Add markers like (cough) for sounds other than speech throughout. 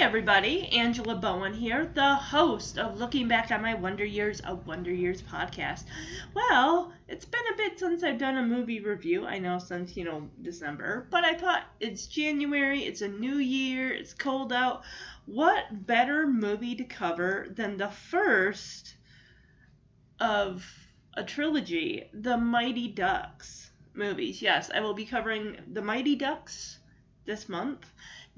everybody. Angela Bowen here, the host of Looking Back on My Wonder Years, a Wonder Years podcast. Well, it's been a bit since I've done a movie review. I know since, you know, December, but I thought it's January, it's a new year, it's cold out. What better movie to cover than the first of a trilogy, the Mighty Ducks movies? Yes, I will be covering the Mighty Ducks this month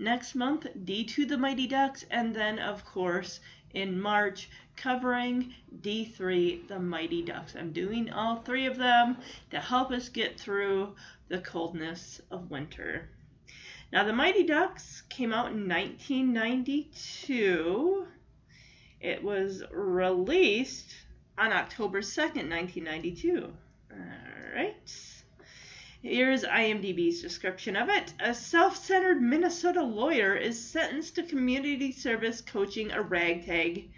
next month, D2 the Mighty Ducks, and then, of course, in March, covering D3 the Mighty Ducks. I'm doing all three of them to help us get through the coldness of winter. Now, the Mighty Ducks came out in 1992. It was released on October 2nd, 1992. All right. Here's IMDb's description of it. A self centered Minnesota lawyer is sentenced to community service coaching a ragtag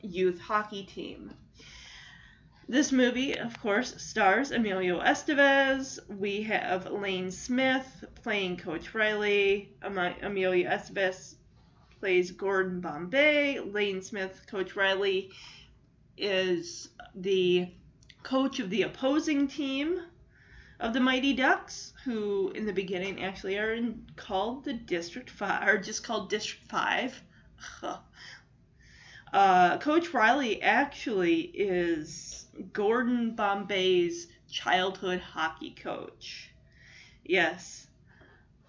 youth hockey team. This movie, of course, stars Emilio Estevez. We have Lane Smith playing Coach Riley. Emilio Estevez plays Gordon Bombay. Lane Smith, Coach Riley, is the coach of the opposing team of the Mighty Ducks, who in the beginning actually are in, called the District Five, or just called District Five. (laughs) uh, Coach Riley actually is Gordon Bombay's childhood hockey coach. Yes.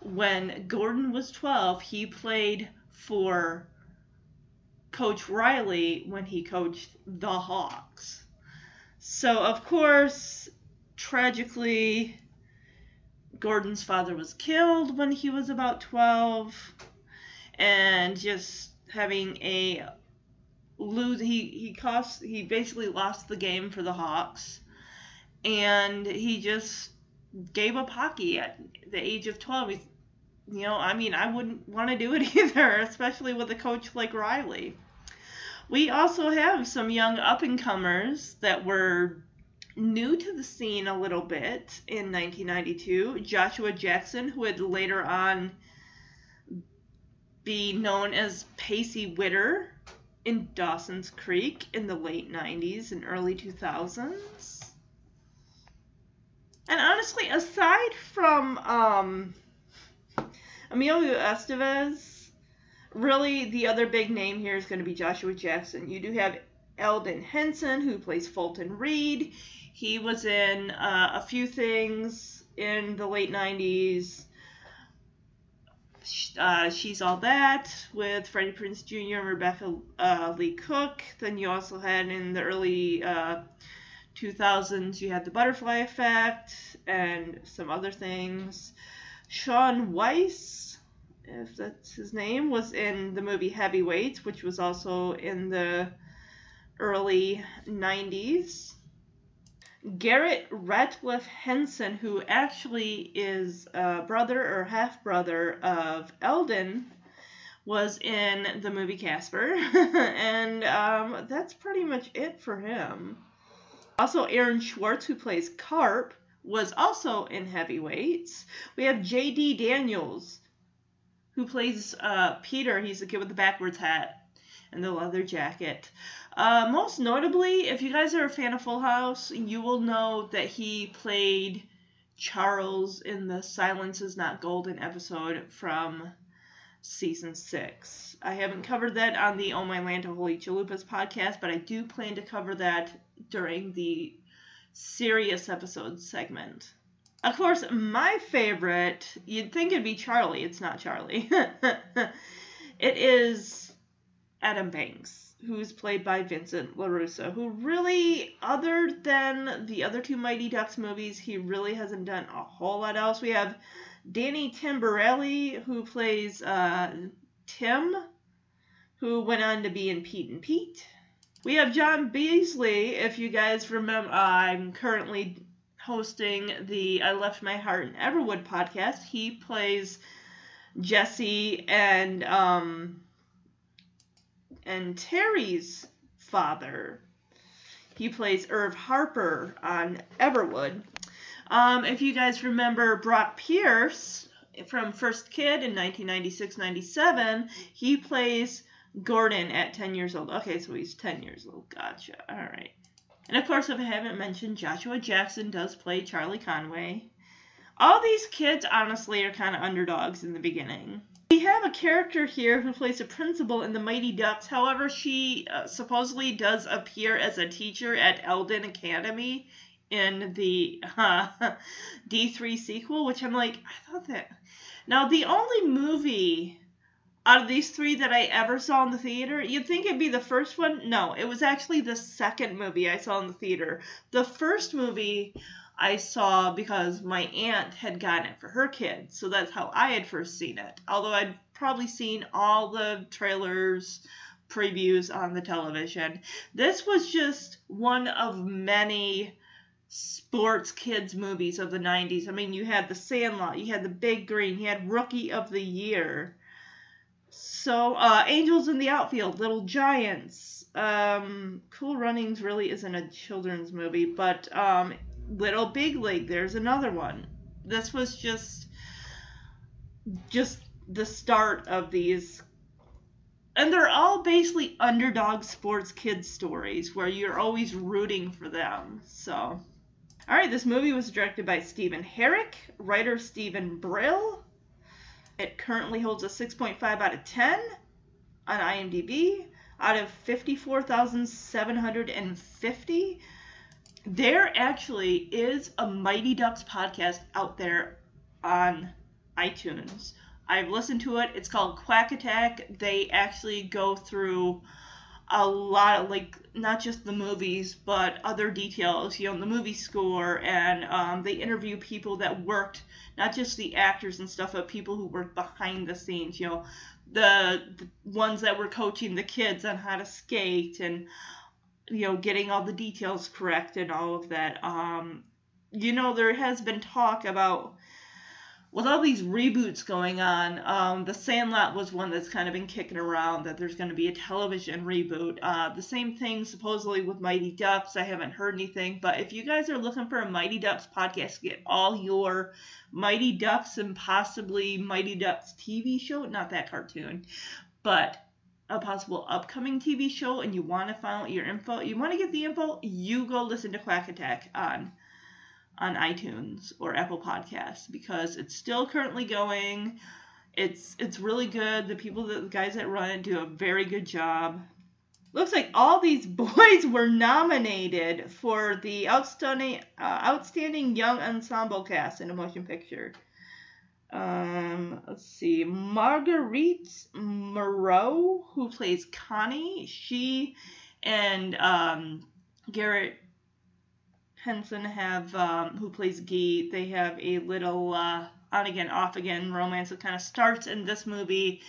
When Gordon was 12, he played for Coach Riley when he coached the Hawks. So, of course, tragically, Gordon's father was killed when he was about 12, and just having a lose he he cost he basically lost the game for the Hawks, and he just gave up hockey at the age of 12. He's, you know, I mean, I wouldn't want to do it (laughs) either, especially with a coach like Riley. We also have some young up and comers that were new to the scene a little bit in 1992. Joshua Jackson, who would later on be known as Pacey Witter in Dawson's Creek in the late 90s and early 2000s. And honestly, aside from um, Emilio Estevez, really the other big name here is going to be Joshua Jackson. You do have Elden Henson, who plays Fulton Reed. He was in uh, a few things in the late 90s. Uh, She's All That with Freddie Prinze Jr. and Rebecca uh, Leigh Cook. Then you also had in the early 2000s, uh, you had The Butterfly Effect and some other things. Shaun Weiss, if that's his name, was in the movie Heavyweights, which was also in the early 90s. Garrett Ratliff Henson, who actually is a brother or half brother of Elden, was in the movie Casper, (laughs) and um, that's pretty much it for him. Also, Aaron Schwartz, who plays Carp, was also in Heavyweights. We have J.D. Daniels, who plays uh, Peter. He's the kid with the backwards hat and the leather jacket. Uh, most notably, if you guys are a fan of Full House, you will know that he played Charles in the Silence is Not Golden episode from season six. I haven't covered that on the Oh Mylanta Holy Chalupas podcast, but I do plan to cover that during the serious episode segment. Of course, my favorite, you'd think it'd be Charlie. It's not Charlie. (laughs) it is Adam Banks who's played by Vincent LaRusso, who really, other than the other two Mighty Ducks movies, he really hasn't done a whole lot else. We have Danny Tamberelli, who plays uh, Tim, who went on to be in Pete and Pete. We have John Beasley, if you guys remember, I'm currently hosting the I Left My Heart in Everwood podcast. He plays Jesse and um, and Terry's father. He plays Irv Harper on Everwood. Um, if you guys remember Brock Pierce from First Kid in 1996-97. He plays Gordon at 10 years old. Okay, so he's 10 years old. Gotcha. All right. And of course, if I haven't mentioned, Joshua Jackson does play Charlie Conway. All these kids, honestly, are kind of underdogs in the beginning. We have a character here who plays a principal in the Mighty Ducks. However, she uh, supposedly does appear as a teacher at Eden Hall Academy in the uh, (laughs) D3 sequel, which I'm like, I thought that. Now, the only movie out of these three that I ever saw in the theater, you'd think it'd be the first one. No, it was actually the second movie I saw in the theater. The first movie I saw because my aunt had gotten it for her kids, so that's how I had first seen it. Although I'd probably seen all the trailers, previews on the television. This was just one of many sports kids movies of the 90s. I mean, you had The Sandlot, you had The Big Green, you had Rookie of the Year. So, uh, Angels in the Outfield, Little Giants. Um, cool Runnings really isn't a children's movie, but um, Little Big League, there's another one. This was just just the start of these and they're all basically underdog sports kids stories where you're always rooting for them. So, all right, this movie was directed by Stephen Herek, writer Steven Brill. It currently holds a 6.5 out of 10 on IMDb out of 54,750 there actually is a Mighty Ducks podcast out there on iTunes. I've listened to it. It's called Quack Attack. They actually go through a lot of like not just the movies but other details you know the movie score and um, they interview people that worked not just the actors and stuff but people who worked behind the scenes you know the, the ones that were coaching the kids on how to skate and you know, getting all the details correct and all of that. Um, you know, there has been talk about with all these reboots going on. Um, the Sandlot was one that's kind of been kicking around that there's going to be a television reboot. Uh, the same thing supposedly with Mighty Ducks. I haven't heard anything, but if you guys are looking for a Mighty Ducks podcast, get all your Mighty Ducks and possibly Mighty Ducks TV show, not that cartoon, but a possible upcoming TV show and you want to find out your info, you want to get the info, you go listen to Quack Attack on on iTunes or Apple Podcasts because it's still currently going. It's it's really good. The people that the guys that run it do a very good job. Looks like all these (laughs) boys were nominated for the outstanding uh, outstanding young ensemble cast in a motion picture. Um, let's see, Marguerite Moreau, who plays Connie, she and um, Garrett Henson have, um, who plays Guy, they have a little uh, on again, off again romance that kind of starts in this movie,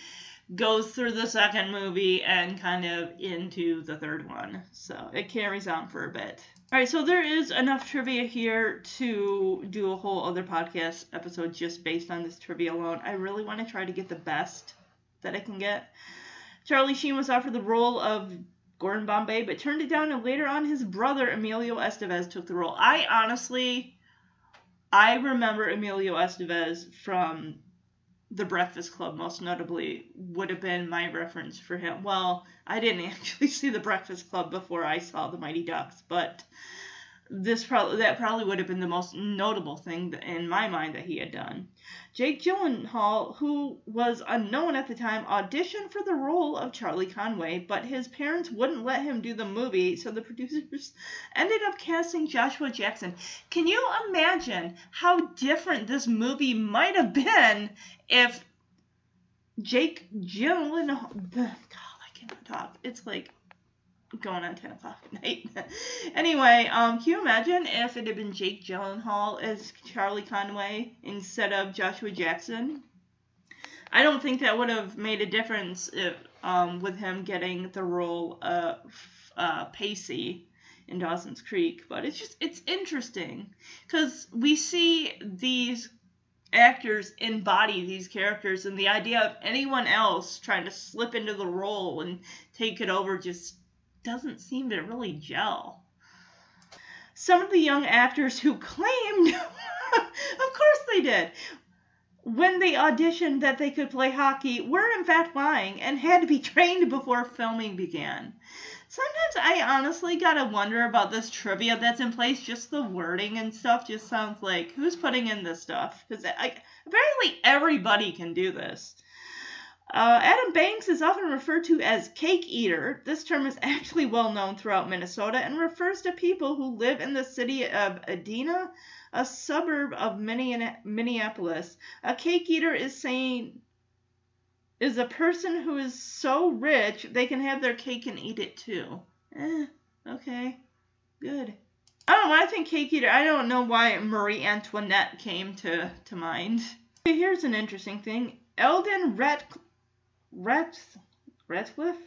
goes through the second movie, and kind of into the third one. So it carries on for a bit. All right, so there is enough trivia here to do a whole other podcast episode just based on this trivia alone. I really want to try to get the best that I can get. Charlie Sheen was offered the role of Gordon Bombay, but turned it down, and later on, his brother Emilio Estevez took the role. I honestly, I remember Emilio Estevez from the Breakfast Club, most notably, would have been my reference for him. Well, I didn't (laughs) actually see The Breakfast Club before I saw The Mighty Ducks, but this probably that probably would have been the most notable thing in my mind that he had done. Jake Gyllenhaal, who was unknown at the time, auditioned for the role of Charlie Conway, but his parents wouldn't let him do the movie, so the producers (laughs) ended up casting Joshua Jackson. Can you imagine how different this movie might have been if Jake Gyllenhaal? (sighs) God, I cannot talk. It's like going on 10 o'clock at night. (laughs) anyway, um, can you imagine if it had been Jake Gyllenhaal as Charlie Conway instead of Joshua Jackson? I don't think that would have made a difference if, um, with him getting the role of uh, Pacey in Dawson's Creek, but it's just it's interesting because we see these actors embody these characters, and the idea of anyone else trying to slip into the role and take it over just doesn't seem to really gel. Some of the young actors who claimed, (laughs) of course they did. when they auditioned that they could play hockey were in fact lying and had to be (laughs) trained before filming began. Sometimes I honestly gotta wonder about this trivia that's in place. Just the wording and stuff just sounds like who's putting in this stuff? Because apparently everybody can do this. Uh, Adam Banks is often referred to as cake eater. This term is (laughs) actually well known throughout Minnesota and refers to people who live in the city of Edina, a suburb of Minneapolis. A cake eater is saying is a person who is so rich they can have their cake and eat it too. Eh, okay, good. I don't know. I think cake eater. I don't know why Marie Antoinette came to to mind. Here's an interesting thing. Elden Rat, Rat, Ratcliffe,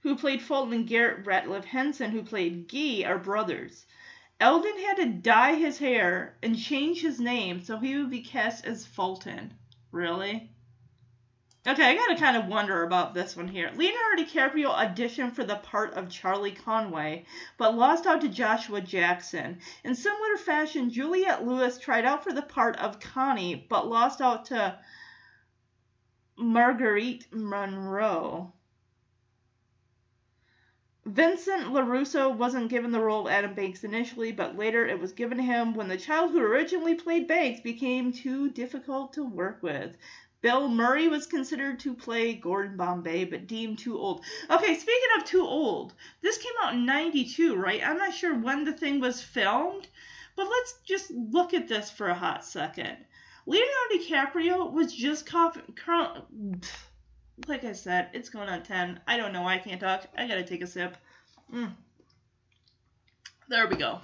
who played Fulton, and Garrett Ratliff Henson, who played Guy, are brothers. Elden had to dye his hair and change his name so he would be cast as Fulton. Really? Okay, I gotta kind of wonder about this one here. Leonardo DiCaprio auditioned for the part of Charlie Conway, but lost out to Joshua Jackson. In similar fashion, Juliette Lewis tried out for the part of Connie, but lost out to Marguerite Monroe. Vincent LaRusso wasn't given the role of Adam Banks initially, but later it was given to him when the child who originally played Banks became too difficult to work with. Bill Murray was considered to play Gordon Bombay, but deemed too old. Okay, speaking of too old, this came out in 92, right? I'm not sure when the thing was filmed, but let's just look at this for a hot second. Leonardo DiCaprio was just coughing. (sighs) Like I said, it's going on 10. I don't know. Why I can't talk. I gotta take a sip. Mm. There we go.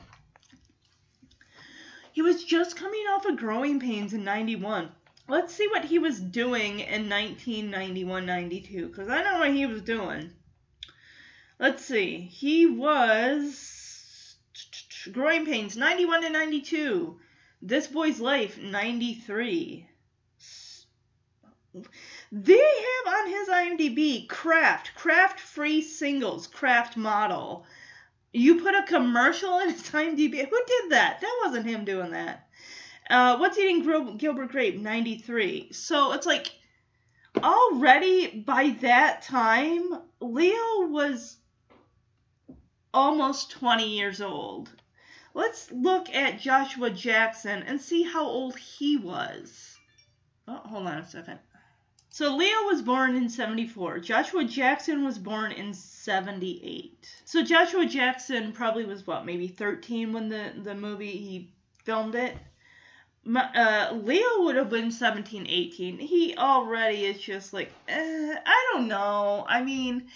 He was just coming off of growing pains in 91 let's see what he was doing in 1991 92 because I know what he was doing. Let's see. He was (tsk) Growing Pains 91 to 92. This Boy's Life 93. They have on his IMDb Kraft, Kraft Free Singles, Kraft Model. You put a commercial in his IMDb. Who did that? That wasn't him doing that. Uh, What's Eating Gilbert Grape, 93. So it's like already by that time, Leo was almost 20 years old. Let's look at Joshua Jackson and see how old he was. Oh, hold on a second. So Leo was born in 74. Joshua Jackson was born in 78. So Joshua Jackson probably was what, maybe 13 when the, the movie he filmed it? uh, Leo would have been 17, 18. He already is just like, eh, I don't know. I mean,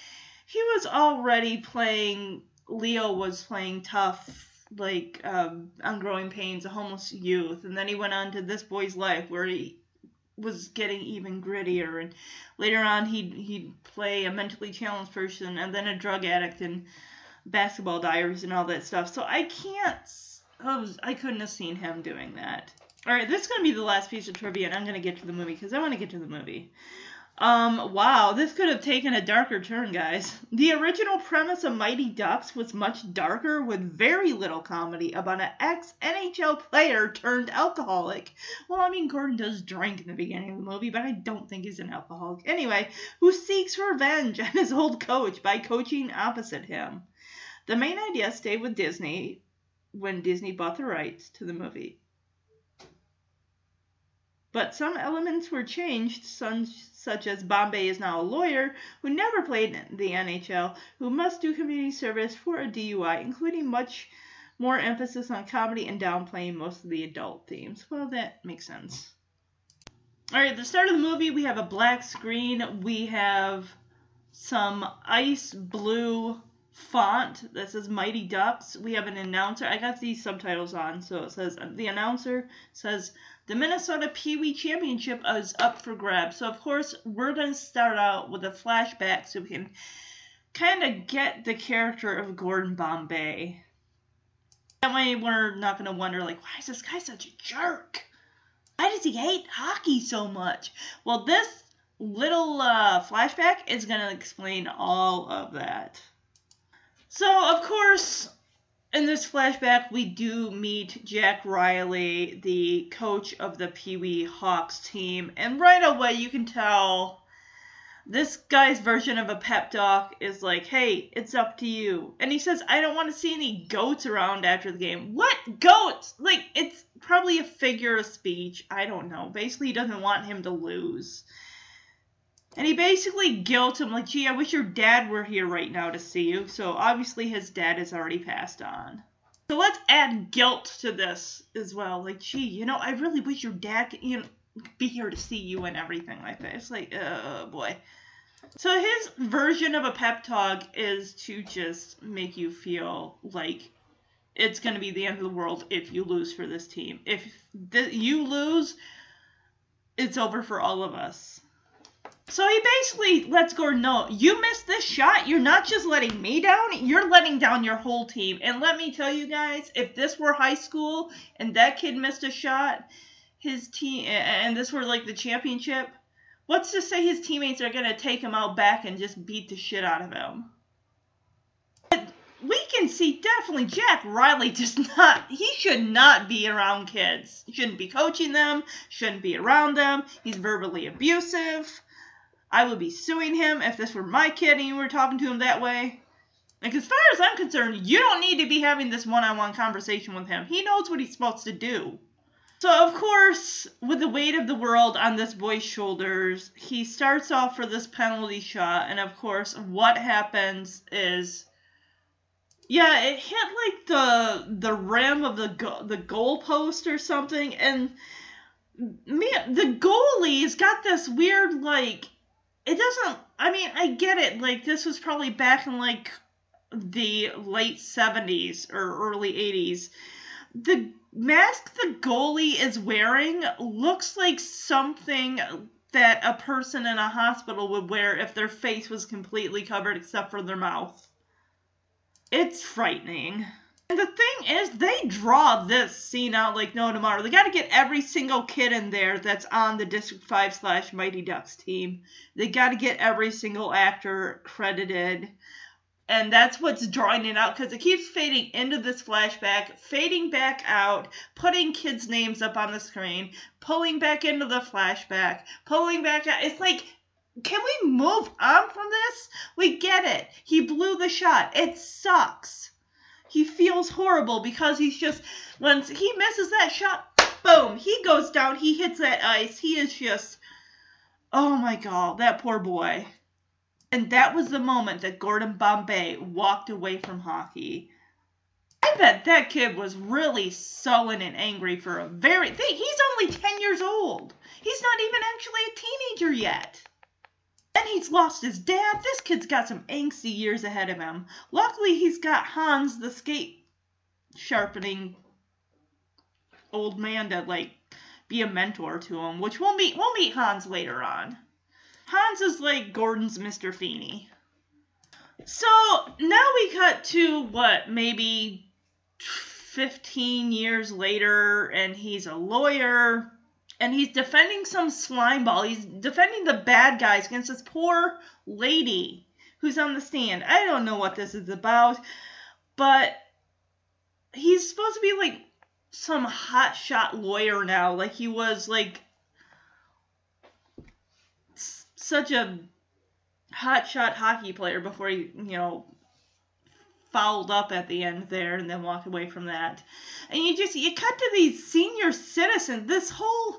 he was already playing, Leo was playing tough, like, um, on Growing Pains, a homeless youth. And then he went on to This Boy's Life, where he was getting even grittier. And later on, he'd, he'd play a mentally challenged person and then a drug addict and Basketball Diaries and all that stuff. So I can't. I, was, I couldn't have seen him doing that. All right, this is going to be the last piece of trivia, and I'm going to get to the movie because I want to get to the movie. Um, wow, this could have taken a darker turn, guys. The original premise of Mighty Ducks was much darker with very little comedy about an ex NHL player turned alcoholic. Well, I mean, Gordon does drink in the beginning of the movie, but I don't think he's an alcoholic. Anyway, who seeks revenge on his old coach by coaching opposite him. The main idea stayed with Disney when Disney bought the rights to the movie. But some elements were changed, such as Bombay is now a lawyer who never played in the NHL, who must do community service for a DUI, including much more emphasis on comedy and downplaying most of the adult themes. Well, that makes sense. All right, the start of the movie, we have a black screen. We have some ice blue font that says Mighty Ducks. We have an announcer. I got these subtitles on, so it says the announcer says the Minnesota Pee Wee Championship is up for grabs. So, of course, we're going to start out with a flashback so we can kind of get the character of Gordon Bombay. That way, we're not going to wonder, like, why is this guy such a jerk? Why does he hate hockey so much? Well, this little uh, flashback is going to explain all of that. So, of course, in this flashback, we do meet Jack Riley, the coach of the Pee Wee Hawks team, and right away you can tell this guy's version of a pep talk is like, hey, it's up to you. And he says, I don't want to see any goats around after the game. What goats? Like, it's probably a figure of speech. I don't know. Basically, he doesn't want him to lose. And he basically guilt him, like, gee, I wish your dad were here right now to see you. So obviously, his dad has already passed on. So let's add guilt to this as well. Like, gee, you know, I really wish your dad could, you know, be here to see you and everything like that. It's like, oh boy. So his version of a pep talk is to just make you feel like it's going to be the end of the world if you lose for this team. If th- you lose, it's over for all of us. So he basically lets Gordon know, you missed this shot. You're not just letting me down, you're letting down your whole team. And let me tell you guys, if this were high school and that kid missed a shot, his team and this were like the championship, what's to say his teammates are gonna take him out back and just beat the shit out of him? But we can see definitely Jack Riley does (laughs) not he should not be around kids. He shouldn't be coaching them, shouldn't be around them. He's verbally abusive. I would be suing him if this were my kid and you were talking to him that way. Like as far as I'm concerned, you don't need to be having this one-on-one conversation with him. He knows what he's supposed to do. So, of course, with the weight of the world on this boy's shoulders, he starts off for this penalty shot, and of course, what happens is, yeah, it hit like the the rim of the go- the goal post or something, and man, the goalie's got this weird like, it doesn't. I mean, I get it. Like this was probably back in like the late '70s or early '80s. The mask the goalie is wearing looks like something that a person in a hospital would wear if their face was completely covered except for their mouth. It's frightening. And the thing is, they draw this scene out like no tomorrow. They got to get every single kid in there that's on the District 5 slash Mighty Ducks team. They got to get every single actor credited and that's what's drawing it out because it keeps fading into this flashback, fading back out, putting kids' names up on the screen, pulling back into the flashback, pulling back out. It's like, can we move on from this? We get it. He blew the shot. It sucks. He feels horrible because he's just, once he misses that shot, boom, he goes down, he hits that ice. He is just, oh my god, that poor boy. And that was the moment that Gordon Bombay walked away from hockey. I bet that kid was really sullen and angry for a very. He's only 10 years old. He's not even actually a teenager yet. And he's lost his dad. This kid's got some angsty years ahead of him. Luckily, he's got Hans, the skate sharpening old man, to like be a mentor to him. Which we'll meet. We'll meet Hans later on. Hans is like Gordon's Mr. Feeney. So now we cut to what, maybe 15 years later, and he's a lawyer, and he's defending some slime ball. He's defending the bad guys against this poor lady who's on the stand. I don't know what this is about, but he's supposed to be like some hot shot lawyer now. Like he was like such a hot shot hockey player before he, you know, fouled up at the end there and then walked away from that. And you just you cut to these senior citizens, this whole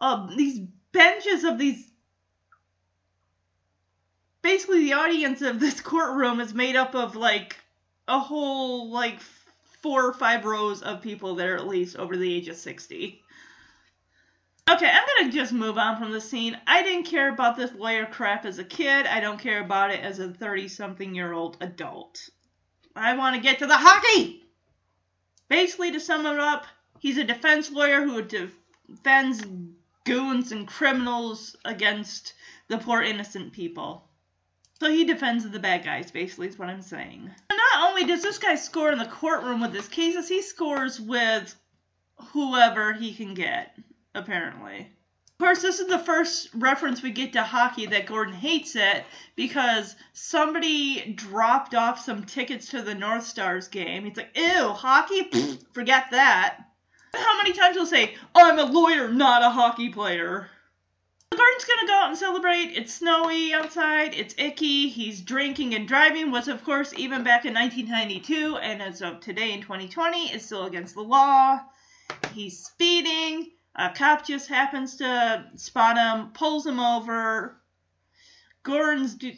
uh, these benches of these basically the audience of this (laughs) courtroom is made up of like a whole like four or five rows of people that are at least over the age of 60. Okay, I'm gonna just move on from the scene. I didn't care about this lawyer crap as a kid. I don't care about it as a 30 something year old adult. I want to get to the hockey! Basically, to sum it up, he's a defense lawyer who defends goons and criminals against the poor innocent people. So he defends the bad guys, basically, is what I'm saying. Not only does this guy score in the courtroom with his cases, he scores with whoever he can get apparently. Of course, this is the first reference we get to hockey that Gordon hates it because somebody dropped off some tickets to the North Stars game. He's like, ew, hockey? (laughs) Forget that. How many times he'll say, I'm a lawyer, not a hockey player? Gordon's gonna go out and celebrate. It's snowy outside. It's icky. He's drinking and driving, was of course even back in 1992, and as of today in 2020, is still against the law. He's speeding. A cop just happens to spot him, pulls him over. Gordon's. Do-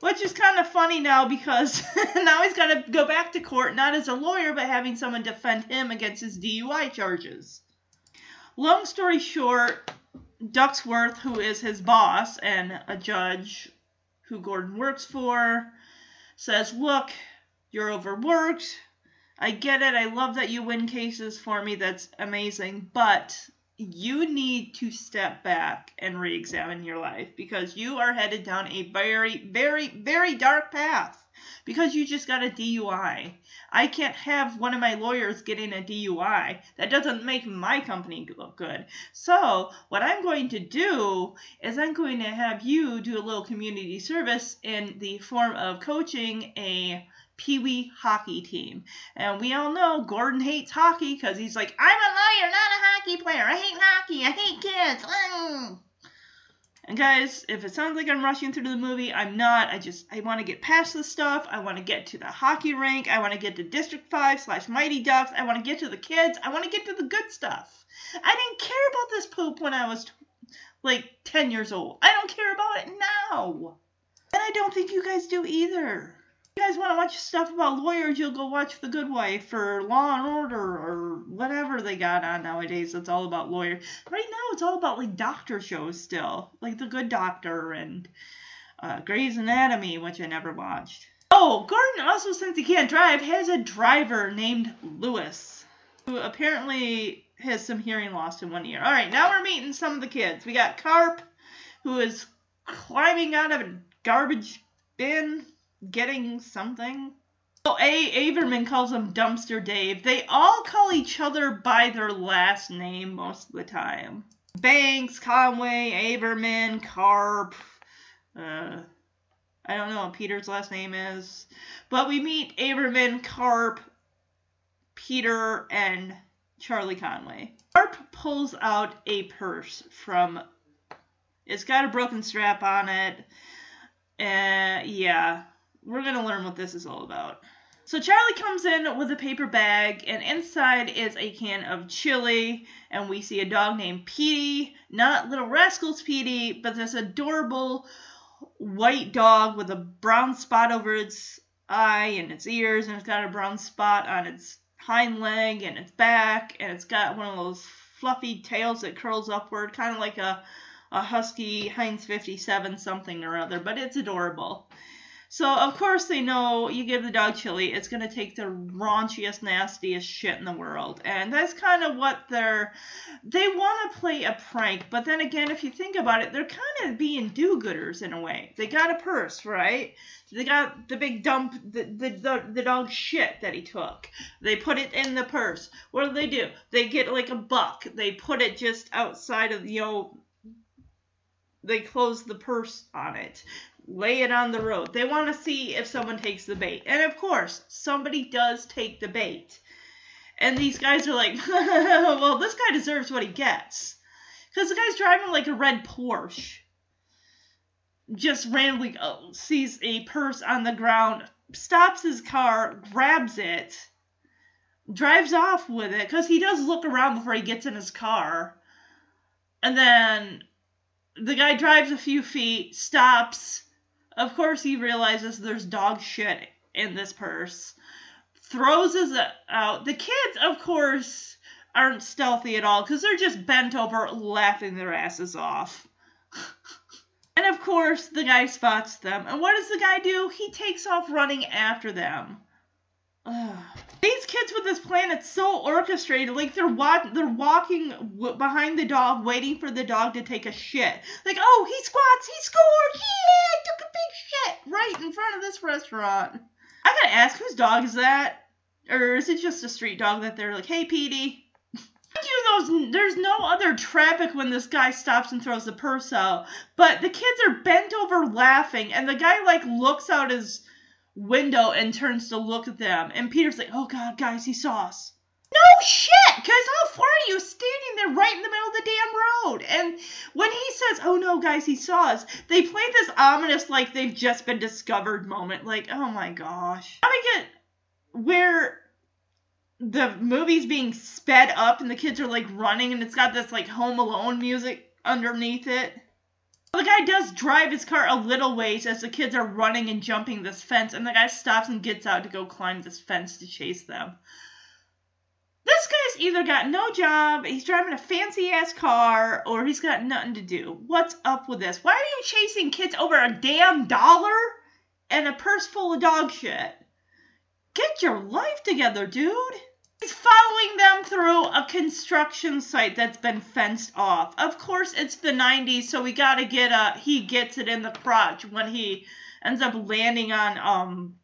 which is kind of funny now because (laughs) now he's got to go back to court, not as a lawyer, but having someone defend him against his DUI charges. Long story short, Ducksworth, who is his boss and a judge who Gordon works for, says, Look, you're overworked. I get it. I love that you win cases for me. That's amazing. But you need to step back and re examine your life because you are headed down a very, very, very dark path because you just got a DUI. I can't have one of my lawyers getting a DUI. That doesn't make my company look good. So, what I'm going to do is I'm going to have you do a little community service in the form of coaching a Pee Wee hockey team. And we all know Gordon hates hockey because he's like, I'm a lawyer, not a hockey player. I hate hockey. I hate kids. Mm. And guys, if it sounds like I'm rushing through the movie, I'm not. I just I want to get past the stuff. I want to get to the hockey rink. I want to get to District Five slash Mighty Ducks. I want to get to the kids. I want to get to the good stuff. I didn't care about this poop when I was like 10 years old. I don't care about it now. And I don't think you guys do either you guys want to watch stuff about lawyers, you'll go watch The Good Wife or Law and Order or whatever they got on nowadays. It's all about lawyers. Right now, it's all about like doctor shows still, like The Good Doctor and uh, Grey's Anatomy, which I never watched. Oh, Gordon also, since he can't drive, has a driver named Lewis, who apparently has some hearing loss in one ear. All right, now we're meeting some of the kids. We got Carp, who is climbing out of a garbage bin getting something. Oh, A. Averman calls him Dumpster Dave. They all call each other by their last name most of the time. Banks, Conway, Averman, Carp. Uh, I don't know what Peter's last name is. But we meet Averman, Carp, Peter, and Charlie Conway. Carp pulls out a purse from. It's got a broken strap on it. Uh, yeah we're going to learn what this is all about. So Charlie comes in with a paper bag, and inside is a can of chili, and we see a dog named Petey, not Little Rascals Petey, but this adorable white dog with a brown spot over its eye and its ears, and it's got a brown spot on its hind leg and its back, and it's got one of those fluffy tails that curls upward, kind of like a, a husky Heinz 57 something or other, but it's adorable. So of course they know you give the dog chili, it's gonna take the raunchiest, nastiest shit in the world, and that's kind of what they're. They want to play a prank, but then again, if you think about it, they're kind of being do-gooders in a way. They got a purse, right? They got the big dump, the the the, the dog shit that he took. They put it in the purse. What do they do? They get like a buck. They put it just outside of you know they close the purse on it lay it on the road. They want to see if someone takes the bait. And of course, somebody does take the bait. And these guys are like, (laughs) well, this guy deserves what he gets. Because the guy's driving like a red Porsche. Just randomly oh, sees a purse on the ground, stops his car, grabs it, drives off with it. Because he does look around before he gets in his car. And then the guy drives a few feet, stops, of course, he realizes there's dog shit in this purse, throws it uh, out. The kids, of course, aren't stealthy at all because they're just bent over laughing their asses off. (laughs) and of course, the guy spots them. And what does the guy do? He takes off running after them. (sighs) Ugh. These kids with this plan, it's so orchestrated. Like they're wa- they're walking w- behind the dog, waiting for the dog to take a shit. Like, oh, he squats, he scored, yeah, took a big shit right in front of this restaurant. I gotta ask, whose dog is that? Or is it just a street dog that they're like, hey, Petey? (laughs) Goes, there's no other traffic when this guy stops and throws the purse out. But the kids are bent over laughing, and the guy like looks out his window and turns to look at them. And Peter's like, "Oh God, guys, he saw us." No shit, guys! How far are you standing there right in the middle of the damn road? And when he says, "Oh no, guys, he saw us," they play this ominous, like they've just been discovered moment. Like, oh my gosh. How we get where the movie's being sped up and the kids are like running and it's got this like Home Alone music underneath it. The guy does drive his car a little ways as the kids are running and jumping this fence, and the guy stops and gets out to go climb this fence to chase them. This guy's either got no job, he's driving a fancy ass car, or he's got nothing to do. What's up with this? Why are you chasing kids over a damn dollar and a purse full of dog shit? Get your life together, dude! He's following them through a construction site that's been fenced off. Of course, it's the 90s, so we gotta get a. He gets it in the crotch when he ends up landing on. um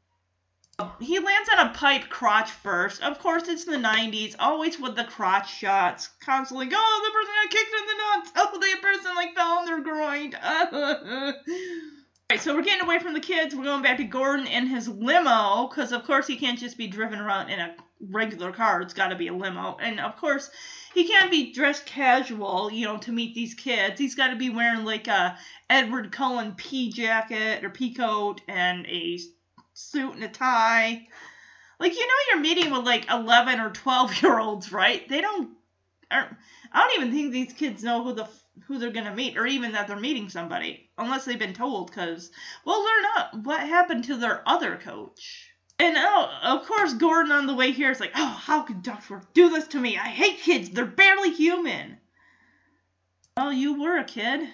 He lands on a pipe crotch first. Of course, it's the 90s, always with the crotch shots. Constantly, oh, the person got kicked in the nuts. Oh, the person like fell on their groin. (laughs) Alright, so we're getting away from the kids. We're going back to Gordon in his limo, because of course he can't just be driven around in a regular car. It's got to be a limo. And of course, he can't be dressed casual, you know, to meet these kids. He's got to be wearing like a Edward Cullen pea jacket or pea coat and a suit and a tie. Like you know, you're meeting with like 11 or 12 (laughs) year olds, right? They don't. I don't even think these kids know who the who they're gonna meet, or even that they're meeting somebody, unless they've been told. Because we'll learn up what happened to their other coach. And oh, of course, Gordon on the way here is like, oh, how could Ducksworth do this to me? I hate kids. They're barely human. Well, you were a kid.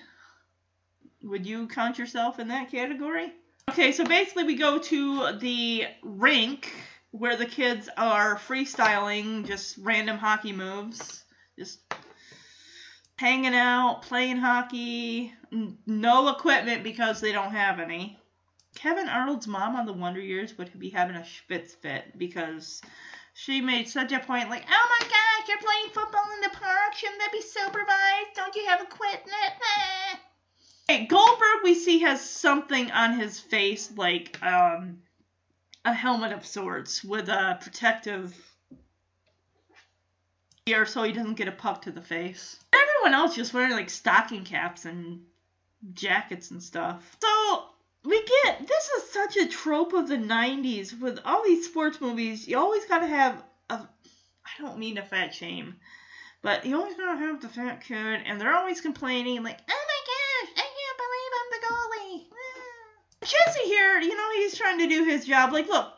Would you count yourself in that category? Okay, so basically, we go to the rink where the kids are freestyling just random hockey moves. Just hanging out, playing hockey. No equipment because they don't have any. Kevin Arnold's mom on the Wonder Years would be having a spitz fit because she made such a point like, oh my gosh, you're playing football in the park. Shouldn't that be supervised? Don't you have a equipment? Hey, Goldberg we see has something on his face like um, a helmet of sorts with a protective ear so he doesn't get a puck to the face. Everyone else just wearing like stocking caps and jackets and stuff. So we get this is such a trope of the 90s with all these sports movies. You always gotta have a i don't mean a fat shame but you always gotta have the fat kid and they're always complaining like oh my gosh i can't believe i'm the goalie. Ah. Jesse here you know he's trying to do his job. Like look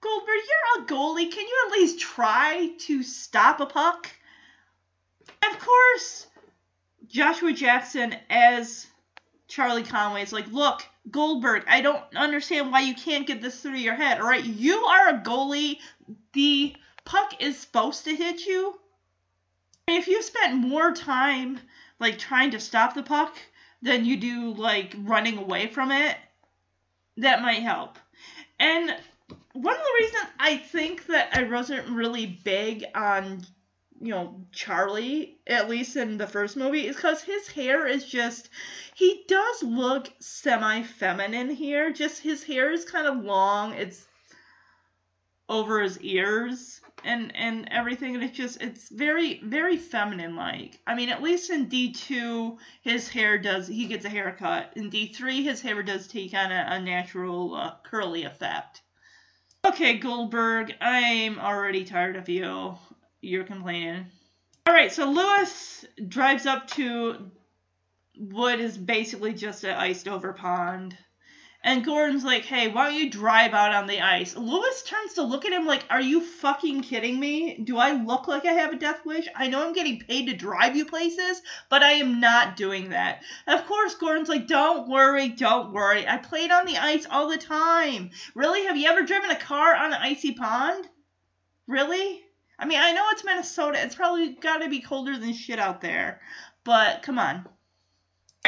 goldberg you're a goalie. Can you at least try to stop a puck? Of course joshua jackson as charlie conway is like look Goldberg, I don't understand why you can't get this through your head. All right, you are a goalie. The puck is supposed to hit you. If you spent more time like trying to stop the puck than you do like running away from it, that might help. And one of the reasons I think that I wasn't really big on you know Charlie at least in the first movie is because his hair is just he does look semi feminine here. Just his hair is kind of long. It's over his ears and and everything. And it's just it's very very feminine like i mean at least in d2 his hair does he gets a haircut. In d3 his hair does take on a, a natural uh, curly effect. Okay goldberg i'm already tired of you you're complaining. All right, so Lewis drives up to what is basically just an iced over pond. And Gordon's like, hey, why don't you drive out on the ice? Lewis turns to look at him like, are you fucking kidding me? Do I look like I have a death wish? I know I'm getting paid to drive you places, but I am not doing that. Of course, Gordon's like, don't worry, don't worry. I played on the ice all the time. Really? Have you ever driven a car on an icy pond? Really? I mean, I know it's Minnesota. It's probably got to be colder than shit out there. But come on.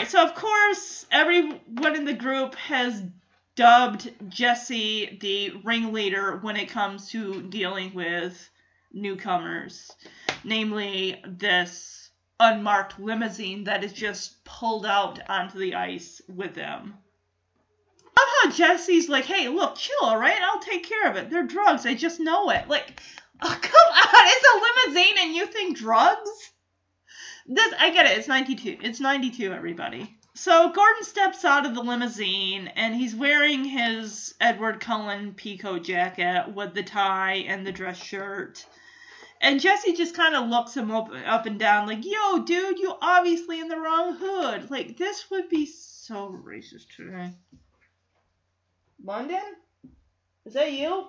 So, of course, everyone in the group has dubbed Jesse the ringleader when it comes to dealing with newcomers, namely this unmarked limousine that is just pulled out onto the ice with them. I love how Jesse's like, hey, look, chill, all right? I'll take care of it. They're drugs. I just know it. Like, (laughs) oh, come on. It's a limousine and you think drugs? This, I get it. It's 92. It's 92, everybody. So Gordon steps out of the limousine and he's wearing his Edward Cullen peacoat jacket with the tie and the dress shirt. And Jesse just kind of looks him up, up and down, like, yo, dude, you obviously in the wrong hood. Like, this would be so racist today. London? Is that you?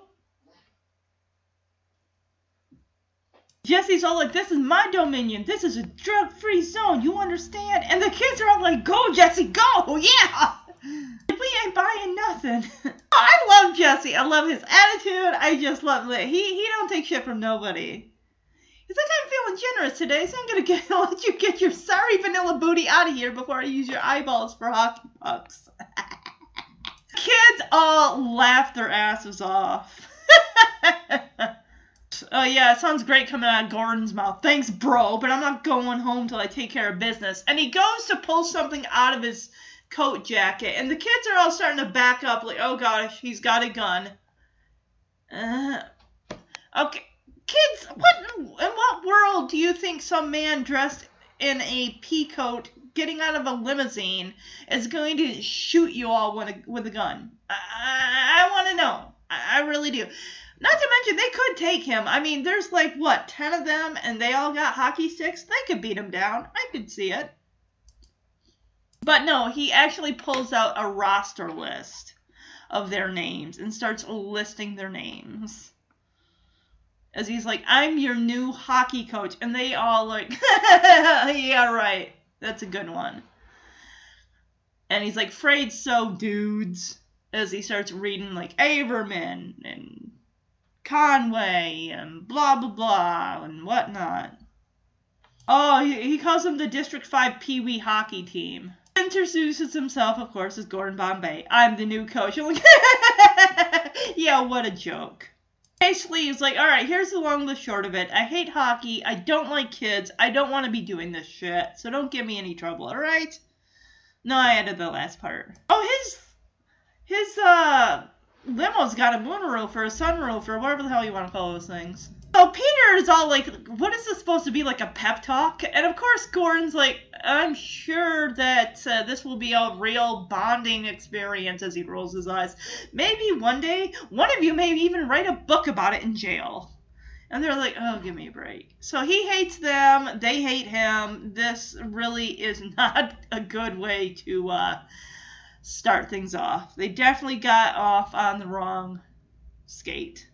Jesse's all like, this is my dominion. This is a drug free zone. You understand? And the kids are all like, go, Jesse, go. Yeah. We ain't buying nothing. (laughs) Oh, I love Jesse. I love his attitude. I just love it. He he don't take shit from nobody. He's like, I'm feeling generous today, so I'm gonna get (laughs) let you get your sorry vanilla booty out of here before I use your eyeballs for hockey pucks. (laughs) Kids all laugh their asses off. Oh yeah, it sounds great coming out of Gordon's mouth. Thanks, bro, but I'm not going home till I take care of business. And he goes to pull something out of his coat jacket, and the kids are all starting to back up, like, oh gosh, he's got a gun. Uh, okay, kids, what in what world do you think some man dressed in a pea coat getting out of a limousine is going to shoot you all with a with a gun? I, I, I want to know. I, I really do. Not to mention, they could take him. I mean, there's like, what, 10 of them, and they all got hockey sticks? They could beat him down. I could see it. But no, he actually pulls out a roster list of their names and starts listing their names. As he's like, I'm your new hockey coach. And they all like, (laughs) yeah, right. That's a good one. And he's like, afraid so, dudes. As he starts reading like Averman and Conway and blah blah blah and whatnot. Oh, he, he calls them the District 5 Pee Wee hockey team. Introduces himself, of course, as Gordon Bombay. I'm the new coach. I'm (laughs) like, yeah, what a joke. Basically, he's like, all right, here's the long the short of it. I hate hockey. I don't like kids. I don't want to be doing this shit. So don't give me any trouble, all right? No, I added the last part. Oh, his his uh limo's got a moonroof or a sunroof or whatever the hell you want to call those things. So Peter is all like, what is this supposed to be like a pep talk? And of course, Gordon's like, I'm sure that uh, this will be a real bonding experience as he rolls his eyes. Maybe one day, one of you may even write a book about it in jail. And they're like, oh, give me a break. So he hates them. They hate him. This really is (laughs) not a good way to uh, start things off. They definitely got off on the wrong skate,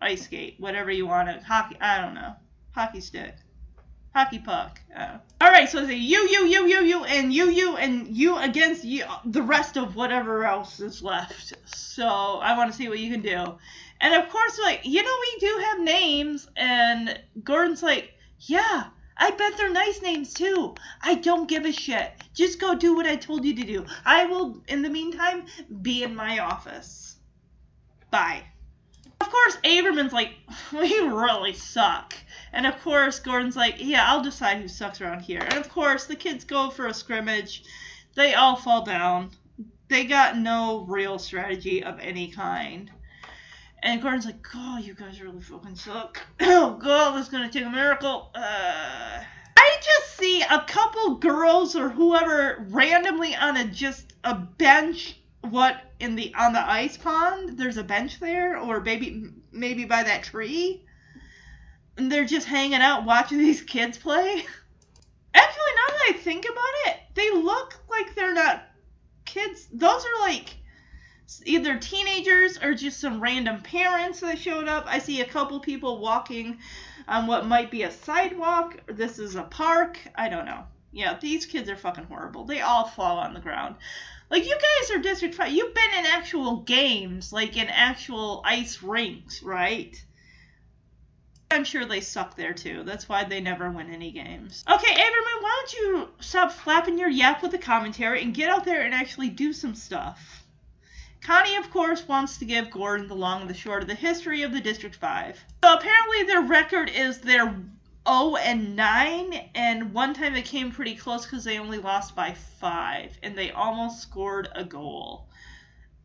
ice skate, whatever you want to hockey. I don't know, hockey stick, hockey puck. Uh, all right, so say you, you, you, you, you, and you, you, and you against you, the rest of whatever else is left. So I want to see what you can do. And of course, like you know, we do have names, and Gordon's like, yeah. I bet they're nice names too. I don't give a shit. Just go do what I told you to do. I will, in the meantime, be in my office. Bye. Of course, Averman's like, (laughs) we really suck. And of course, Gordon's like, yeah, I'll decide who sucks around here. And of course, the kids go for a scrimmage. They all fall down. They got no real strategy of any kind. And Gordon's like, "Oh, you guys really fucking suck. (clears throat) Oh God, is gonna take a miracle." Uh, I just see a couple girls or whoever randomly on a just a bench. What in the on the ice pond? There's a bench there, or maybe maybe by that tree. And they're just hanging out watching (laughs) these kids play. Actually, now that I think about it, they look like they're not kids. Those are like either teenagers or just some random parents that showed up. I see a couple people walking on what might be a sidewalk. This is a park. I don't know. Yeah, these kids are fucking horrible. They all fall on the ground. Like you guys are District Five. You've been in actual games, like in actual ice rinks, right? I'm sure they suck there too. That's why they never win any games. Okay, Averman, why don't you stop flapping your yap with the commentary and get out there and actually do some stuff? Connie, of course, wants to give Gordon the long and the short of the history of the District 5. So apparently their record is they're 0 and 9, and one time they came pretty close because they only lost by 5, and they almost scored a goal.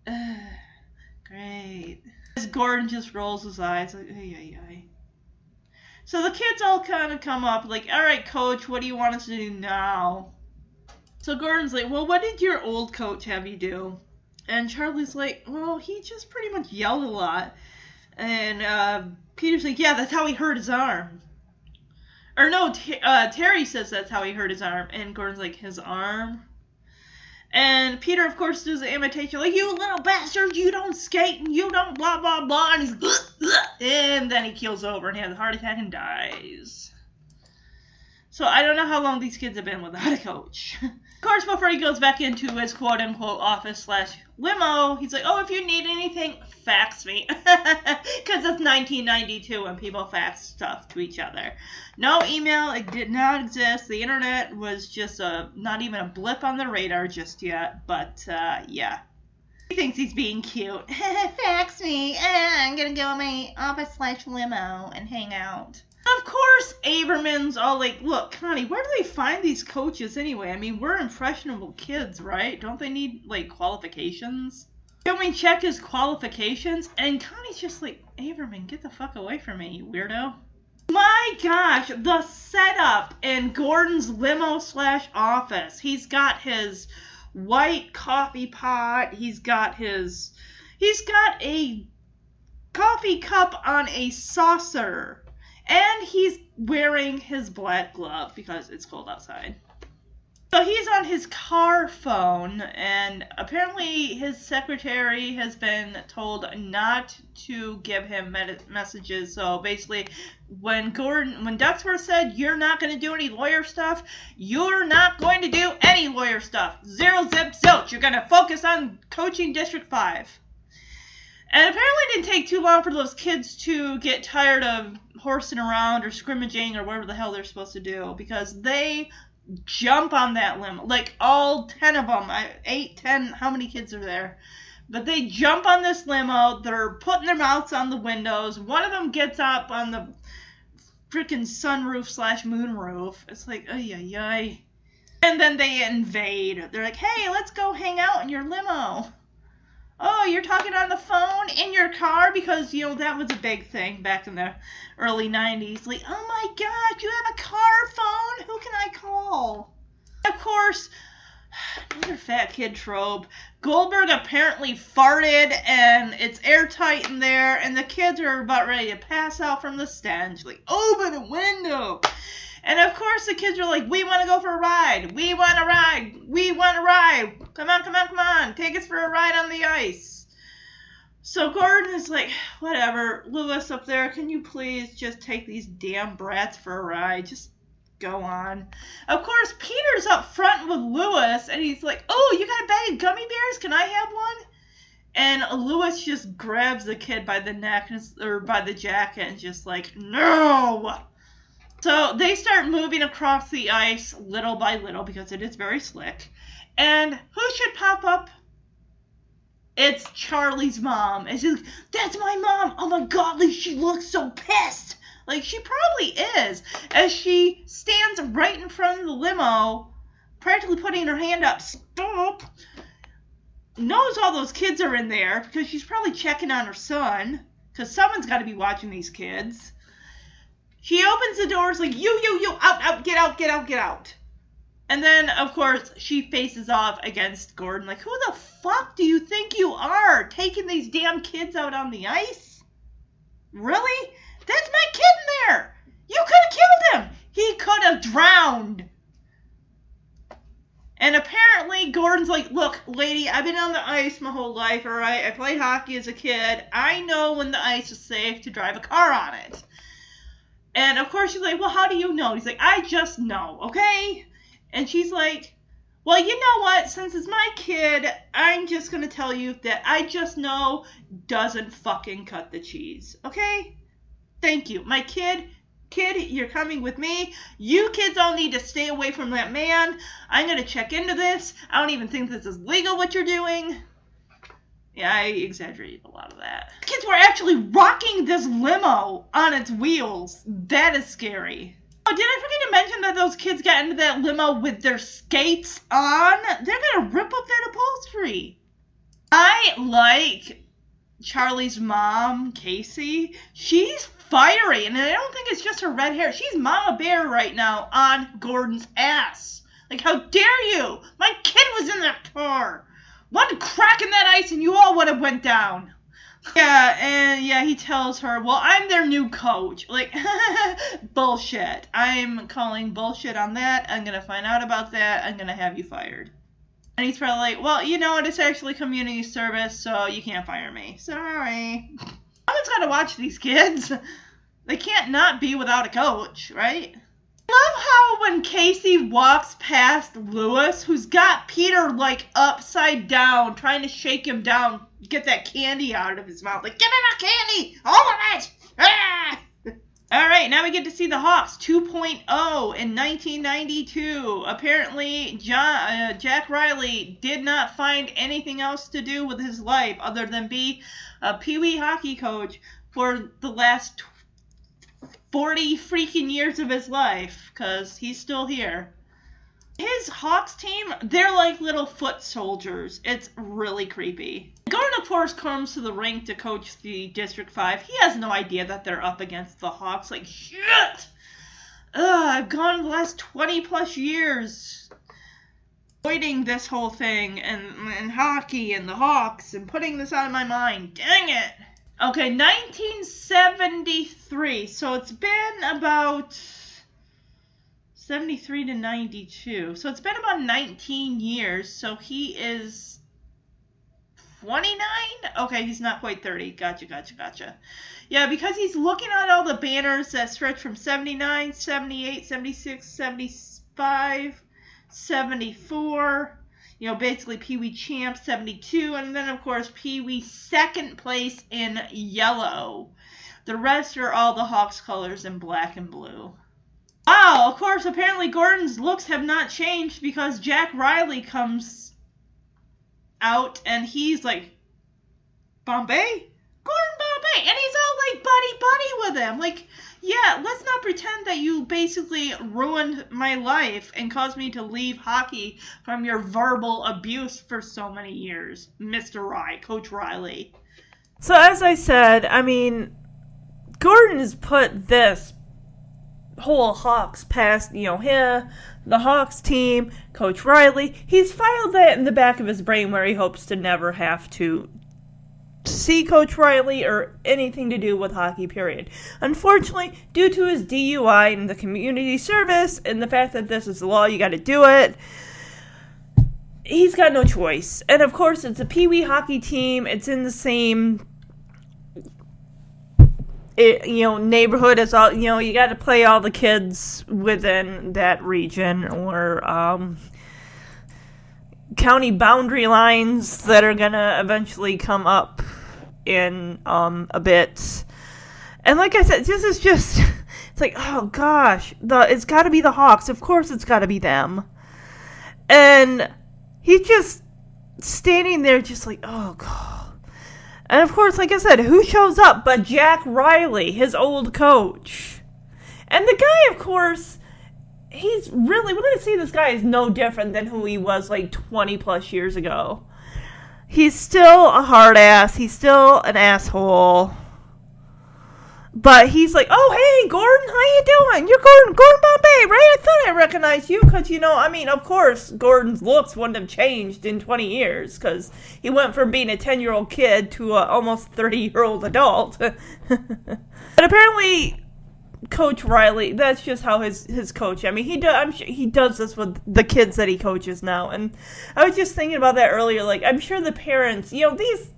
Ugh, (sighs) great. As Gordon just rolls his eyes like, ay, ay, ay. So the kids all kind of come up like, all right, coach, what do you want us to do now? So Gordon's like, well, what did your old coach have you do? And Charlie's like, well, he just pretty much yelled a lot. And uh, Peter's like, yeah, that's how he hurt his arm. Or no, T- uh, Terry says that's how he hurt his arm. And Gordon's like, his arm? And Peter, of course, does the imitation, like, you little bastard, you don't skate and you don't blah, blah, blah. And he's, and then he keels over and he has a heart attack and dies. So I don't know how long these kids have been without a coach. (laughs) of course, before he goes back into his quote unquote office slash limo, he's like, oh, if you need anything, fax me. (laughs) Because it's 1992 when people fax stuff to each other. No email, it did not exist. The internet was just a not even a blip on the radar just yet. But uh, yeah. He thinks he's being cute. (laughs) fax me. (laughs) I'm going to go in my office slash limo and hang out. Of course, Averman's all like, look, Connie, where do they find these coaches anyway? I mean, we're impressionable kids, right? Don't they need, like, qualifications? Can we check his qualifications? And Connie's just like, Averman, get the fuck away from me, you weirdo. My gosh, the setup in Gordon's limo slash office. He's got his white coffee pot. He's got his. He's got a coffee cup on a saucer and he's wearing his black glove because it's cold outside. So he's on his car phone, and apparently his secretary has been told not to give him med- messages. So basically, when Gordon, when Ducksworth said you're not going to do any lawyer stuff, you're not going to do any lawyer stuff. Zero zip zilch. You're going to focus on coaching District Five. And apparently it didn't take too long for those kids to get tired of horsing around or scrimmaging or whatever the hell they're supposed to do because they jump on that limo. Like all 10 of them, eight, ten, how many kids are there? But they jump on this limo. They're putting their mouths on the windows. One of them gets up on the freaking sunroof slash moonroof. It's like, ay, ay, ay. And then they invade. They're like, hey, let's go hang out in your limo oh, you're talking on the phone in your car because you know that was a big thing back in the early 90s. Like, oh my god, you have a car phone? Who can I call? Of course, (sighs) another fat kid trope. Goldberg apparently farted and it's airtight in there, and the kids are about ready to pass out from the stench. Like, open a window. And of course, the kids are like, we want to go for a ride. We want to ride. We want to ride. Come on, come on, come on. Take us for a ride on the ice. So Gordon is like, whatever. Lewis up there, can you please just take these damn brats for a ride? Just go on. Of course, Peter's up front with Lewis, and he's like, oh, you got a bag of gummy bears? Can I have one? And Lewis just grabs the kid by the neck or by the jacket and just like, no! So they start moving across the ice little by little because it is very slick. And who should pop up? It's Charlie's mom. And she's like, That's my mom. Oh my god, like she looks so pissed. Like she probably is. As she stands right in front of the limo, practically putting her hand up, stop. Knows all those kids are in there because she's probably checking on her son. Because someone's got to be watching these kids. She opens the doors like, you, you, you, out, out, get out, get out, get out. And then, of course, she faces off against Gordon. Like, who the fuck do you think you are? Taking these damn kids out on the ice? Really? That's my kid in there! You could have killed him! He could have drowned! And apparently, Gordon's like, look, lady, I've been on the ice my whole life, alright? I played hockey as a kid. I know when the ice is safe to drive a car on it. And of course she's like, well, how do you know? He's like, I just know, okay? And she's like, well, you know what? Since it's my kid, I'm just gonna tell you that I just know doesn't fucking cut the cheese, okay? Thank you. My kid, kid, you're coming with me. You kids all need to stay away from that man. I'm gonna check into this. I don't even think this is legal what you're doing. Yeah, I exaggerated a lot of that. Kids were actually rocking this limo on its wheels. That is scary. Oh, did I forget to mention that those kids got into that limo with their skates on? They're gonna rip up that upholstery. I like Charlie's mom, Casey. She's fiery, and I don't think it's just her red hair. She's Mama Bear right now on Gordon's ass. Like, how dare you? My kid was in that car. One crack in that ice, and you all would have went down. Yeah, and yeah, he tells her, "Well, I'm their new coach." Like, (laughs) bullshit. I'm calling bullshit on that. I'm gonna find out about that. I'm gonna have you fired. And he's probably like, "Well, you know what? It's actually community service, so you can't fire me. Sorry." (laughs) Someone's got to watch these kids. They can't not be without a coach, right? Love how when Casey walks past Lewis, who's got Peter like upside down, trying to shake him down, get that candy out of his mouth. Like, give me that candy! All of it! Ah! All right, now we get to see the Hawks 2.0 in 1992. Apparently, John, uh, Jack Riley did not find anything else to do with his life other than be a Pee Wee hockey coach for the last 40 freaking years of his life because he's still here. His Hawks team, they're like little foot soldiers. It's really creepy. Gordon, of course, comes to the rink to coach the District 5. He has no idea that they're up against the Hawks. Like, shit! Ugh, I've gone the last 20 plus years avoiding this whole thing and, and hockey and the Hawks and putting this out of my mind. Dang it! Okay, 1973. So it's been about 73 to 92. So it's been about 19 years. So he is 29? Okay, he's not quite 30. Gotcha, gotcha, gotcha. Yeah, because he's looking at all the banners that stretch from 79, 78, 76, 75, 74 you know, basically Pee Wee Champ 72, and then of course Pee Wee second place in yellow. The rest are all the Hawks colors in black and blue. Wow, of course, apparently Gordon's looks have not changed because Jack Riley comes out and he's like, Bombay? Gordon Bombay! And he's all like buddy buddy with him. Like, yeah, let's not pretend that you basically ruined my life and caused me to leave hockey from your verbal abuse for so many years, Mr. Rye, Coach Riley. So, as I said, I mean, Gordon has put this whole Hawks past, you know, him, the Hawks team, Coach Riley. He's filed that in the back of his brain where he hopes to never have to see Coach Riley or anything to do with hockey, period. Unfortunately, due to his DUI and the community service and the fact that this is the law, you got to do it. He's got no choice. And of course, it's a Pee Wee hockey team. It's in the same it, you know neighborhood as all you know you got to play all the kids within that region or um, county boundary lines that are gonna eventually come up in um, a bit. And like I said, this is just (laughs) it's like, oh gosh, the it's got to be the Hawks. Of course it's got to be them. And he's just standing there just like, oh god. And of course, like I said, who shows up but Jack Riley, his old coach. And the guy, of course, he's really we're gonna see this guy is no different than who he was like 20 plus years ago he's still a hard ass. He's still an asshole. But he's like, oh hey Gordon, how you doing? You're Gordon, Gordon Bombay, right? I thought I recognized you because you know, I mean, of course, Gordon's looks wouldn't have changed in 20 years because he went from being a 10 year old kid to a almost 30 year old adult. (laughs) but apparently, Coach Riley, that's just how his his coach. I mean, he does. I'm sure he does this with the kids that he coaches now. And I was just thinking about that earlier. Like, I'm sure the parents, you know, these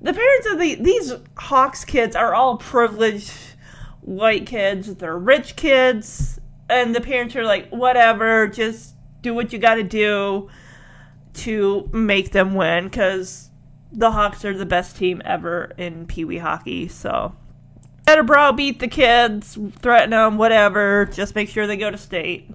the parents of the these Hawks kids are all privileged white kids. They're rich kids, and the parents are like, whatever, just do what you got to do to make them win because the Hawks are the best team ever in Pee Wee hockey. So better browbeat the kids, threaten them, whatever. Just make sure they go to state.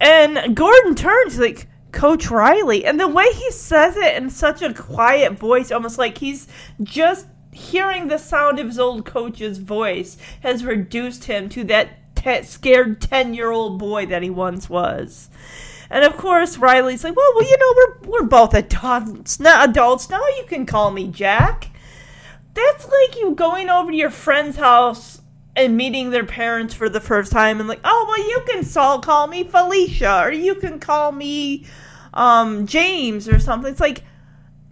And Gordon turns like, Coach Riley. And the way he says it in such a quiet voice, almost like he's just hearing the sound of his old coach's voice, has reduced him to that te- scared 10 year old boy that he once was. And of course, Riley's like, well, well, you know, we're, we're both adults. Now, adults. Now you can call me Jack. That's like you going over to your friend's house and meeting their parents for the first time and like, oh, well, you can so- call me Felicia or you can call me um, James or something. It's like,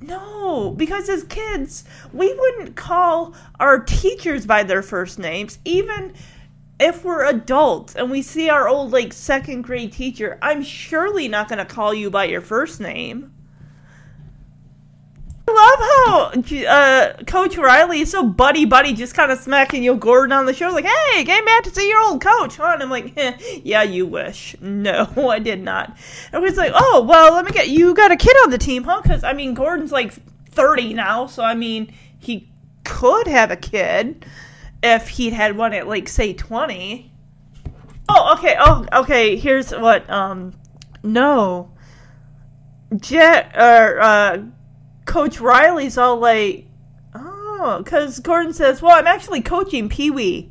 no, because as kids, we wouldn't call our teachers by their first names, even if we're adults and we see our old like second grade teacher. I'm surely not going to call you by your first name. I love how uh, Coach Riley is so buddy buddy, just kind of smacking you Gordon on the shoulder, like, "Hey, came back to see your old coach." Huh? And I'm like, eh, "Yeah, you wish." (laughs) No, I did not. And he's like, "Oh, well, let me get you got a kid on the team, huh?" Because I mean, Gordon's like 30 now, so I mean, he could have a kid if he'd had one at like say 20. Oh, okay. Oh, okay. Here's what. Um, no. Jet or uh Coach Riley's all like, oh, because Gordon says, well, I'm actually coaching Pee Wee.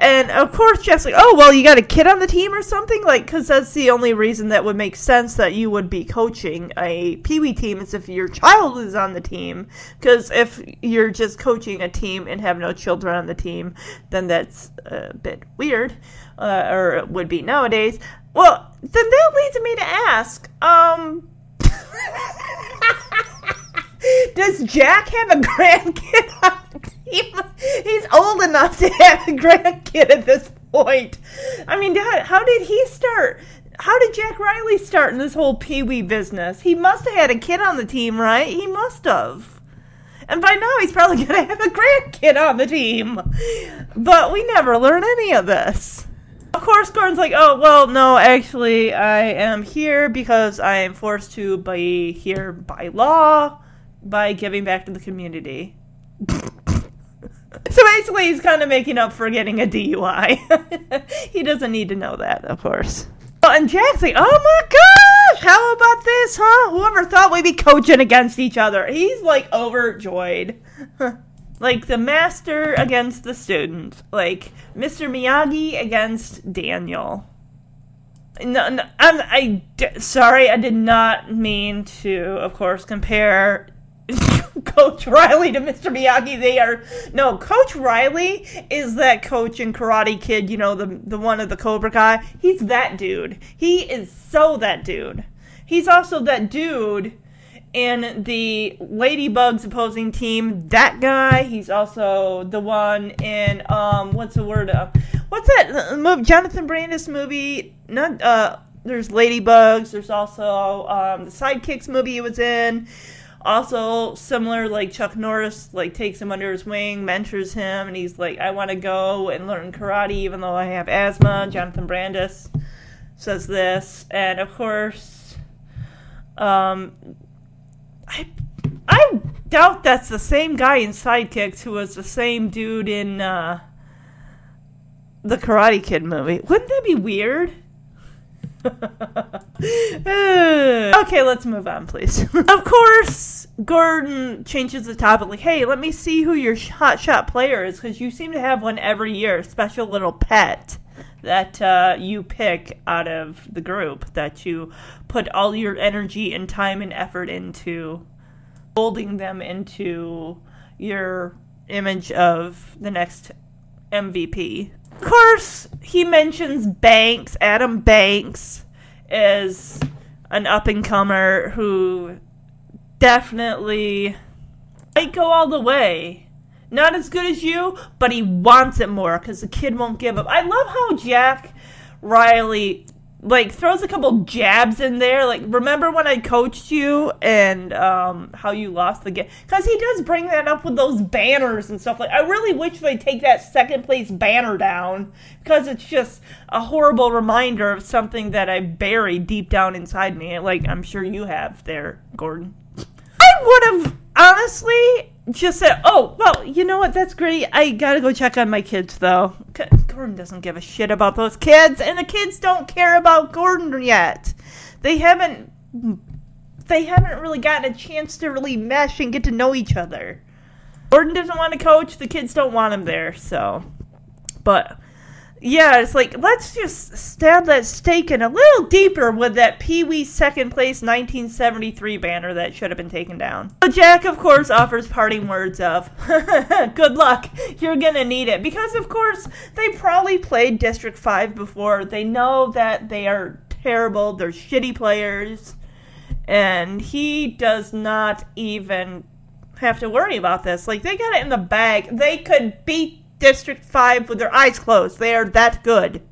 And of course, Jeff's like, oh, well, you got a kid on the team or something? Like, because that's the only reason that would make sense that you would be coaching a Pee Wee team is if your child is on the team. Because if you're just coaching a team and have no children on the team, then that's a bit weird, uh, or it would be nowadays. Well, then that leads me to ask, um, (laughs) does Jack have a grandkid on the team? He's old enough to have a grandkid at this point. I mean, how did he start? How did Jack Riley start in this whole Pee Wee business? He must have had a kid on the team, right? He must have. And by now, he's probably going (laughs) to have a grandkid on the team. But we never learn any of this. Of course, Gordon's like, oh, well, no, actually, I am here because I am forced to be here by law by giving back to the community. (laughs) so basically, he's kind of making up for getting a DUI. (laughs) he doesn't need to know that, of course. Oh, and Jack's like, oh my gosh, how about this, huh? Whoever thought we'd be coaching against each other? He's like overjoyed. (laughs) like the master against the student. Like Mr. Miyagi against Daniel. No, no I'm, I, sorry, I did not mean to, of course, compare (laughs) Coach Riley to Mr. Miyagi. They are no Coach Riley is that coach in Karate Kid. You know the the one of the Cobra Kai. He's that dude. He is so that dude. He's also that dude in the Ladybugs opposing team. That guy. He's also the one in um what's the word? of what's that movie? Jonathan Brandis movie? Not uh. There's Ladybugs. There's also um, the Sidekicks movie he was in. Also, similar, like Chuck Norris, like takes him under his wing, mentors him, and he's like, "I want to go and learn karate, even though I have asthma." Jonathan Brandis says this, and of course, um, I I doubt that's the same guy in Sidekicks who was the same dude in uh, the Karate Kid movie. Wouldn't that be weird? (laughs) okay, let's move on, please. (laughs) of course, Gordon changes the topic like, hey, let me see who your hot shot player is, because you seem to have one every year, special little pet that uh, you pick out of the group, that you put all your energy and time and effort into molding them into your image of the next MVP. Course, he mentions Banks, Adam Banks, is an up and comer who definitely might go all the way. Not as good as you, but he wants it more because the kid won't give up. I love how Jack Riley like throws a couple jabs in there. Like, remember when I coached you and um, how you lost the game? Because he does bring that up with those banners and stuff. Like, I really wish they take that second place banner down because it's just a horrible reminder of something that I buried deep down inside me. Like, I'm sure you have there, Gordon. I would have honestly just said, "Oh, well, you know what? That's great. I gotta go check on my kids, though." Gordon doesn't give a shit about those kids, and the kids don't care about Gordon yet. They haven't they haven't really gotten a chance to really mesh and get to know each other. Gordon doesn't want to coach, the kids don't want him there, so. But yeah, it's like let's just stab that stake in a little deeper with that Pee Wee second place 1973 banner that should have been taken down. So Jack, of course, offers parting words of (laughs) good luck. You're gonna need it because, of course, they probably played District Five before. They know that they are terrible. They're shitty players, and he does not even have to worry about this. Like they got it in the bag. They could beat District 5 with their eyes closed. They are that good.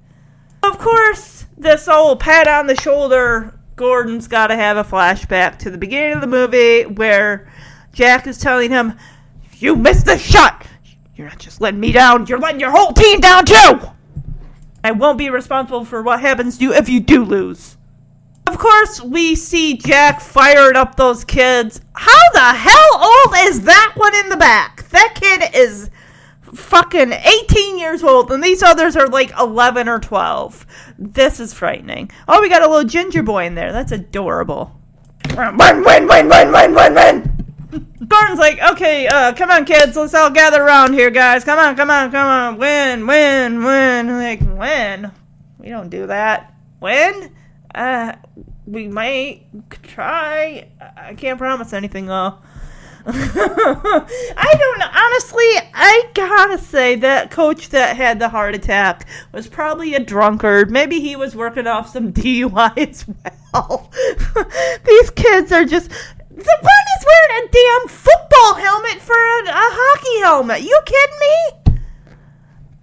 Of course, this old pat on the shoulder, Gordon's got to have a flashback to the beginning of the movie where Jack is telling him, You missed the shot! You're not just letting me down, you're letting your whole team down too! I won't be responsible for what happens to you if you do lose. Of course, we see Jack firing up those kids. How the hell old is that one in the back? That kid is fucking 18 years old, and these others are like 11 or 12. This is frightening. Oh, we got a little ginger boy in there. That's adorable. Win, win, win, win, win, win, win. Gordon's like, okay, uh, come on, kids, let's all gather around here, guys. Come on, come on, come on. Win, win, win. Like, win? We don't do that. Win? Uh, we might try. I can't promise anything, though. (laughs) I don't know. Honestly, I gotta say that coach that had the heart attack was probably a drunkard. Maybe he was working off some (laughs) DUI as well. (laughs) These kids are just. The one is wearing a damn football helmet for a, a hockey helmet. You kidding me?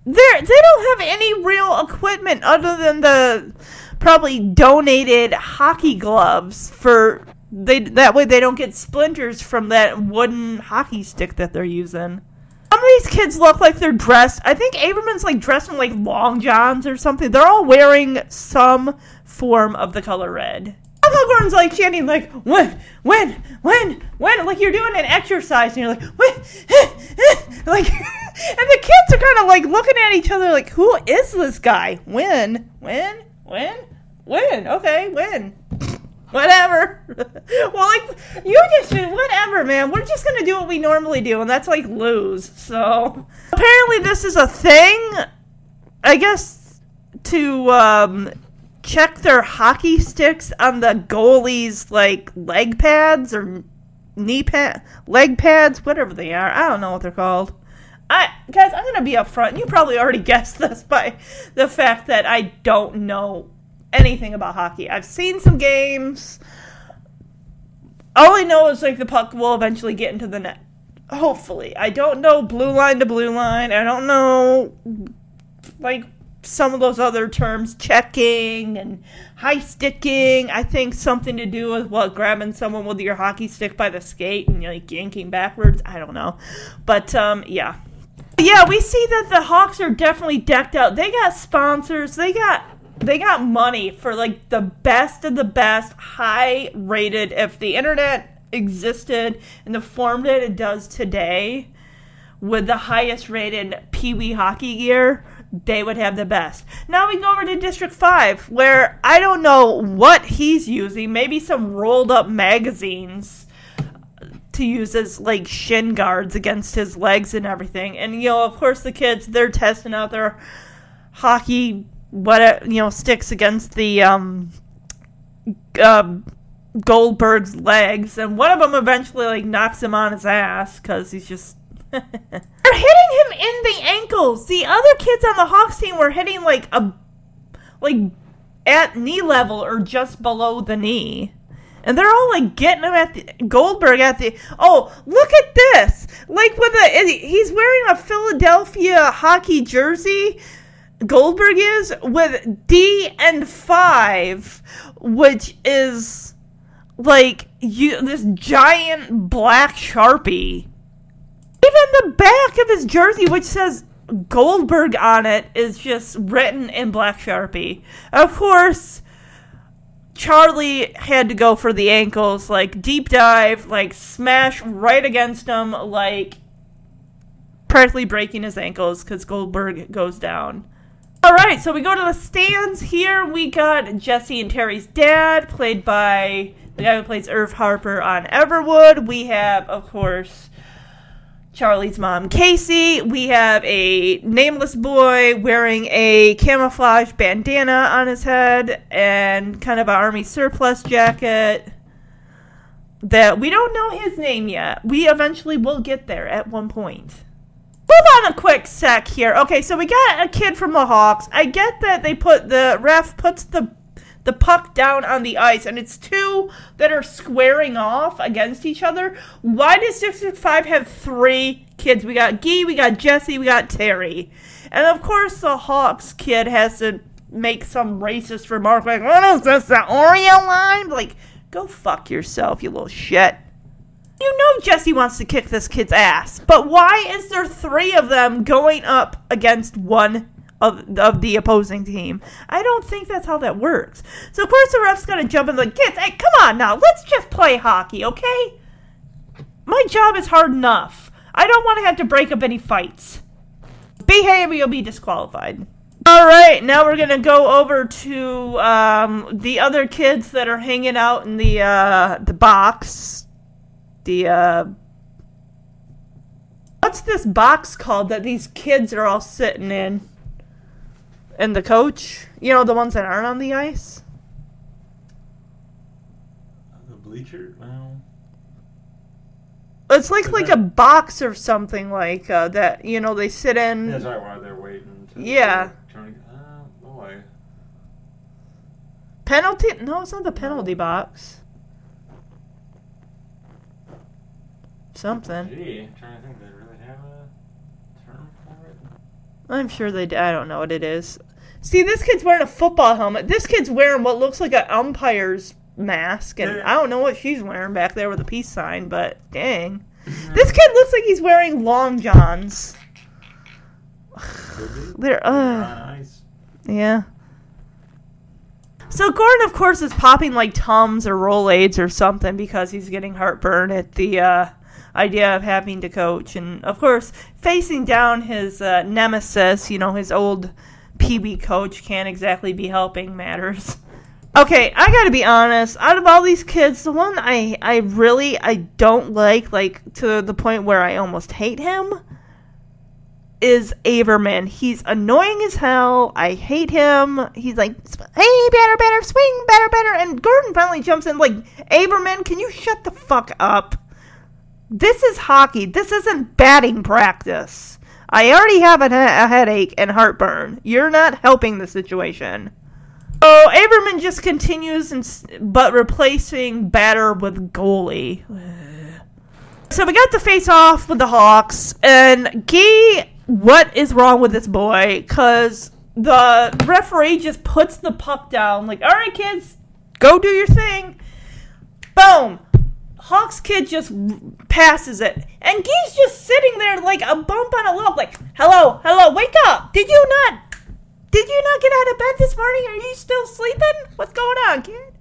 They're, they don't have any real equipment other than the probably donated hockey gloves for they that way they don't get splinters from that wooden hockey stick that they're using. Some of these kids look like they're dressed. I think Averman's like dressed in like long johns or something. They're all wearing some form of the color red. Uncle like chanting like when, when, when, when, like you're doing an exercise and you're like when, (laughs) like, (laughs) and the kids are kind of like looking at each other like who is this guy? When, when, when, when? Okay, when whatever. (laughs) well, like you just whatever, man. We're just gonna do what we normally do, and that's like lose. So apparently, this is a thing. I guess to um, check their hockey sticks on the goalie's like leg pads or knee pad, leg pads, whatever they are. I don't know what they're called. I guys, I'm gonna be upfront. You probably already (laughs) guessed this by the fact that I don't know anything about hockey. I've seen some games. All I know is like the puck will eventually get into the net. Hopefully. I don't know blue line to blue line. I don't know like some of those other terms, checking and high sticking. I think something to do with what grabbing someone with your hockey stick by the skate and like yanking backwards. I don't know. But um yeah. Yeah, we see that the Hawks are definitely decked out. They got sponsors. They got they got money for like the best of the best, high rated. If the internet existed in the form that it does today, with the highest rated Pee Wee hockey gear, they would have the best. Now we go over to District 5, where I don't know what he's using. Maybe some rolled up magazines to use as like shin guards against his legs and everything. And you know, of course, the kids they're testing out their hockey what you know sticks against the um uh, Goldberg's legs, and one of them eventually like knocks him on his ass because he's just. (laughs) They're hitting him in the ankles. The other kids on the Hawks team were hitting like a like at knee level or just below the knee. And they're all like getting him at the Goldberg at the oh look at this like with a he's wearing a Philadelphia hockey jersey Goldberg is with D and five, which is like you this giant black sharpie. Even the back of his jersey, which says Goldberg on it, is just written in black sharpie. Of course, Charlie had to go for the ankles, like deep dive, like smash right against him, like practically breaking his ankles because Goldberg goes down. All right, so we go to the stands here. We got Jesse and Terry's dad, played by the guy who plays Irv Harper on Everwood. We have, of course, Charlie's mom, Casey. We have a nameless boy wearing a camouflage bandana on his head and kind of an army surplus jacket. That we don't know his name yet. We eventually will get there at one point. Hold on a quick sec here. Okay, so we got a kid from the Hawks. I get that they put the ref puts the the puck down on the ice and it's two that are squaring off against each other. Why does District 5 have three kids? We got Guy, we got Jesse, we got Terry. And of course the Hawks kid has to make some racist remark like, what is this, the Oreo line? Like, go fuck yourself, you little shit. You know Jesse wants to kick this kid's ass, but why is there three of them going up against one of, of the opposing team? I don't think that's how that works. So of course the ref's gonna jump in like, kids, hey, come on now, let's just play hockey, okay? My job is hard enough. I don't want to have to break up any fights. Behave or you'll be disqualified. All right, now we're gonna go over to um, the other kids that are hanging out in the uh, the box the uh what's this box called that these kids are all sitting in and the coach you know the ones that aren't on the ice The bleacher? Well, it's like like that- a box or something like uh, that you know they sit in that's right while they're waiting. To Yeah. Turn, oh, boy. penalty no it's not the penalty box something Gee, I'm trying to think. They really have a term for it? i'm sure they d- i don't know what it is see this kid's wearing a football helmet this kid's wearing what looks like an umpire's mask and i don't know what she's wearing back there with a peace sign but dang This kid looks like he's wearing long johns. (sighs) They're uh yeah. So Gordon, of course, is popping like Tums or Rolaids or something because he's getting heartburn at the uh, idea of having to coach, and of course, facing down his uh, nemesis, you know, his old PB coach can't exactly be helping matters. (laughs) Okay, I gotta be honest. Out of all these kids, the one I I really I don't like, like to the point where I almost hate him, is Averman. He's annoying as hell. I hate him. He's like, hey, better, better, swing, better, better. And Gordon finally jumps in, like, Averman, can you shut the fuck up? This is hockey. This isn't batting practice. I already have a, a headache and heartburn. You're not helping the situation. Oh, so Averman just continues, and, but replacing batter with goalie. (sighs) So we got the face off with the Hawks, and Gee, what is wrong with this boy? Because the referee just puts the puck down, like, all right, kids, go do your thing. Boom. Hawks kid just passes it, and Guy's just sitting there like a bump on a log, like, hello, hello, wake up. Did you not, did you not get out of bed this morning? Are you still sleeping? What's going on, kid?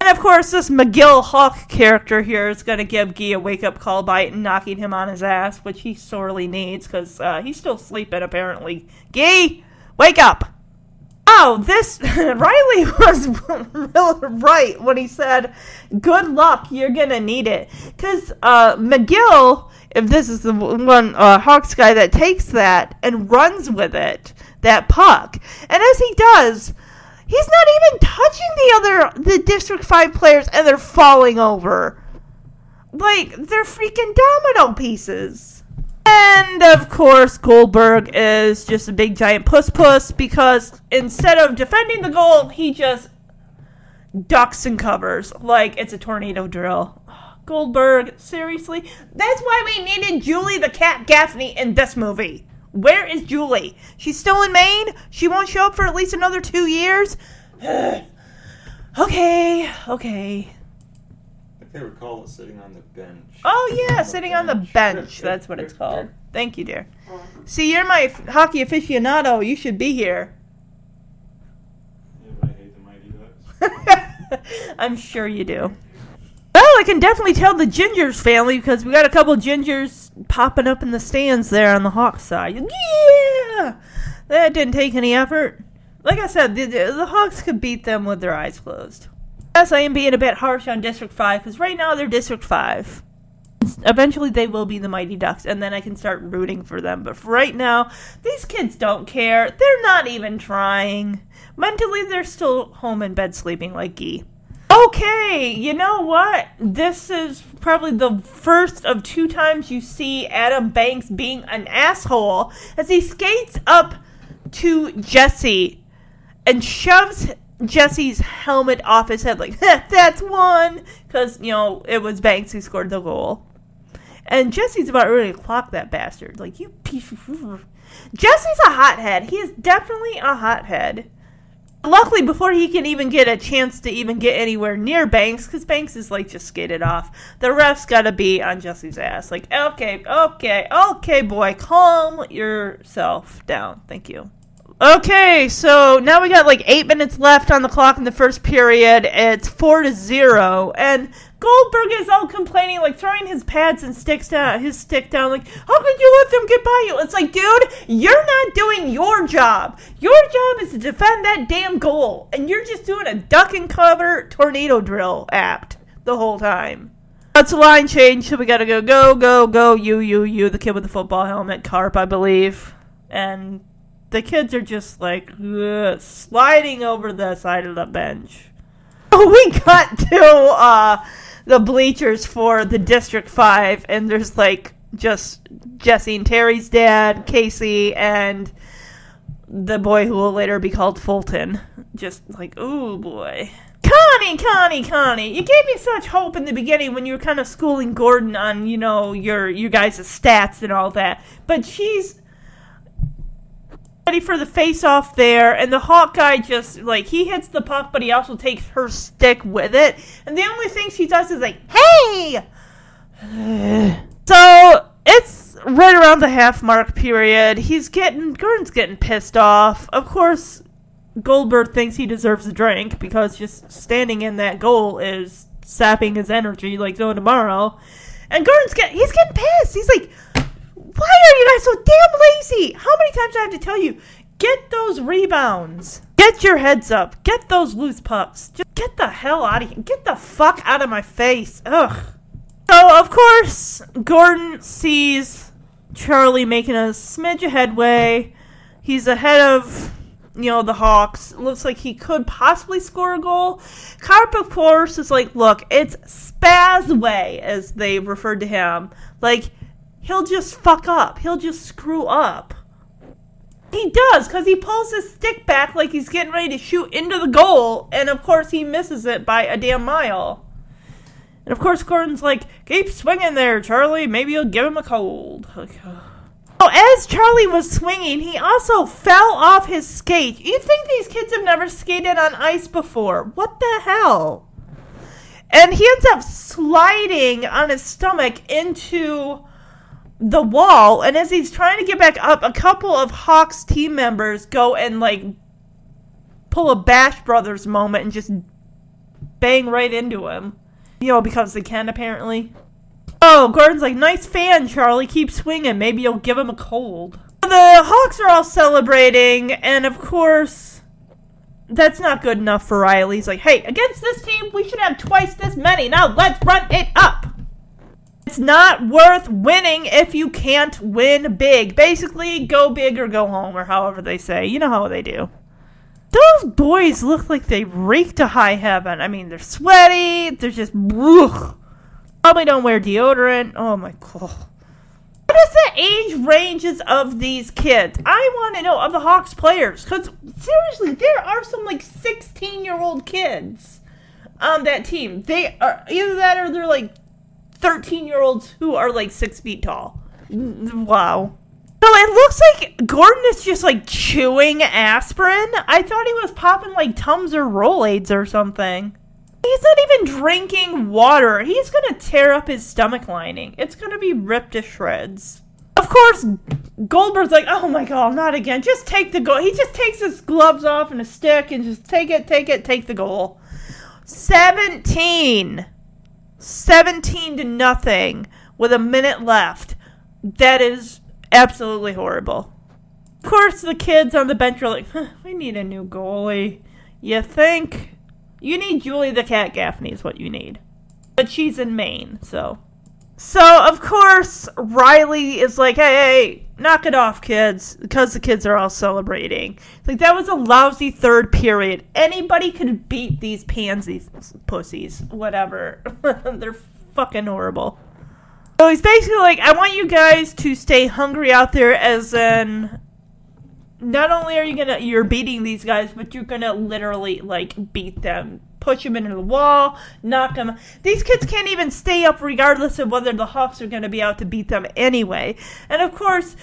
And of course, this McGill Hawk character here is going to give Guy a wake up call by knocking him on his ass, which he sorely needs because uh, he's still sleeping, apparently. Guy, wake up! Oh, this. (laughs) Riley was (laughs) right when he said, Good luck, you're to need it. Because uh, McGill, if this is the one uh, Hawks guy that takes that and runs with it, that puck, and as he does, He's not even touching the other the District 5 players and they're falling over. Like they're freaking domino pieces. And of course Goldberg is just a big giant puss puss because instead of defending the goal, he just ducks and covers like it's a tornado drill. Goldberg, seriously? That's why we needed Julie the Cat Gaffney in this movie. Where is Julie? She's still in Maine? She won't show up for at least another two years? (sighs) okay, okay. They would call it sitting on the bench. Oh, yeah, sitting on the bench. That's what it's called. Thank you, dear. See, you're my f- hockey aficionado. You should be here. Yeah, but I hate the Mighty Ducks. (laughs) I'm sure you do. Well, I can definitely tell the Gingers family because we got a couple Gingers popping up in the stands there on the Hawks side. Yeah! That didn't take any effort. Like I said, the, the, the Hawks could beat them with their eyes closed. Yes, I am being a bit harsh on District 5 because right now they're District 5. Eventually they will be the Mighty Ducks and then I can start rooting for them. But for right now, these kids don't care. They're not even trying. Mentally, they're still home in bed sleeping like Gee. Okay, you know what? This is probably the first of two times you see Adam Banks being an asshole as he skates up to Jesse and shoves Jesse's helmet off his head like, (laughs) that's one! Because, you know, it was Banks who scored the goal. And Jesse's about ready to clock that bastard. Like, you piece (laughs) of... Jesse's a hothead. He is definitely a hothead. Luckily, before he can even get a chance to even get anywhere near Banks, because Banks is like just skated off, the ref's got to be on Jesse's ass. Like, okay, okay, okay, boy, calm yourself down. Thank you. Okay, so now we got like eight minutes left on the clock in the first period. It's four to zero, and Goldberg is all complaining, like throwing his pads and sticks down, his stick down, like, how could you let them get by you? It's like, dude, you're not doing your job. Your job is to defend that damn goal, and you're just doing a duck and cover tornado drill apt the whole time. That's a line change, so we gotta go, go, go, go, you, you, you, the kid with the football helmet, Carp, I believe. And the kids are just like ugh, sliding over the side of the bench. (laughs) We got to uh, the bleachers for the District 5, and there's like just Jesse and Terry's dad, Casey, and the boy who will later be called Fulton. Just like, oh boy. Connie, Connie, Connie, you gave me such hope in the beginning when you were kind of schooling Gordon on, you know, your you guys' stats and all that. But she's ready for the face off there, and the Hawkeye just like he hits the puck, but he also takes her stick with it. And the only thing she does is like, "Hey!" (sighs) so it's right around the half mark period. He's getting Gordon's getting pissed off. Of course, Goldberg thinks he deserves a drink because just standing in that goal is sapping his energy like no tomorrow. And Gordon's get he's getting pissed. He's like, why are you guys so damn lazy? How many times do I have to tell you? Get those rebounds. Get your heads up. Get those loose pucks. Just get the hell out of here. Get the fuck out of my face. Ugh. So, of course, Gordon sees Charlie making a smidge of headway. He's ahead of, you know, the Hawks. Looks like he could possibly score a goal. Carp, of course, is like, look, it's Spazway, as they referred to him. Like, he'll just fuck up. He'll just screw up. He does, because he pulls his stick back like he's getting ready to shoot into the goal, and of course he misses it by a damn mile. And of course Gordon's like, keep swinging there, Charlie. Maybe you'll give him a cold. Like, (sighs) oh, as Charlie was swinging, he also fell off his skate. You think these kids have never skated on ice before? What the hell? And he ends up sliding on his stomach into the wall, and as he's trying to get back up, a couple of Hawks team members go and like pull a Bash Brothers moment and just bang right into him. You know, because they can apparently. Oh, Gordon's like, nice fan, Charlie. Keep swinging. Maybe you'll give him a cold. The Hawks are all celebrating, and of course, that's not good enough for Riley. He's like, hey, against this team, we should have twice this many. Now let's run it up. It's not worth winning if you can't win big. Basically, go big or go home, or however they say. You know how they do. Those boys look like they reek to high heaven. I mean, they're sweaty. They're just. Ugh. Probably don't wear deodorant. Oh my god. What is the age ranges of these kids? I want to know of the Hawks players. Because, seriously, there are some like 16 year old kids on that team. They are either that or they're like 13 year olds who are like six feet tall. Wow. So it looks like Gordon is just like chewing aspirin. I thought he was popping like Tums or Rolaids or something. He's not even drinking water. He's gonna tear up his stomach lining. It's gonna be ripped to shreds. Of course, Goldberg's like, oh my god, not again. Just take the goal. He just takes his gloves off and a stick and just take it, take it, take the goal. 17. 17 to nothing with a minute left. That is absolutely horrible. Of course, the kids on the bench are like, huh, we need a new goalie. You think? You need Julie the Cat Gaffney is what you need. But she's in Maine, so. So, of course, Riley is like, hey, hey, knock it off, kids, because the kids are all celebrating. Like, that was a lousy third period. Anybody could beat these pansies, pussies, whatever. (laughs) They're fucking horrible. So he's basically like, I want you guys to stay hungry out there, as in, not only are you gonna, you're beating these guys, but you're gonna literally, like, beat them push them into the wall, knock them. These kids can't even stay up regardless of whether the Hawks are going to be out to beat them anyway. And of course,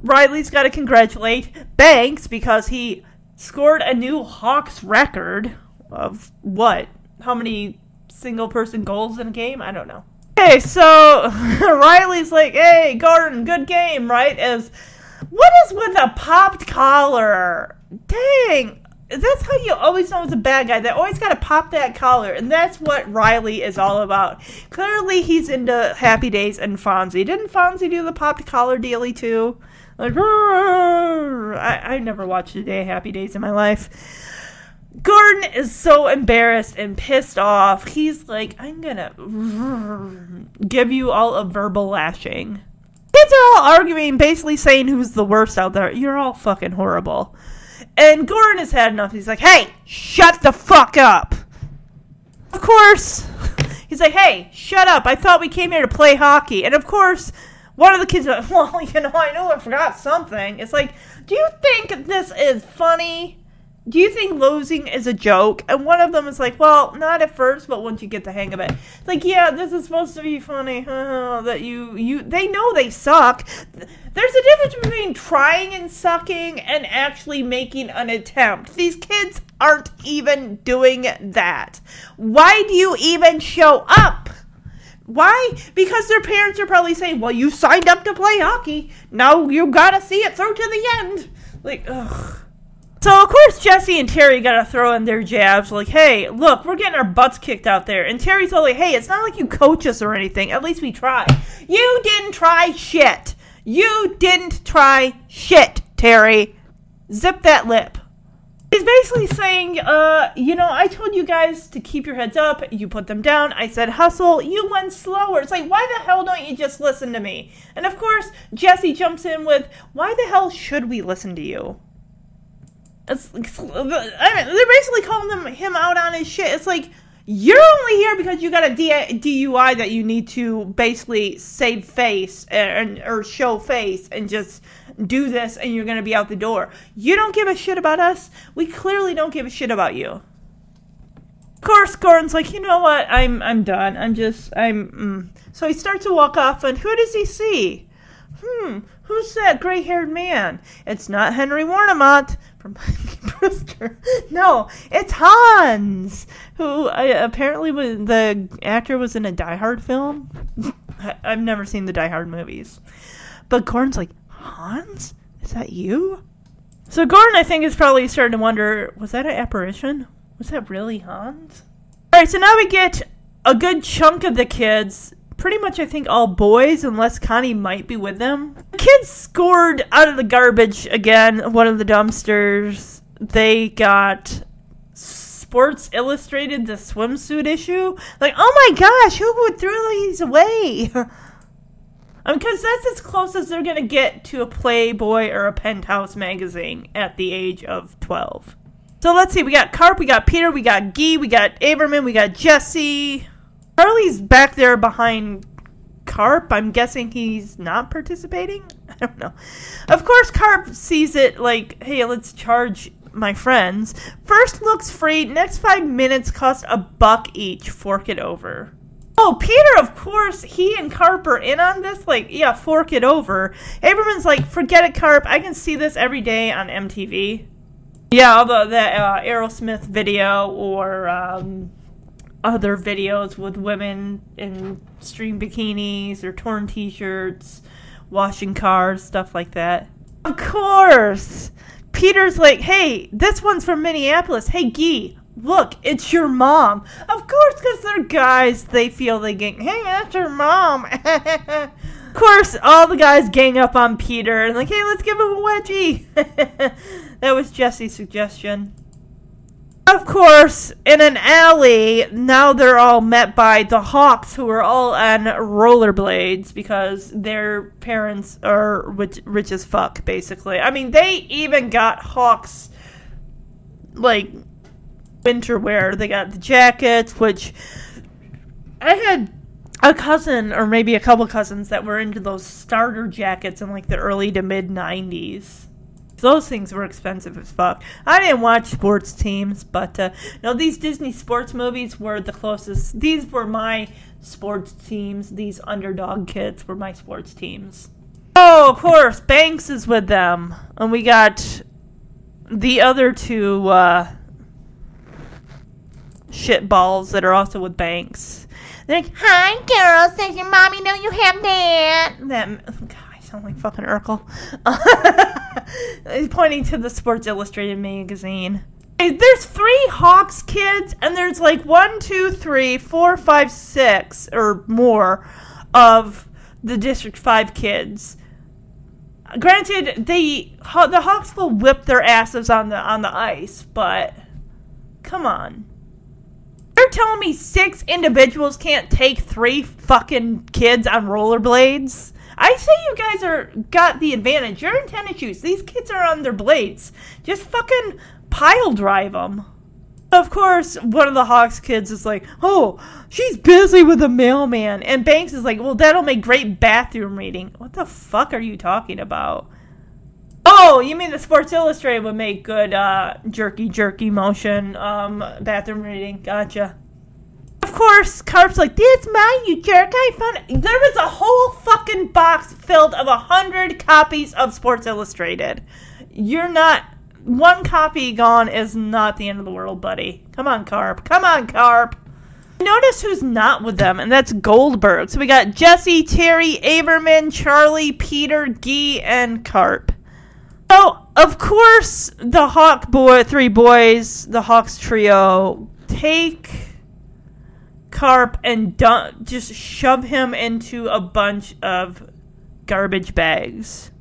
Riley's got to congratulate Banks because he scored a new Hawks record of what? How many single person goals in a game? I don't know. Okay, so (laughs) Riley's like, hey, Gordon, good game, right? As what is with a popped collar? Dang, that's how you always know it's a bad guy. They always got to pop that collar, and that's what Riley is all about. Clearly, he's into Happy Days and Fonzie. Didn't Fonzie do the popped collar dealy too? Like, I, I never watched a day of Happy Days in my life. Gordon is so embarrassed and pissed off. He's like, I'm gonna give you all a verbal lashing. Kids are all arguing, basically saying who's the worst out there. You're all fucking horrible. And Gordon has had enough. He's like, hey, shut the fuck up. Of course, (laughs) he's like, hey, shut up. I thought we came here to play hockey. And of course, one of the kids like, (laughs) well, you know, I know I forgot something. It's like, do you think this is funny? Do you think losing is a joke? And one of them is like, well, not at first, but once you get the hang of it. It's like, yeah, this is supposed to be funny. (laughs) that you, you, they know they suck. There's a difference between trying and sucking and actually making an attempt. These kids aren't even doing that. Why do you even show up? Why? Because their parents are probably saying, well, you signed up to play hockey. Now you gotta see it through to the end. Like, ugh. So of course Jesse and Terry gotta throw in their jabs, like, "Hey, look, we're getting our butts kicked out there." And Terry's all like, "Hey, it's not like you coach us or anything. At least we try. You didn't try shit. You didn't try shit, Terry. Zip that lip." He's basically saying, uh, you know, I told you guys to keep your heads up. You put them down. I said hustle. You went slower. It's like, why the hell don't you just listen to me? And of course, Jesse jumps in with, why the hell should we listen to you? I mean, they're basically calling them him out on his shit. It's like you're only here because you got a DUI that you need to basically save face and or show face and just do this, and you're gonna be out the door. You don't give a shit about us. We clearly don't give a shit about you. Of course, Gordon's like, you know what? I'm I'm done. I'm just I'm. Mm. So he starts to walk off, and who does he see? Hmm, who's that gray haired man? It's not Henry Warnimont from (laughs) Brewster. No, it's Hans, who uh, apparently was the actor was in a Die Hard film. (laughs) I, I've never seen the Die Hard movies. But Gordon's like, Hans? Is that you? So Gordon, I think, is probably starting to wonder was that an apparition? Was that really Hans? Alright, so now we get a good chunk of the kids pretty much, I think, all boys, unless Connie might be with them. Kids scored out of the garbage again, one of the dumpsters. They got Sports Illustrated, the swimsuit issue. Like, oh my gosh, who would throw these away? (laughs) Because um, that's as close as they're going to get to a Playboy or a Penthouse magazine at the age of 12. So let's see. We got Carp, we got Peter, we got Guy, we got Averman, we got Jesse. Charlie's back there behind Carp. I'm guessing he's not participating. (laughs) I don't know. Of course, Carp sees it like, hey, let's charge my friends. First looks free. Next five minutes cost a buck each. Fork it over. Oh, Peter, of course, he and Carp are in on this. Like, yeah, fork it over. Averman's like, forget it, Carp. I can see this every day on MTV. Yeah, although the uh, Aerosmith video or um, other videos with women in stream bikinis or torn t-shirts, washing cars, stuff like that. Of course. Peter's like, "Hey, this one's from Minneapolis. Hey, Guy, look, it's your mom." Of course, because they're guys, they feel they get, Hey, that's your mom. (laughs) of course, all the guys gang up on Peter and like, "Hey, let's give him a wedgie." (laughs) that was Jesse's suggestion. Of course, in an alley, now they're all met by the Hawks, who are all on rollerblades because their parents are rich, rich as fuck, basically. I mean, they even got Hawks, like, winter wear. They got the jackets, which I had a cousin, or maybe a couple cousins, that were into those starter jackets in, like, the early to mid 90s those things were expensive as fuck. I didn't watch sports teams, but uh, no, these Disney sports movies were the closest. These were my sports teams. These underdog kids were my sports teams. Oh, of course, Banks is with them, and we got the other two uh, shit balls that are also with Banks. They're like, "Hi, girls. Does your mommy know you have that?" That. Sound like fucking Urkel. (laughs) He's pointing to the Sports Illustrated magazine. There's three Hawks kids, and there's like one, two, three, four, five, six, or more of the District 5 kids. Granted, they the Hawks will whip their asses on the on the ice, but come on. You're telling me six individuals can't take three fucking kids on rollerblades? I say you guys are got the advantage. You're in tennis shoes. These kids are on their blades. Just fucking pile drive them. Of course, one of the Hawks kids is like, "Oh, she's busy with a mailman," and Banks is like, "Well, that'll make great bathroom reading." What the fuck are you talking about? Oh, you mean the Sports Illustrated would make good uh, jerky jerky motion um, bathroom reading? Gotcha. Of course, Carp's like, "That's mine, you jerk! I found it." There was a whole fucking box filled of a hundred copies of Sports Illustrated. You're not one copy gone is not the end of the world, buddy. Come on, Carp. Come on, Carp. Notice who's not with them, and that's Goldberg. So we got Jesse, Terry, Averman, Charlie, Peter, Gee, and Carp. So of course the Hawk boy, three boys, the Hawks trio, take Carp and dump, just shove him into a bunch of garbage bags.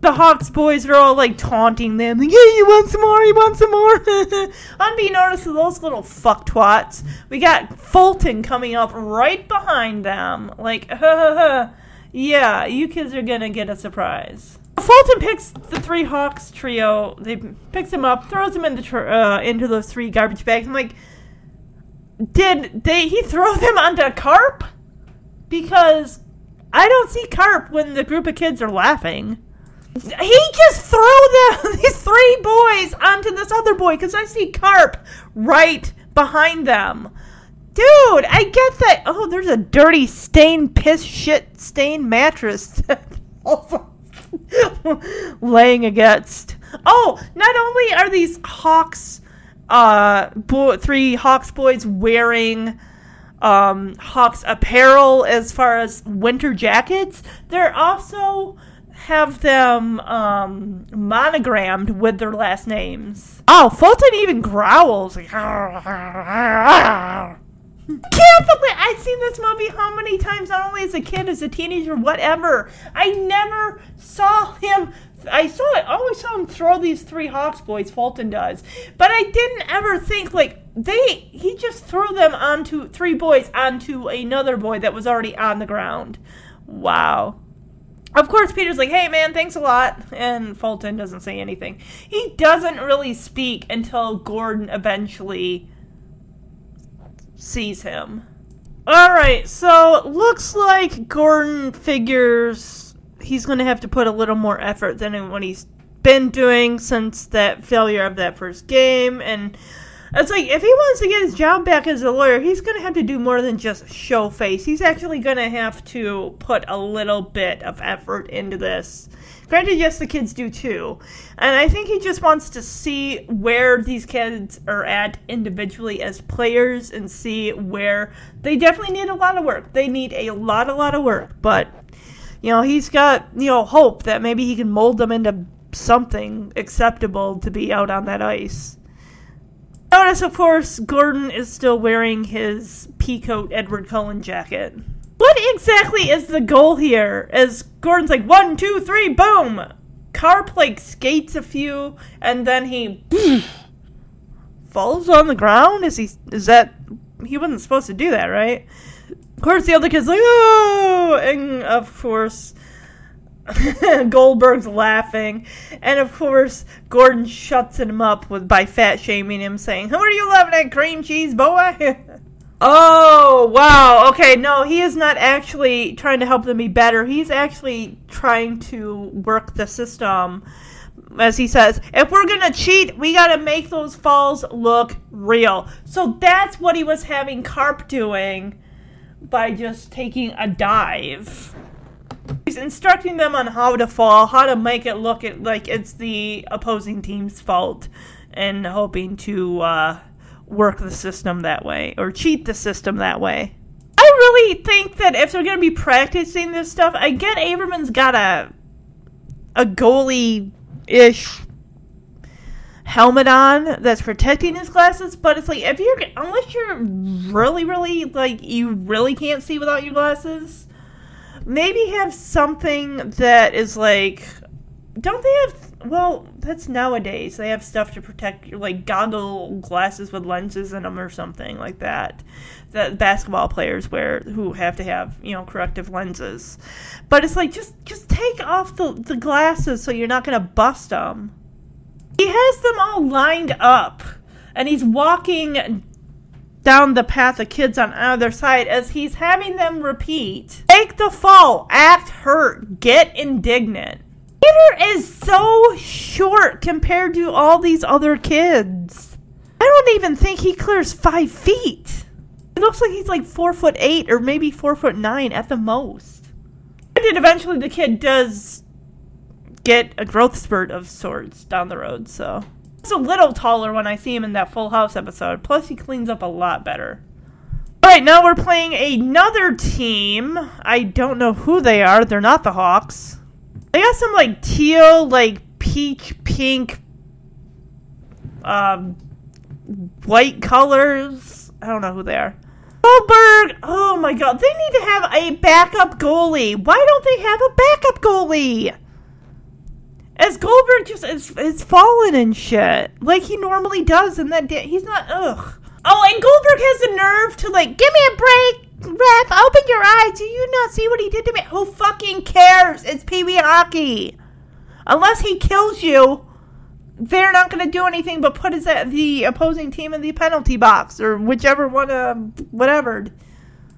The Hawks boys are all like taunting them, like, "Yeah, you want some more? You want some more?" (laughs) Unbeknownst to those little fuck twats, we got Fulton coming up right behind them, like, "Ha ha ha! Yeah, you kids are gonna get a surprise." Fulton picks the three Hawks trio. They picks him up, throws him into tr- uh, into those three garbage bags. I'm like, did they he throw them onto Carp? Because I don't see Carp when the group of kids are laughing. He just threw them (laughs) these three boys onto this other boy because I see Carp right behind them. Dude, I get that. Oh, there's a dirty stain, piss, shit, stain mattress (laughs) (laughs) laying against. Oh, not only are these Hawks uh bo- three Hawks boys wearing um Hawks apparel as far as winter jackets. They're also have them um monogrammed with their last names. Oh, Fulton even growls like can't believe I've seen this movie how many times, not only as a kid, as a teenager, whatever. I never saw him. I saw it. Always saw him throw these three Hawks boys. Fulton does, but I didn't ever think like they. He just threw them onto three boys onto another boy that was already on the ground. Wow. Of course, Peter's like, hey man, thanks a lot. And Fulton doesn't say anything. He doesn't really speak until Gordon eventually sees him. Alright, so looks like Gordon figures he's going to have to put a little more effort than what he's been doing since that failure of that first game. And it's like, if he wants to get his job back as a lawyer, he's going to have to do more than just show face. He's actually going to have to put a little bit of effort into this. Granted, yes, the kids do too. And I think he just wants to see where these kids are at individually as players and see where they definitely need a lot of work. They need a lot, a lot of work. But, you know, he's got, you know, hope that maybe he can mold them into something acceptable to be out on that ice. Notice, of course, Gordon is still wearing his peacoat Edward Cullen jacket. What exactly is the goal here? As Gordon's like, one, two, three, boom! Carp, like, skates a few, and then he (sniffs) falls on the ground? Is he? Is that? He wasn't supposed to do that, right? Of course, the other kid's like, oh, and of course, (laughs) Goldberg's laughing, and of course, Gordon shuts him up with by fat shaming him, saying, "Who are you laughing at, cream cheese boy?" (laughs) oh wow, okay, no, he is not actually trying to help them be better. He's actually trying to work the system. As he says, if we're gonna cheat, we gotta make those falls look real. So that's what he was having Carp doing by just taking a dive. He's instructing them on how to fall, how to make it look like it's the opposing team's fault, and hoping to uh, work the system that way or cheat the system that way. I really think that if they're going to be practicing this stuff, I get Averman's got a a goalie ish helmet on that's protecting his glasses, but it's like if you're unless you're really really like you really can't see without your glasses, maybe have something that is like don't they have well that's nowadays they have stuff to protect your like goggle glasses with lenses in them or something like that that basketball players wear who have to have you know corrective lenses. But it's like just just take off the, the glasses so you're not gonna bust them he has them all lined up and he's walking down the path of kids on either side as he's having them repeat take the fall act hurt get indignant. Peter is so short compared to all these other kids. I don't even think he clears five feet. It looks like he's like four foot eight or maybe four foot nine at the most. And then eventually the kid does get a growth spurt of sorts down the road so He's a little taller when I see him in that Full House episode. Plus, he cleans up a lot better. Alright, now we're playing another team. I don't know who they are. They're not the Hawks. They got some, like, teal, like, peach, pink, um, white colors. I don't know who they are. Goldberg! Oh my god, they need to have a backup goalie. Why don't they have a backup goalie? As Goldberg just is, is falling and shit like he normally does in that. Da- he's not. Ugh. Oh, and Goldberg has the nerve to like give me a break, ref. Open your eyes. Do you not see what he did to me? Who fucking cares? It's Pee Wee hockey. Unless he kills you, they're not going to do anything but put his at the opposing team in the penalty box or whichever one. Uh, whatever.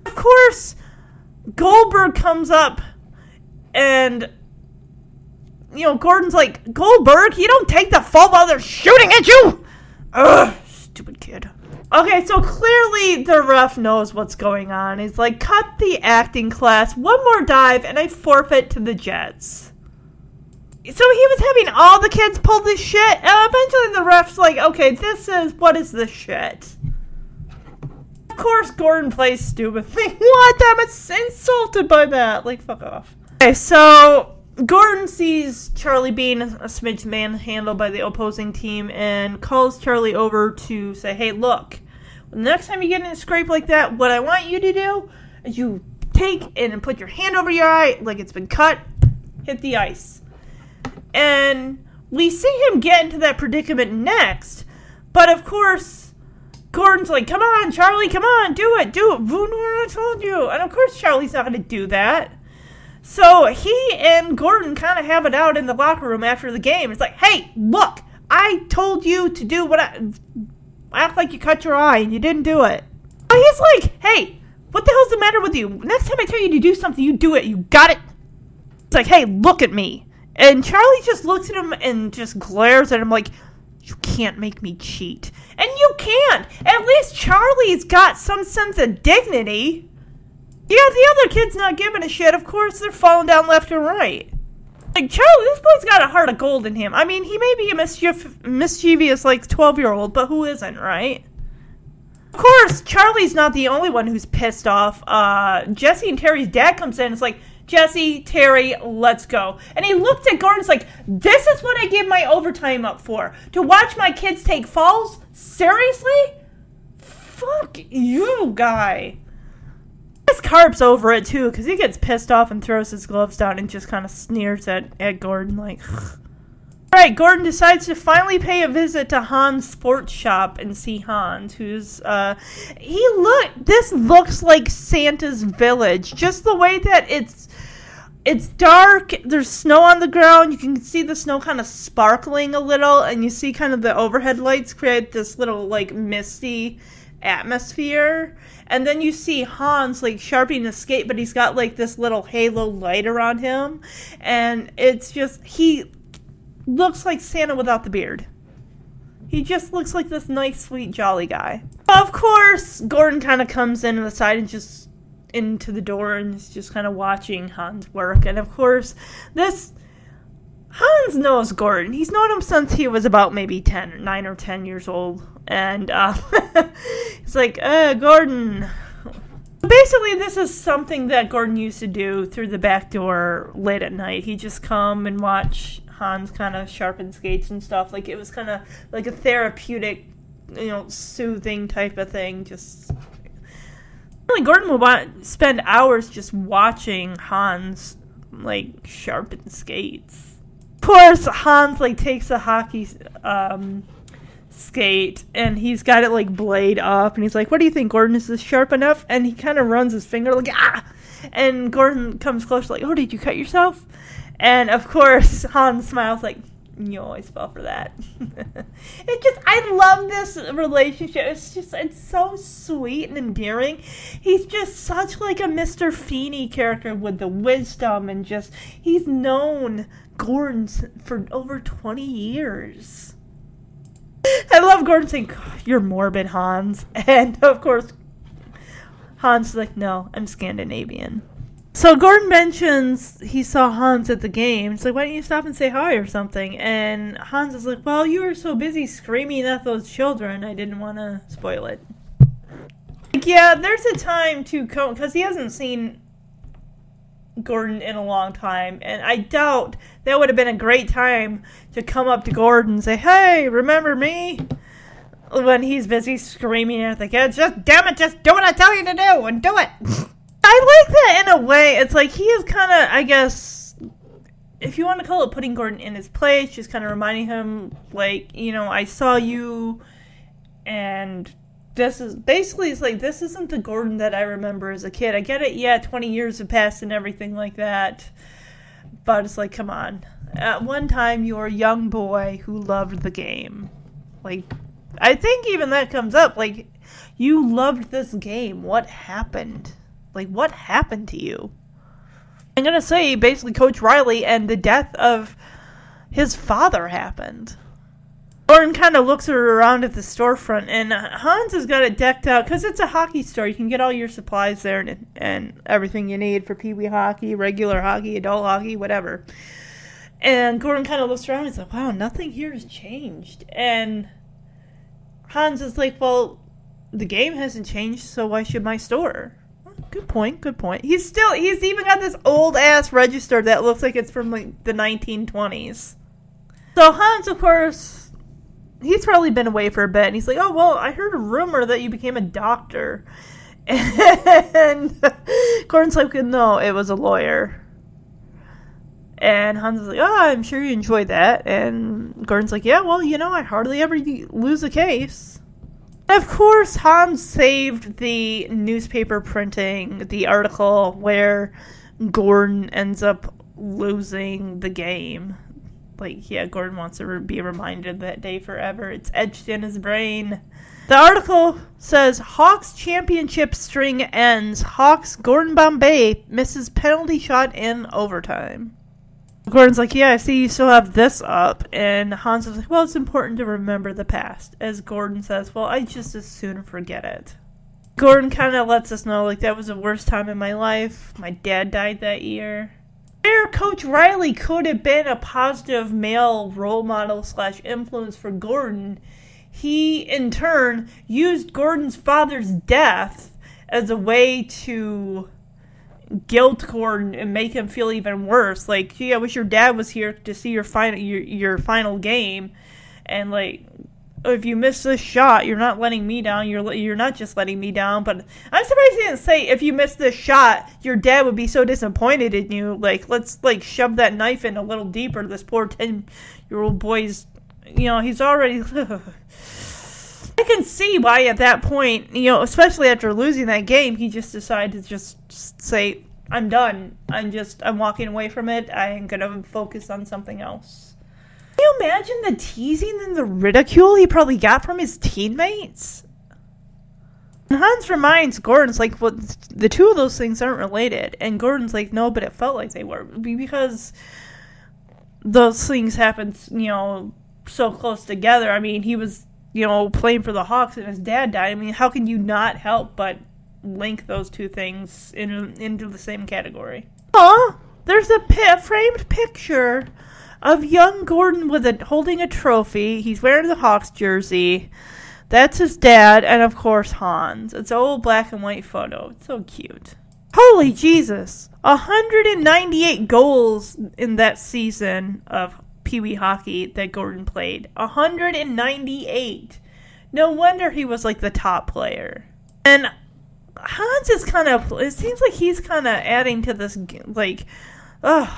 Of course, Goldberg comes up and you know, Gordon's like, Goldberg, you don't take the fall while they're shooting at you! Ugh, stupid kid. Okay, so clearly the ref knows what's going on. He's like, cut the acting class, one more dive, and I forfeit to the Jets. So he was having all the kids pull this shit, and eventually the ref's like, okay, this is, what is this shit? Of course, Gordon plays stupid. (laughs) Like, what? I'm insulted by that. Like, fuck off. Okay, so Gordon sees Charlie being a smidge manhandled by the opposing team and calls Charlie over to say, hey, look, the next time you get in a scrape like that, what I want you to do is you take and put your hand over your eye like it's been cut, hit the ice. And we see him get into that predicament next, but of course, Gordon's like, come on, Charlie, come on, do it, do it. I told you. And of course, Charlie's not going to do that. So he and Gordon kind of have it out in the locker room after the game. It's like, hey, look, I told you to do what I act like you cut your eye and you didn't do it. But he's like, hey, what the hell's the matter with you? Next time I tell you to do something, you do it. You got it? It's like, hey, look at me. And Charlie just looks at him and just glares at him like, you can't make me cheat. And you can't. At least Charlie's got some sense of dignity. Yeah, the other kid's not giving a shit. Of course, they're falling down left and right. Like, Charlie, this boy's got a heart of gold in him. I mean, he may be a mischief- mischievous, like, 12 year old, but who isn't, right? Of course, Charlie's not the only one who's pissed off. Uh, Jesse and Terry's dad comes in and it's like, Jesse, Terry, let's go. And he looked at Gordon's like, this is what I give my overtime up for. To watch my kids take falls? Seriously? Fuck you, guy. This Carp's over it too, because he gets pissed off and throws his gloves down and just kind of sneers at, at Gordon like. (sighs) All right, Gordon decides to finally pay a visit to Hans' sports shop and see Hans, who's uh he look this looks like Santa's village. Just the way that it's it's dark, there's snow on the ground, you can see the snow kind of sparkling a little, and you see kind of the overhead lights create this little like misty atmosphere. And then you see Hans like sharpening a skate, but he's got like this little halo light around him. And it's just he looks like Santa without the beard. He just looks like this nice, sweet, jolly guy. Of course, Gordon kind of comes in on the side and just into the door and is just kind of watching Hans work. And of course, this Hans knows Gordon. He's known him since he was about maybe 10, 9 or 10 years old. And uh, (laughs) it's like, uh, Gordon. Basically, this is something that Gordon used to do through the back door late at night. He'd just come and watch Hans kind of sharpen skates and stuff. Like, it was kind of like a therapeutic, you know, soothing type of thing. Just. Really, Gordon would want, spend hours just watching Hans, like, sharpen skates. Of course, Hans, like, takes a hockey, um, skate and he's got it like blade up and he's like what do you think gordon? Is this sharp enough? And he kind of runs his finger like ah! And gordon comes close like oh did you cut yourself? And of course (laughs) hans smiles like you always fell for that. (laughs) It just i love this relationship. It's just it's so sweet and endearing. He's just such like a mr feeny character with the wisdom and just he's known gordon's for over 20 years (laughs) I love Gordon saying, You're morbid, Hans. (laughs) And of course, Hans is like, No, I'm Scandinavian. So Gordon mentions he saw Hans at the game. It's like, Why don't you stop and say hi or something? And Hans is like, Well, you were so busy screaming at those children, I didn't want to spoil it. Like, yeah, there's a time to come, because he hasn't seen Gordon in a long time, and I doubt that would have been a great time to come up to Gordon and say, "Hey, remember me?" When he's busy screaming at the kids, "Just damn it, just do what I tell you to do, and do it." (laughs) I like that in a way. It's like he is kind of, I guess, if you want to call it putting Gordon in his place, just kind of reminding him, like, you know, I saw you, and this is basically it's like this isn't the Gordon that I remember as a kid. I get it, yeah, 20 years have passed and everything like that. But it's like, come on. At one time you were a young boy who loved the game. Like I think even that comes up like you loved this game. What happened? Like what happened to you? I'm to say basically Coach Riley and the death of his father happened. Gordon kind of looks around at the storefront, and uh, Hans has got it decked out because it's a hockey store. You can get all your supplies there and, and everything you need for pee wee hockey, regular hockey, adult hockey, whatever. And Gordon kind of looks around and he's like, wow, nothing here has changed. And Hans is like, well, the game hasn't changed, so why should my store? Good point, good point. He's still, he's even got this old ass register that looks like it's from like the 1920s. So Hans, of course, he's probably been away for a bit and he's like, Oh well, I heard a rumor that you became a doctor. (laughs) And Gordon's like, No, it was a lawyer. And Hans is like, Oh, I'm sure you enjoyed that. And Gordon's like, Yeah, well, you know, I hardly ever lose a case. Of course, Hans saved the newspaper printing, the article where Gordon ends up losing the game like yeah gordon wants to be reminded that day forever. It's etched in his brain. The article says hawks championship string ends. Hawks gordon bombay misses penalty shot in overtime. Gordon's like yeah i see you still have this up. And hans is like well it's important to remember the past as gordon says well i just as soon forget it. Gordon kind of lets us know like that was the worst time in my life. My dad died that year where Coach Riley could have been a positive male role model slash influence for Gordon, he in turn used Gordon's father's death as a way to guilt Gordon and make him feel even worse. Like, gee, I wish your dad was here to see your final your, your final game, and like if you miss this shot, you're not letting me down. You're you're not just letting me down. But I'm surprised he didn't say if you miss this shot, your dad would be so disappointed in you. Like let's like shove that knife in a little deeper. This poor ten year old boy's, you know, he's already. (laughs) I can see why at that point, you know, especially after losing that game, he just decided to just say, "I'm done. I'm just I'm walking away from it. I'm gonna focus on something else." Can you imagine the teasing and the ridicule he probably got from his teammates? And Hans reminds Gordon's like, well, the two of those things aren't related. And Gordon's like, no, but it felt like they were. Because those things happened, you know, so close together. I mean, he was, you know, playing for the Hawks and his dad died. I mean, how can you not help but link those two things in, into the same category? Aw, there's a pi- framed picture of young Gordon with a holding a trophy. He's wearing the Hawks jersey. That's his dad, and of course Hans. It's an old black and white photo. It's so cute. Holy Jesus! 198 goals in that season of Pee Wee hockey that Gordon played. 198. No wonder he was like the top player. And Hans is kind of. It seems like he's kind of adding to this. Like, ugh.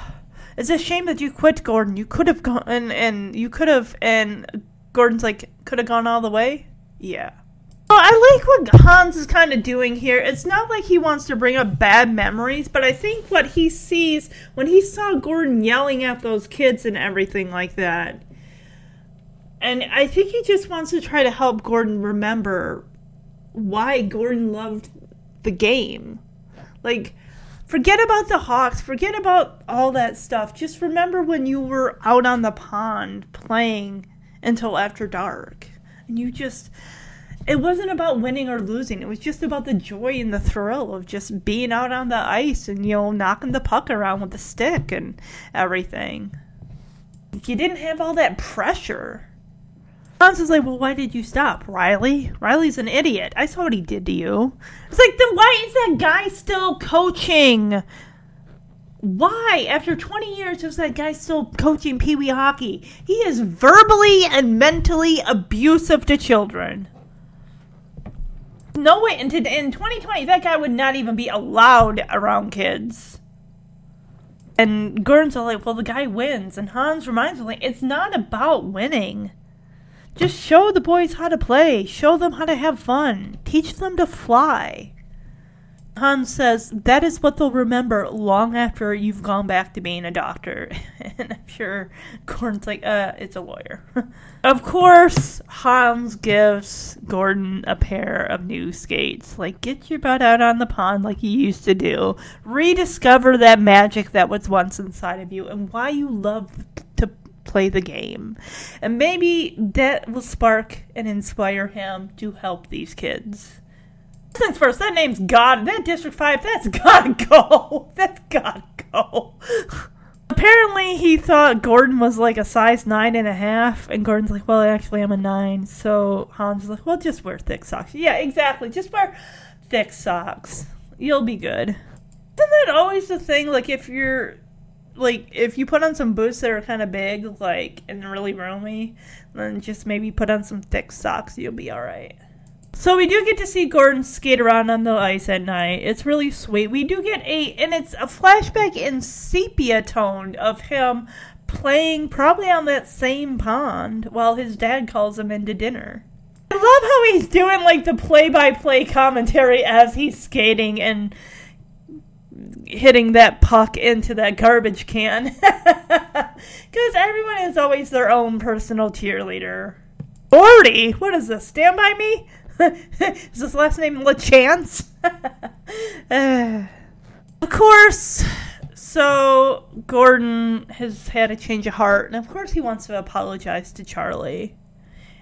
It's a shame that you quit, Gordon. You could have gone, and, and you could have, and Gordon's like, could have gone all the way? Yeah. Well, I like what Hans is kind of doing here. It's not like he wants to bring up bad memories, but I think what he sees when he saw Gordon yelling at those kids and everything like that, and I think he just wants to try to help Gordon remember why Gordon loved the game. Like, forget about the Hawks, forget about all that stuff. Just remember when you were out on the pond playing until after dark. And you just it wasn't about winning or losing. It was just about the joy and the thrill of just being out on the ice and you know knocking the puck around with the stick and everything. You didn't have all that pressure. Hans is like, well, why did you stop, Riley? Riley's an idiot. I saw what he did to you. It's like, then why is that guy still coaching? Why, after 20 years, is that guy still coaching Pee Wee hockey? He is verbally and mentally abusive to children. No way, in, in 2020, that guy would not even be allowed around kids. And Gurn's all like, well, the guy wins. And Hans reminds him, like, it's not about winning. Just show the boys how to play. Show them how to have fun. Teach them to fly. Hans says that is what they'll remember long after you've gone back to being a doctor. (laughs) and I'm sure Gordon's like, uh, it's a lawyer. (laughs) of course, Hans gives Gordon a pair of new skates. Like, get your butt out on the pond like you used to do. Rediscover that magic that was once inside of you and why you love play the game. And maybe that will spark and inspire him to help these kids. Since first, that name's God. That District 5, that's gotta (laughs) go. That's gotta go. Apparently, he thought Gordon was like a size nine and a half, and Gordon's like, "Well, actually, I'm a nine. So Hans is like, "Well, just wear thick socks." Yeah, exactly. Just wear thick socks. You'll be good. Isn't that always the thing? Like, if you're like if you put on some boots that are kind of big, like and really roomy, then just maybe put on some thick socks. You'll be all right. So we do get to see Gordon skate around on the ice at night. It's really sweet. We do get a and it's a flashback in sepia tone of him playing probably on that same pond while his dad calls him into dinner. I love how he's doing like the play-by-play commentary as he's skating and hitting that puck into that garbage can. (laughs) Because everyone is always their own personal cheerleader. Gordy? What is this? Stand by me? (laughs) is this last name LaChance? uh, (sighs) of course. So Gordon has had a change of heart, and of course he wants to apologize to Charlie.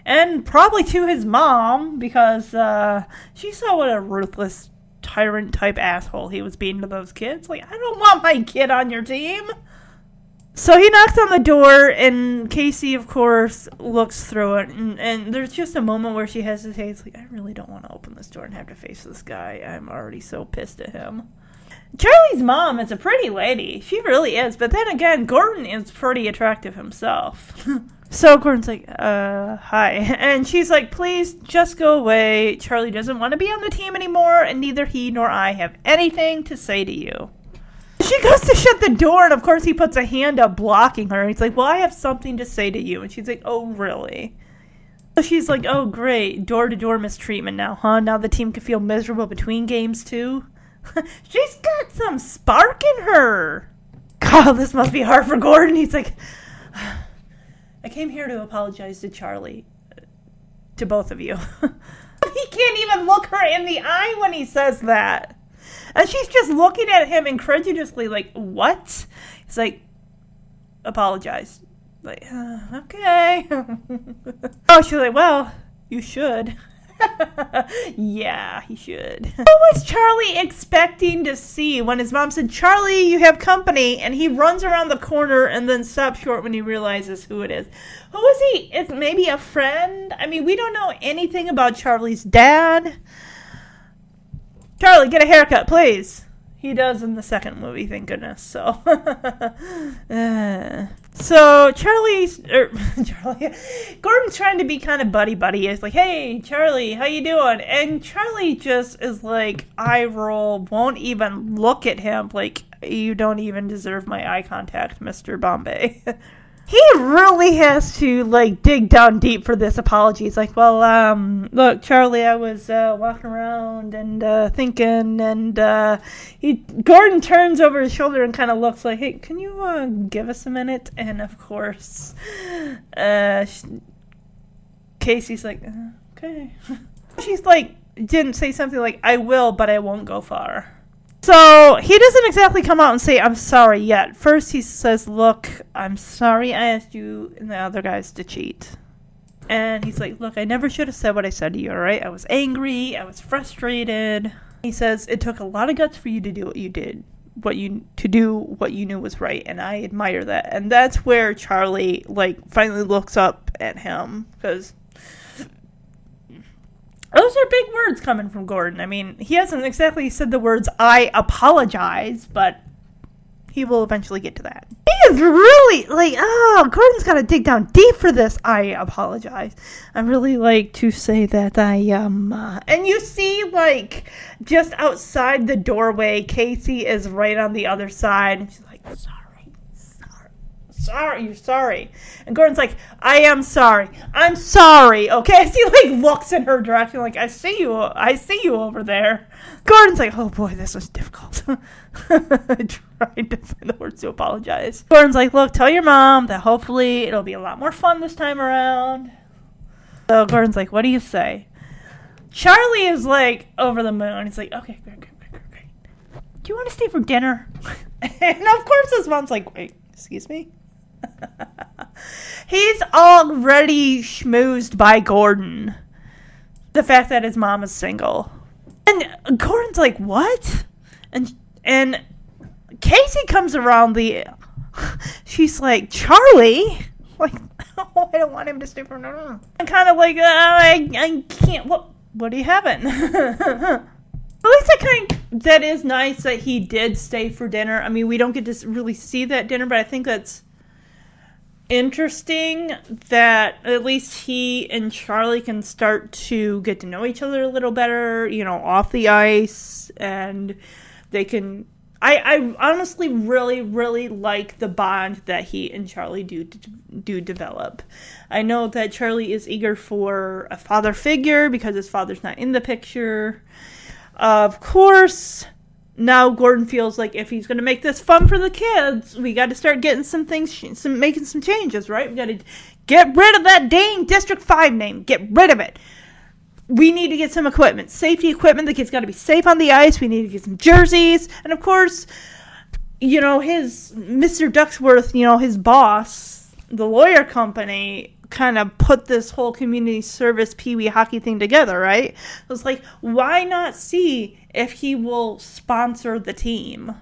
And probably to his mom, because uh, she saw what a ruthless tyrant type asshole he was being to those kids. Like, I don't want my kid on your team. So he knocks on the door, and Casey, of course, looks through it. And, and there's just a moment where she hesitates, like, I really don't want to open this door and have to face this guy. I'm already so pissed at him. Charlie's mom is a pretty lady. She really is. But then again, Gordon is pretty attractive himself. (laughs) So Gordon's like, uh, hi. (laughs) And she's like, please just go away. Charlie doesn't want to be on the team anymore, and neither he nor I have anything to say to you. She goes to shut the door, and of course he puts a hand up blocking her. He's like, well, I have something to say to you. And she's like, oh, really? So she's like, oh, great. Door to door mistreatment now, huh? Now the team can feel miserable between games, too? (laughs) she's got some spark in her. God, this must be hard for Gordon. He's like, (sighs) I came here to apologize to Charlie. To both of you. (laughs) he can't even look her in the eye when he says that. And she's just looking at him incredulously, like, what? He's like, apologize. Like, uh, okay. (laughs) oh, she's like, well, you should. (laughs) yeah, he should. (laughs) What was Charlie expecting to see when his mom said, Charlie, you have company? And he runs around the corner and then stops short when he realizes who it is. Who is he? Is maybe a friend? I mean, we don't know anything about Charlie's dad. Charlie, get a haircut, please. He does in the second movie, thank goodness. So, (laughs) uh, so Charlie's er, (laughs) Charlie, Gordon's trying to be kind of buddy buddy. He's like, "Hey, Charlie, how you doing?" And Charlie just is like eye roll, won't even look at him. Like, you don't even deserve my eye contact, Mister Bombay. (laughs) he really has to like dig down deep for this apology. He's like, "Well, um, look, Charlie, I was uh, walking around and uh, thinking, and uh, he Gordon turns over his shoulder and kind of looks like, "Hey, can you uh, give us a minute?" And of course, uh, Casey's like, uh, "Okay." (laughs) She's like, didn't say something like, "I will, but I won't go far." So he doesn't exactly come out and say, I'm sorry yet. First, he says, Look, I'm sorry I asked you and the other guys to cheat. And he's like, Look, I never should have said what I said to you, alright? I was angry, I was frustrated. He says, It took a lot of guts for you to do what you did. What you to do what you knew was right, and I admire that. And that's where Charlie like finally looks up at him because those are big words coming from Gordon. I mean, he hasn't exactly said the words "I apologize," but he will eventually get to that. He is really like, oh, Gordon's got to dig down deep for this. I apologize. I really like to say that I um, uh, and you see, like, just outside the doorway, Casey is right on the other side, and she's like, sorry sorry, you're sorry. And Gordon's like, I am sorry. I'm sorry. Okay. (laughs) As he like looks in her direction, like, I see you. I see you over there. Gordon's like, oh boy, this was difficult. (laughs) Trying to find the words to apologize. Gordon's like, look, tell your mom that hopefully it'll be a lot more fun this time around. So Gordon's like, what do you say? Charlie is like over the moon. He's like, okay, great, great, great, great. Do you want to stay for dinner? (laughs) and of course his mom's like, wait, excuse me? (laughs) He's already schmoozed by Gordon. The fact that his mom is single. And Gordon's like, what? And and Casey comes around the (laughs) she's like, Charlie? (laughs) Like, oh, I don't want him to stay for no. I'm kind of like, uh, I, I can't. What? What are you having? At least I kind of, that is nice that he did stay for dinner. I mean, we don't get to really see that dinner, but I think that's interesting that at least he and Charlie can start to get to know each other a little better, you know, off the ice, and they can. I, I honestly really really like the bond that he and Charlie do do develop. I know that Charlie is eager for a father figure because his father's not in the picture. Of course, now Gordon feels like if he's going to make this fun for the kids, we got to start getting some things, some making some changes, right? We got to get rid of that dang District Five name. Get rid of it. We need to get some equipment, safety equipment. The kids got to be safe on the ice. We need to get some jerseys, and of course, you know his Mr. Ducksworth, you know his boss, the lawyer company kind of put this whole community service pee wee hockey thing together, right? It was like, why not see if he will sponsor the team?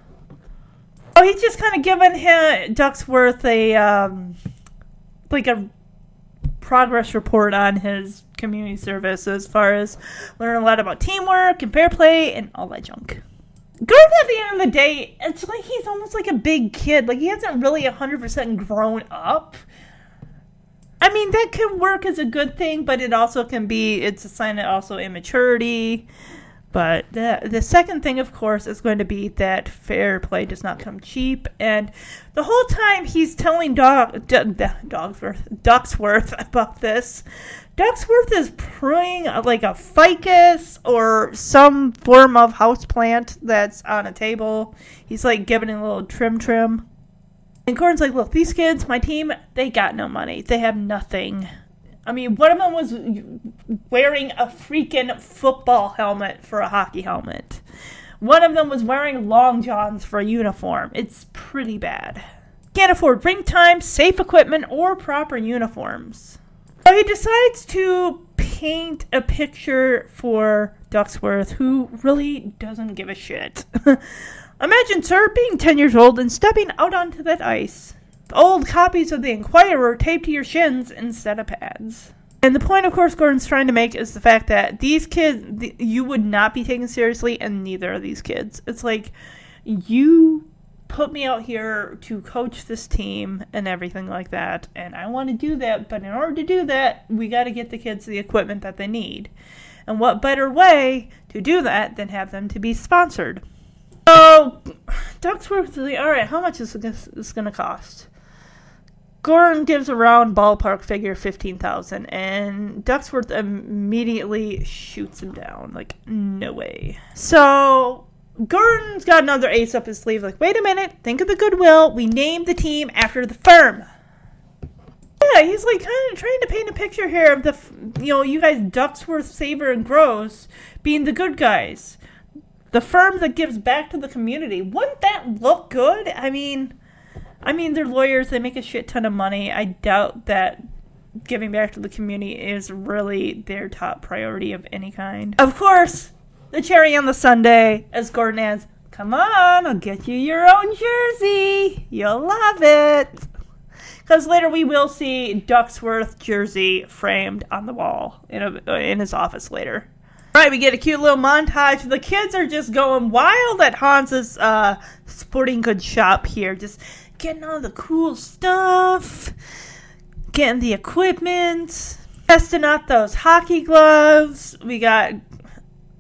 Oh, he's just kind of giving him Ducksworth a um, like a progress report on his community service as far as learning a lot about teamwork and fair play and all that junk. Gordon, at the end of the day, it's like he's almost like a big kid. Like he hasn't really 100% grown up. I mean, that can work as a good thing, but it also can be, it's a sign of also immaturity. But the the second thing, of course, is going to be that fair play does not come cheap. And the whole time he's telling Dog, D- Dogsworth, Ducksworth about this, Ducksworth is praying uh, like a ficus or some form of houseplant that's on a table. He's like giving it a little trim trim. And Gordon's like, look, these kids, my team, they got no money. They have nothing. I mean, one of them was wearing a freaking football helmet for a hockey helmet. One of them was wearing long johns for a uniform. It's pretty bad. Can't afford ring time, safe equipment, or proper uniforms. So he decides to paint a picture for Ducksworth, who really doesn't give a shit. (laughs) Imagine, sir, being 10 years old and stepping out onto that ice. Old copies of the Inquirer taped to your shins instead of pads. And the point, of course, Gordon's trying to make is the fact that these kids, you would not be taken seriously, and neither are these kids. It's like, you put me out here to coach this team and everything like that, and I want to do that, but in order to do that, we got to get the kids the equipment that they need. And what better way to do that than have them to be sponsored? So, Ducksworth all right, how much is this going to cost? Gordon gives a round ballpark figure fifteen thousand, and Ducksworth immediately shoots him down. Like, no way. So Gordon's got another ace up his sleeve. Like, wait a minute, think of the goodwill. We named the team after the firm. Yeah, he's like kind of trying to paint a picture here of the, you know, you guys Ducksworth, Saber, and Gross being the good guys, the firm that gives back to the community. Wouldn't that look good? I mean. I mean, they're lawyers, they make a shit ton of money. I doubt that giving back to the community is really their top priority of any kind. Of course, the cherry on the sundae, as Gordon adds, come on, I'll get you your own jersey. You'll love it. Because later we will see Ducksworth jersey framed on the wall in, a, in his office later. All right, we get a cute little montage. The kids are just going wild at Hans's uh, sporting goods shop here, just getting all the cool stuff, getting the equipment, testing out those hockey gloves. We got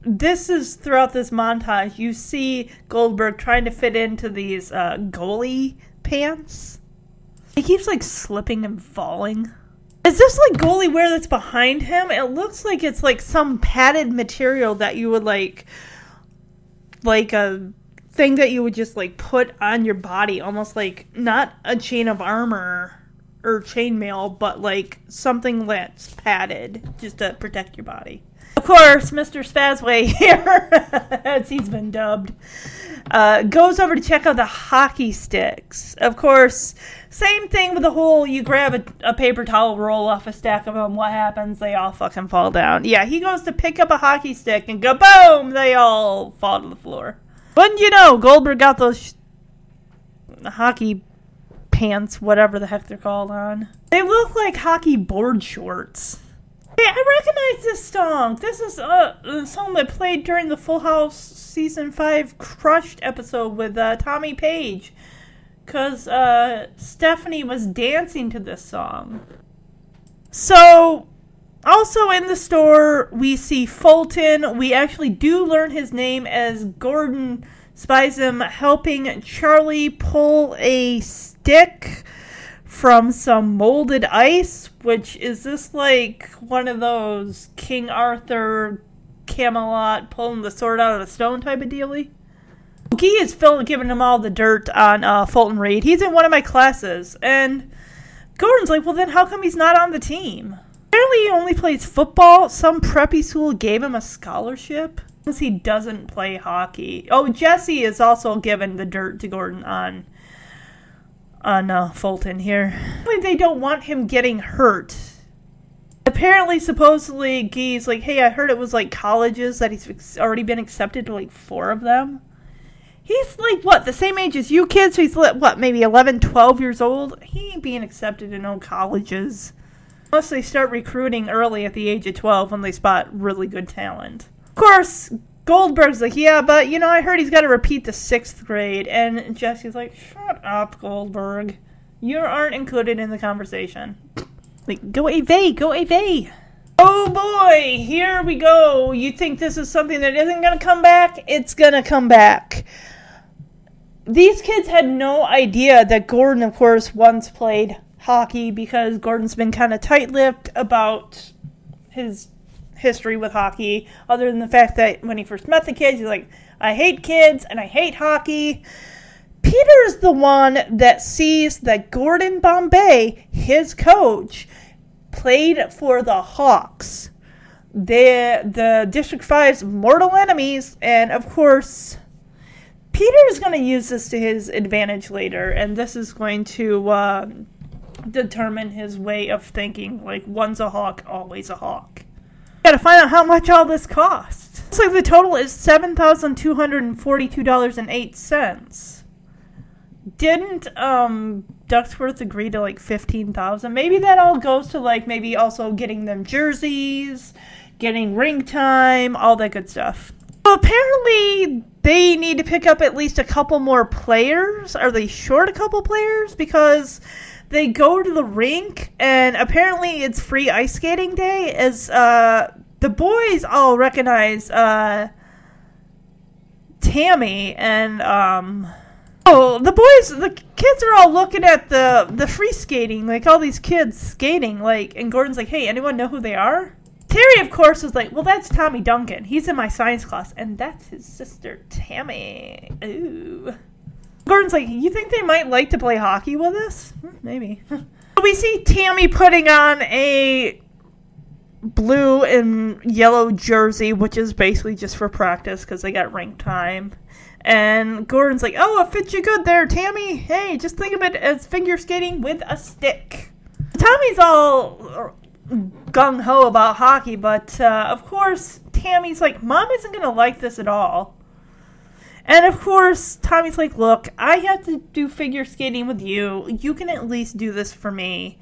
this is throughout this montage. You see Goldberg trying to fit into these uh, goalie pants. He keeps like slipping and falling. Is this like goalie wear that's behind him? It looks like it's like some padded material that you would like, like a thing that you would just like put on your body, almost like not a chain of armor or chainmail, but like something that's padded just to protect your body. Of course, Mr. Spazway (laughs) here, as he's been dubbed, uh, goes over to check out the hockey sticks. Of course, same thing with the whole you grab a, a paper towel, roll off a stack of them, what happens? They all fucking fall down. Yeah, he goes to pick up a hockey stick and go boom, they all fall to the floor. Wouldn't you know, Goldberg got those sh- hockey pants, whatever the heck they're called, on. They look like hockey board shorts. Hey, I recognize this song. This is uh, a song that played during the Full House season five Crushed episode with uh, Tommy Page, because uh, Stephanie was dancing to this song. So, also in the store, we see Fulton. We actually do learn his name as Gordon spies him helping Charlie pull a stick from some molded ice, which is this like one of those King Arthur Camelot pulling the sword out of the stone type of dealy? He is giving him all the dirt on uh, Fulton Reed. He's in one of my classes, and Gordon's like, well, then how come he's not on the team? Apparently, he only plays football. Some preppy school gave him a scholarship. Since he doesn't play hockey. Oh, Jesse is also given the dirt to Gordon on on uh, Fulton here. They don't want him getting hurt. Apparently, supposedly, Guy's like, hey, I heard it was like colleges that he's already been accepted to like four of them. He's like, what, the same age as you kids? So he's, what, maybe 11, 12 years old? He ain't being accepted to no colleges. Unless they start recruiting early at the age of 12 when they spot really good talent. Of course, Goldberg's like, yeah, but you know, I heard he's got to repeat the sixth grade. And Jesse's like, shut up, Goldberg. You aren't included in the conversation. Like, go away, go away. Oh boy, here we go. You think this is something that isn't going to come back? It's going to come back. These kids had no idea that Gordon, of course, once played hockey because Gordon's been kind of tight lipped about his history with hockey, other than the fact that when he first met the kids, he's like, I hate kids and I hate hockey. Peter is the one that sees that Gordon Bombay, his coach, played for the Hawks. They're the District 5's mortal enemies, and of course, Peter is going to use this to his advantage later, and this is going to uh, determine his way of thinking. Like, one's a hawk, always a hawk. Gotta find out how much all this costs. Looks like the total is $7,242.08. Didn't um, Ducksworth agree to like 15000 Maybe that all goes to like maybe also getting them jerseys, getting ring time, all that good stuff. So apparently they need to pick up at least a couple more players. Are they short a couple players? Because they go to the rink and apparently it's free ice skating day as uh, the boys all recognize uh, Tammy and um, oh the boys the kids are all looking at the the free skating like all these kids skating like and Gordon's like hey anyone know who they are? Terry of course is like well that's Tommy Duncan. He's in my science class and that's his sister Tammy. Ooh Gordon's like, you think they might like to play hockey with us? Hmm, maybe. (laughs) we see Tammy putting on a blue and yellow jersey, which is basically just for practice because they got rink time. And Gordon's like, oh, it fits you good there, Tammy. Hey, just think of it as figure skating with a stick. Tommy's all gung ho about hockey, but uh, of course, Tammy's like, Mom isn't going to like this at all. And of course, Tommy's like, Look, I have to do figure skating with you. You can at least do this for me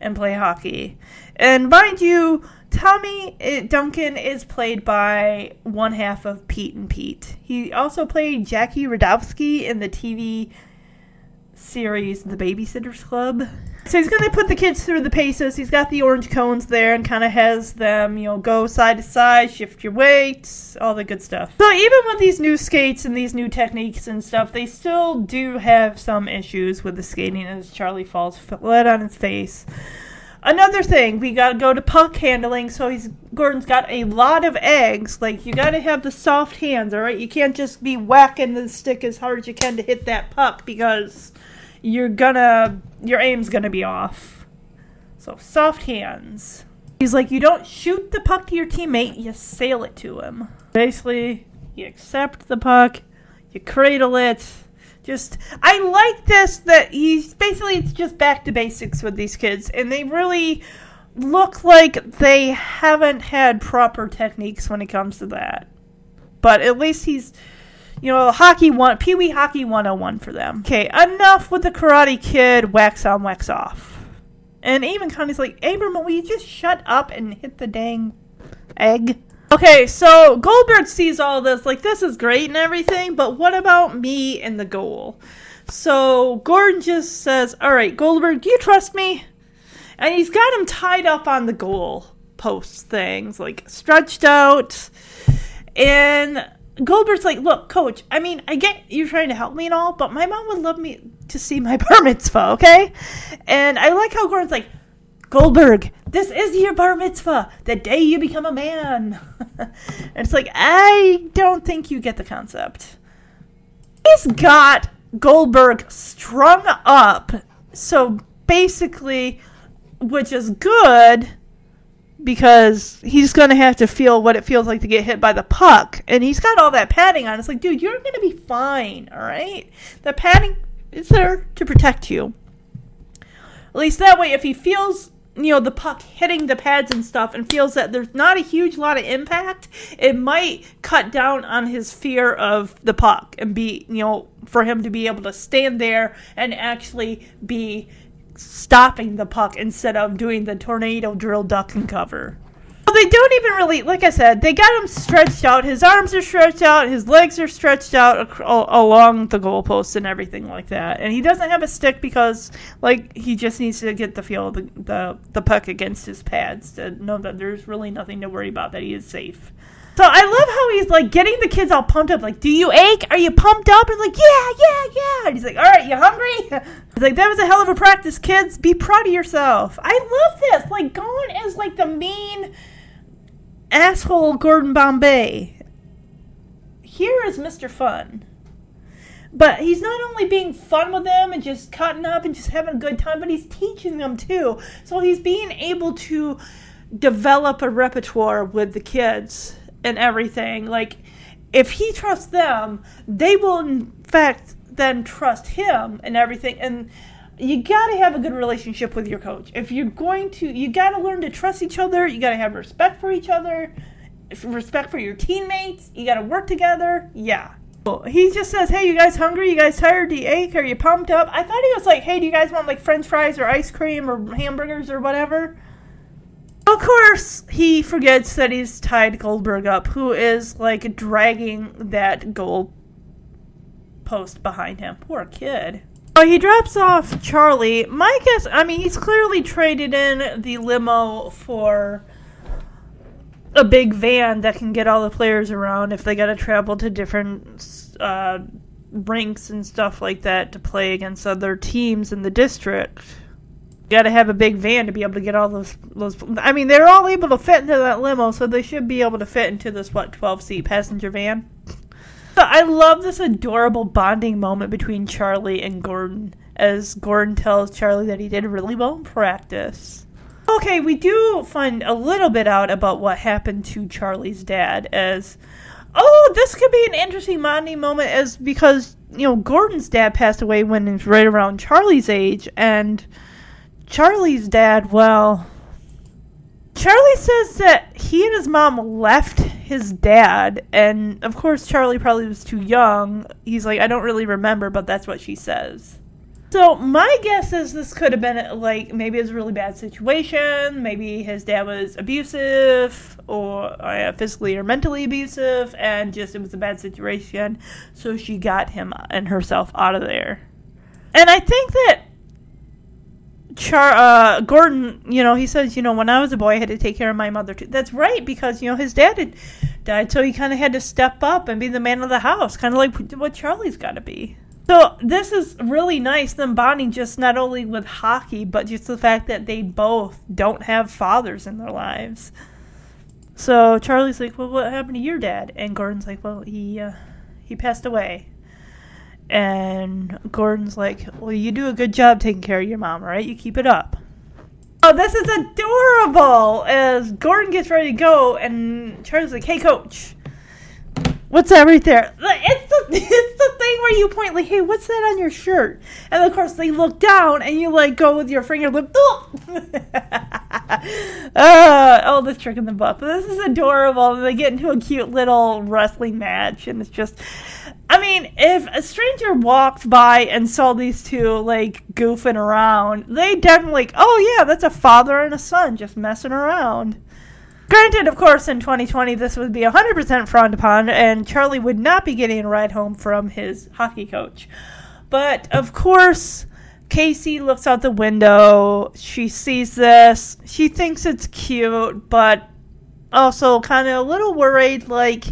and play hockey. And mind you, Tommy eh, Duncan is played by one half of Pete and Pete. He also played Jackie Rodowsky in the TV series The Babysitter's Club. So he's to put the kids through the paces. He's got the orange cones there and kind of has them, you know, go side to side, shift your weights, all the good stuff. So even with these new skates and these new techniques and stuff, they still do have some issues with the skating as Charlie falls flat on his face. Another thing, we gotta go to puck handling. So he's Gordon's got a lot of eggs. Like you gotta have the soft hands, all right. You can't just be whacking the stick as hard as you can to hit that puck because you're gonna your aim's gonna be off. So soft hands. He's like, you don't shoot the puck to your teammate, you sail it to him. Basically, you accept the puck, you cradle it. Just, I like this that he's basically it's just back to basics with these kids, and they really look like they haven't had proper techniques when it comes to that. But at least he's you know, hockey one, Pee Wee Hockey 101 for them. Okay, enough with the Karate Kid wax on, wax off. And even Connie's like, Averman, will you just shut up and hit the dang egg? Okay, so Goldberg sees all this, like, this is great and everything, but what about me and the goal? So Gordon just says, Alright, Goldberg, do you trust me? And he's got him tied up on the goal post things, like stretched out. And Goldberg's like, look, coach, I mean, I get you're trying to help me and all, but my mom would love me to see my (laughs) bar mitzvah, okay? And I like how Gordon's like, Goldberg, this is your bar mitzvah, the day you become a man. (laughs) and it's like, I don't think you get the concept. He's got Goldberg strung up, so basically, which is good because he's going to have to feel what it feels like to get hit by the puck. And he's got all that padding on. It's like, dude, you're going to be fine, all right? The padding is there to protect you. At least that way, if he feels, you know, the puck hitting the pads and stuff and feels that there's not a huge lot of impact, it might cut down on his fear of the puck and be, you know, for him to be able to stand there and actually be stopping the puck instead of doing the tornado drill duck and cover. Well, they don't even really, like I said, they got him stretched out. His arms are stretched out, his legs are stretched out ac- along the goalposts and everything like that. And he doesn't have a stick because, like, he just needs to get the feel of the, the, the puck against his pads to know that there's really nothing to worry about, that he is safe. So I love how he's like getting the kids all pumped up. Like, do you ache? Are you pumped up? And like, yeah, yeah, yeah. And he's like, all right, you hungry? (laughs) He's like, that was a hell of a practice, kids. Be proud of yourself. I love this. Like, going is like the mean asshole Gordon Bombay. Here is Mr. Fun. But he's not only being fun with them and just cutting up and just having a good time, but he's teaching them too. So he's being able to develop a repertoire with the kids and everything. Like, if he trusts them, they will, in fact, then trust him and everything. And you got to have a good relationship with your coach. If you're going to, you got to learn to trust each other. You got to have respect for each other, respect for your teammates. You got to work together. Yeah. He just says, "Hey, you guys hungry? You guys tired? Do you ache? Are you pumped up?" I thought he was like, "Hey, do you guys want like French fries or ice cream or hamburgers or whatever?" Of course, he forgets that he's tied Goldberg up, who is like dragging that goal post behind him. Poor kid. Oh, he drops off Charlie. My guess, I mean, he's clearly traded in the limo for a big van that can get all the players around if they got to travel to different uh, rinks and stuff like that to play against other teams in the district. Got to have a big van to be able to get all those those. I mean, they're all able to fit into that limo, so they should be able to fit into this what twelve seat passenger van. So I love this adorable bonding moment between Charlie and Gordon as Gordon tells Charlie that he did really well in practice. Okay, we do find a little bit out about what happened to Charlie's dad as oh, this could be an interesting bonding moment as because, you know, Gordon's dad passed away when he was right around Charlie's age and Charlie's dad, well, Charlie says that he and his mom left his dad, and of course, Charlie probably was too young. He's like, I don't really remember, but that's what she says. So, my guess is this could have been like maybe it was a really bad situation. Maybe his dad was abusive or uh, physically or mentally abusive, and just it was a bad situation. So, she got him and herself out of there. And I think that Char uh, Gordon, you know, he says, you know, when I was a boy, I had to take care of my mother too. That's right, because you know his dad had died, so he kind of had to step up and be the man of the house, kind of like what Charlie's got to be. So this is really nice, them bonding just not only with hockey, but just the fact that they both don't have fathers in their lives. So Charlie's like, well, what happened to your dad? And Gordon's like, well, he uh, he passed away. And Gordon's like, Well, you do a good job taking care of your mom, right? You keep it up. Oh, this is adorable! As Gordon gets ready to go, and Charlie's like, Hey, coach, what's that right there? It's the, (laughs) it's the thing where you point, like, Hey, what's that on your shirt? And of course, they look down, and you, like, go with your finger, like, oh! (laughs) oh, this trick in the. But this is adorable. And they get into a cute little wrestling match, and it's just. I mean, if a stranger walked by and saw these two like goofing around, they definitely like, oh yeah, that's a father and a son just messing around. Granted, of course, in 2020 this would be 100% frowned upon, and Charlie would not be getting a ride home from his hockey coach. But of course, Casey looks out the window. She sees this. She thinks it's cute, but also kind of a little worried, like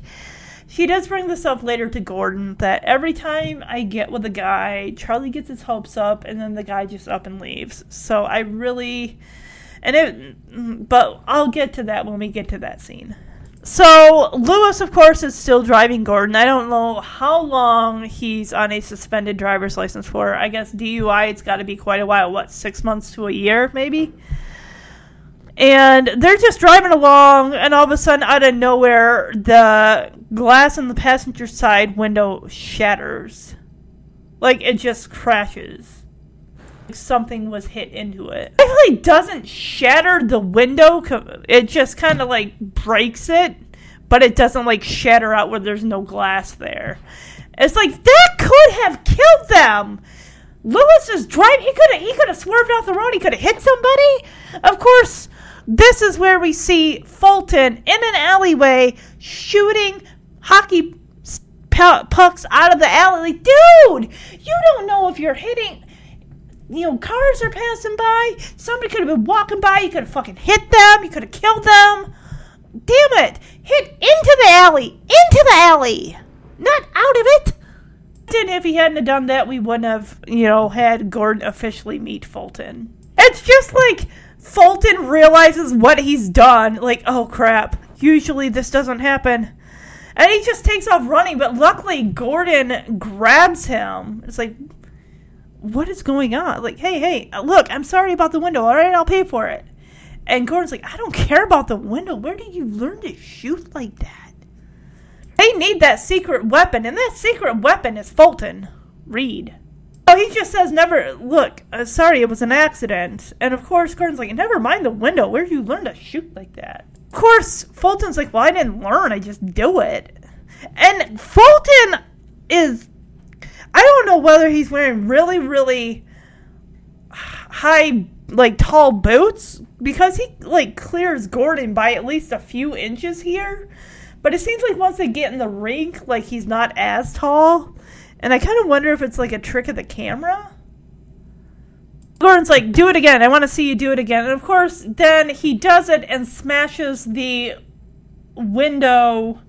she does bring this up later to Gordon that every time I get with a guy, Charlie gets his hopes up and then the guy just up and leaves. So I really and it but I'll get to that when we get to that scene. So Lewis of course is still driving Gordon. I don't know how long he's on a suspended driver's license for. I guess DUI it's got to be quite a while. What, 6 months to a year maybe? and they're just driving along and all of a sudden out of nowhere the glass in the passenger side window shatters like it just crashes something was hit into it it really doesn't shatter the window it just kind of like breaks it but it doesn't like shatter out where there's no glass there it's like that could have killed them Lewis is driving. He could have. He could have swerved off the road. He could have hit somebody. Of course, this is where we see Fulton in an alleyway shooting hockey pucks out of the alley. Like, dude, you don't know if you're hitting. You know, cars are passing by. Somebody could have been walking by. You could have fucking hit them. You could have killed them. Damn it! Hit into the alley! Into the alley! Not out of it! And if he hadn't have done that, we wouldn't have, you know, had Gordon officially meet Fulton. It's just like Fulton realizes what he's done. Like, oh crap, usually this doesn't happen. And he just takes off running, but luckily Gordon grabs him. It's like, what is going on? Like, hey, hey, look, I'm sorry about the window. All right, I'll pay for it. And Gordon's like, I don't care about the window. Where did you learn to shoot like that? They need that secret weapon, and that secret weapon is Fulton Reed. Oh, he just says, never, look, uh, sorry, it was an accident. And of course, Gordon's like, never mind the window. Where did you learn to shoot like that? Of course, Fulton's like, well, I didn't learn. I just do it. And Fulton is, I don't know whether he's wearing really, really high, like, tall boots because he, like, clears Gordon by at least a few inches here. But it seems like once they get in the rink, like, he's not as tall. And I kind of wonder if it's like a trick of the camera. Gordon's like, do it again. I want to see you do it again. And of course, then he does it and smashes the window,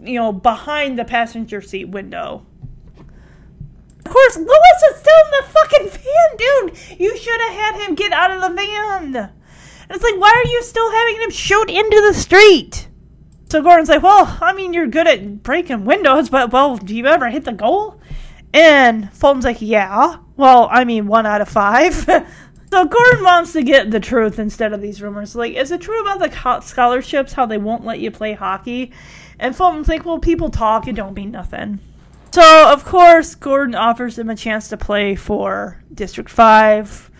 you know, behind the passenger seat window. Of course, Lewis is still in the fucking van, dude. You should have had him get out of the van. And it's like, why are you still having him shoot into the street? So Gordon's like, well, I mean, you're good at breaking windows, but, well, do you ever hit the goal? And Fulton's like, yeah. Well, I mean, one out of five. (laughs) so Gordon wants to get the truth instead of these rumors. Like, is it true about the scholarships, how they won't let you play hockey? And Fulton's like, well, people talk, it don't mean nothing. So, of course, Gordon offers him a chance to play for District 5.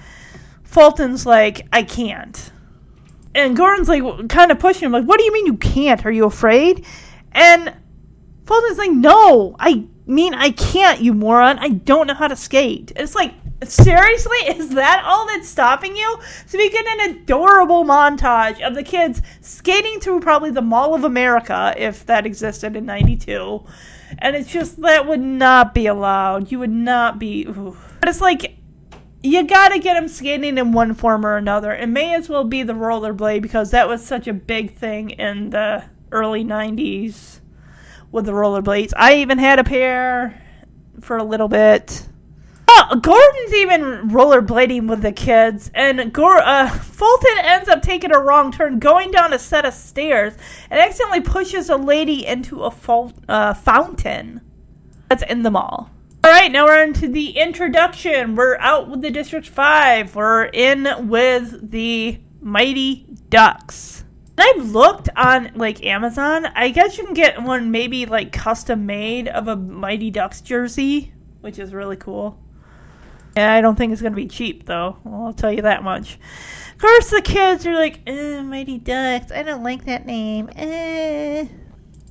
Fulton's like, I can't and Gordon's like kind of pushing him, like, "What do you mean you can't? Are you afraid?" And Fulton's like, "No, I mean I can't, you moron. I don't know how to skate." It's like, seriously, (laughs) is that all that's stopping you? So we get an adorable montage of the kids skating through probably the Mall of America, if that existed in '92, and it's just that would not be allowed. You would not be. But it's like you gotta get him skating in one form or another. It may as well be the rollerblade because that was such a big thing in the early 90s with the rollerblades. I even had a pair for a little bit. Oh, Gordon's even rollerblading with the kids, and uh, Fulton ends up taking a wrong turn, going down a set of stairs, and accidentally pushes a lady into a fo- uh, fountain that's in the mall. All right, now we're into the introduction. We're out with the District 5. We're in with the Mighty Ducks. I've looked on like Amazon. I guess you can get one maybe like custom made of a Mighty Ducks jersey, which is really cool. I don't think it's going to be cheap though. I'll tell you that much. Of course, the kids are like, Mighty Ducks. I don't like that name. Eh.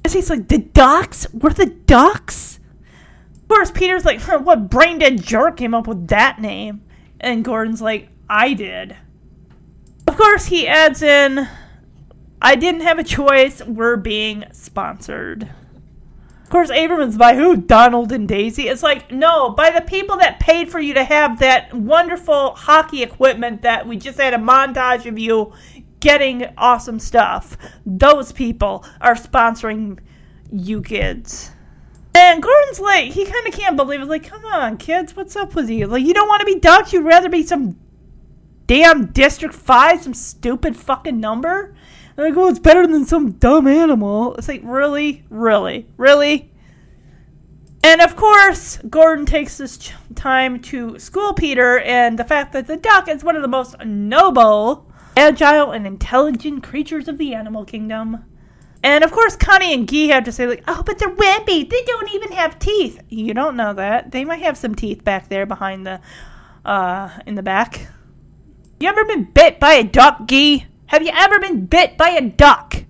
He's like, the Ducks? We're the Ducks? Of course, Peter's like, what brain dead jerk came up with that name? And Gordon's like, I did. Of course, he adds in, I didn't have a choice. We're being sponsored. Of course, Averman's by who? Donald and Daisy. It's like, no, by the people that paid for you to have that wonderful hockey equipment that we just had a montage of you getting awesome stuff. Those people are sponsoring you kids. And Gordon's like, he kind of can't believe it. Like, come on, kids, what's up with you? Like, you don't want to be ducks. You'd rather be some damn District 5, some stupid fucking number? And I go, it's better than some dumb animal. It's like, really? Really? Really? And of course, Gordon takes this ch- time to school Peter and the fact that the duck is one of the most noble, agile, and intelligent creatures of the animal kingdom. And of course, Connie and Guy have to say, like, oh, but they're wimpy. They don't even have teeth. You don't know that. They might have some teeth back there behind the, uh, in the back. You ever been bit by a duck, Guy? Have you ever been bit by a duck?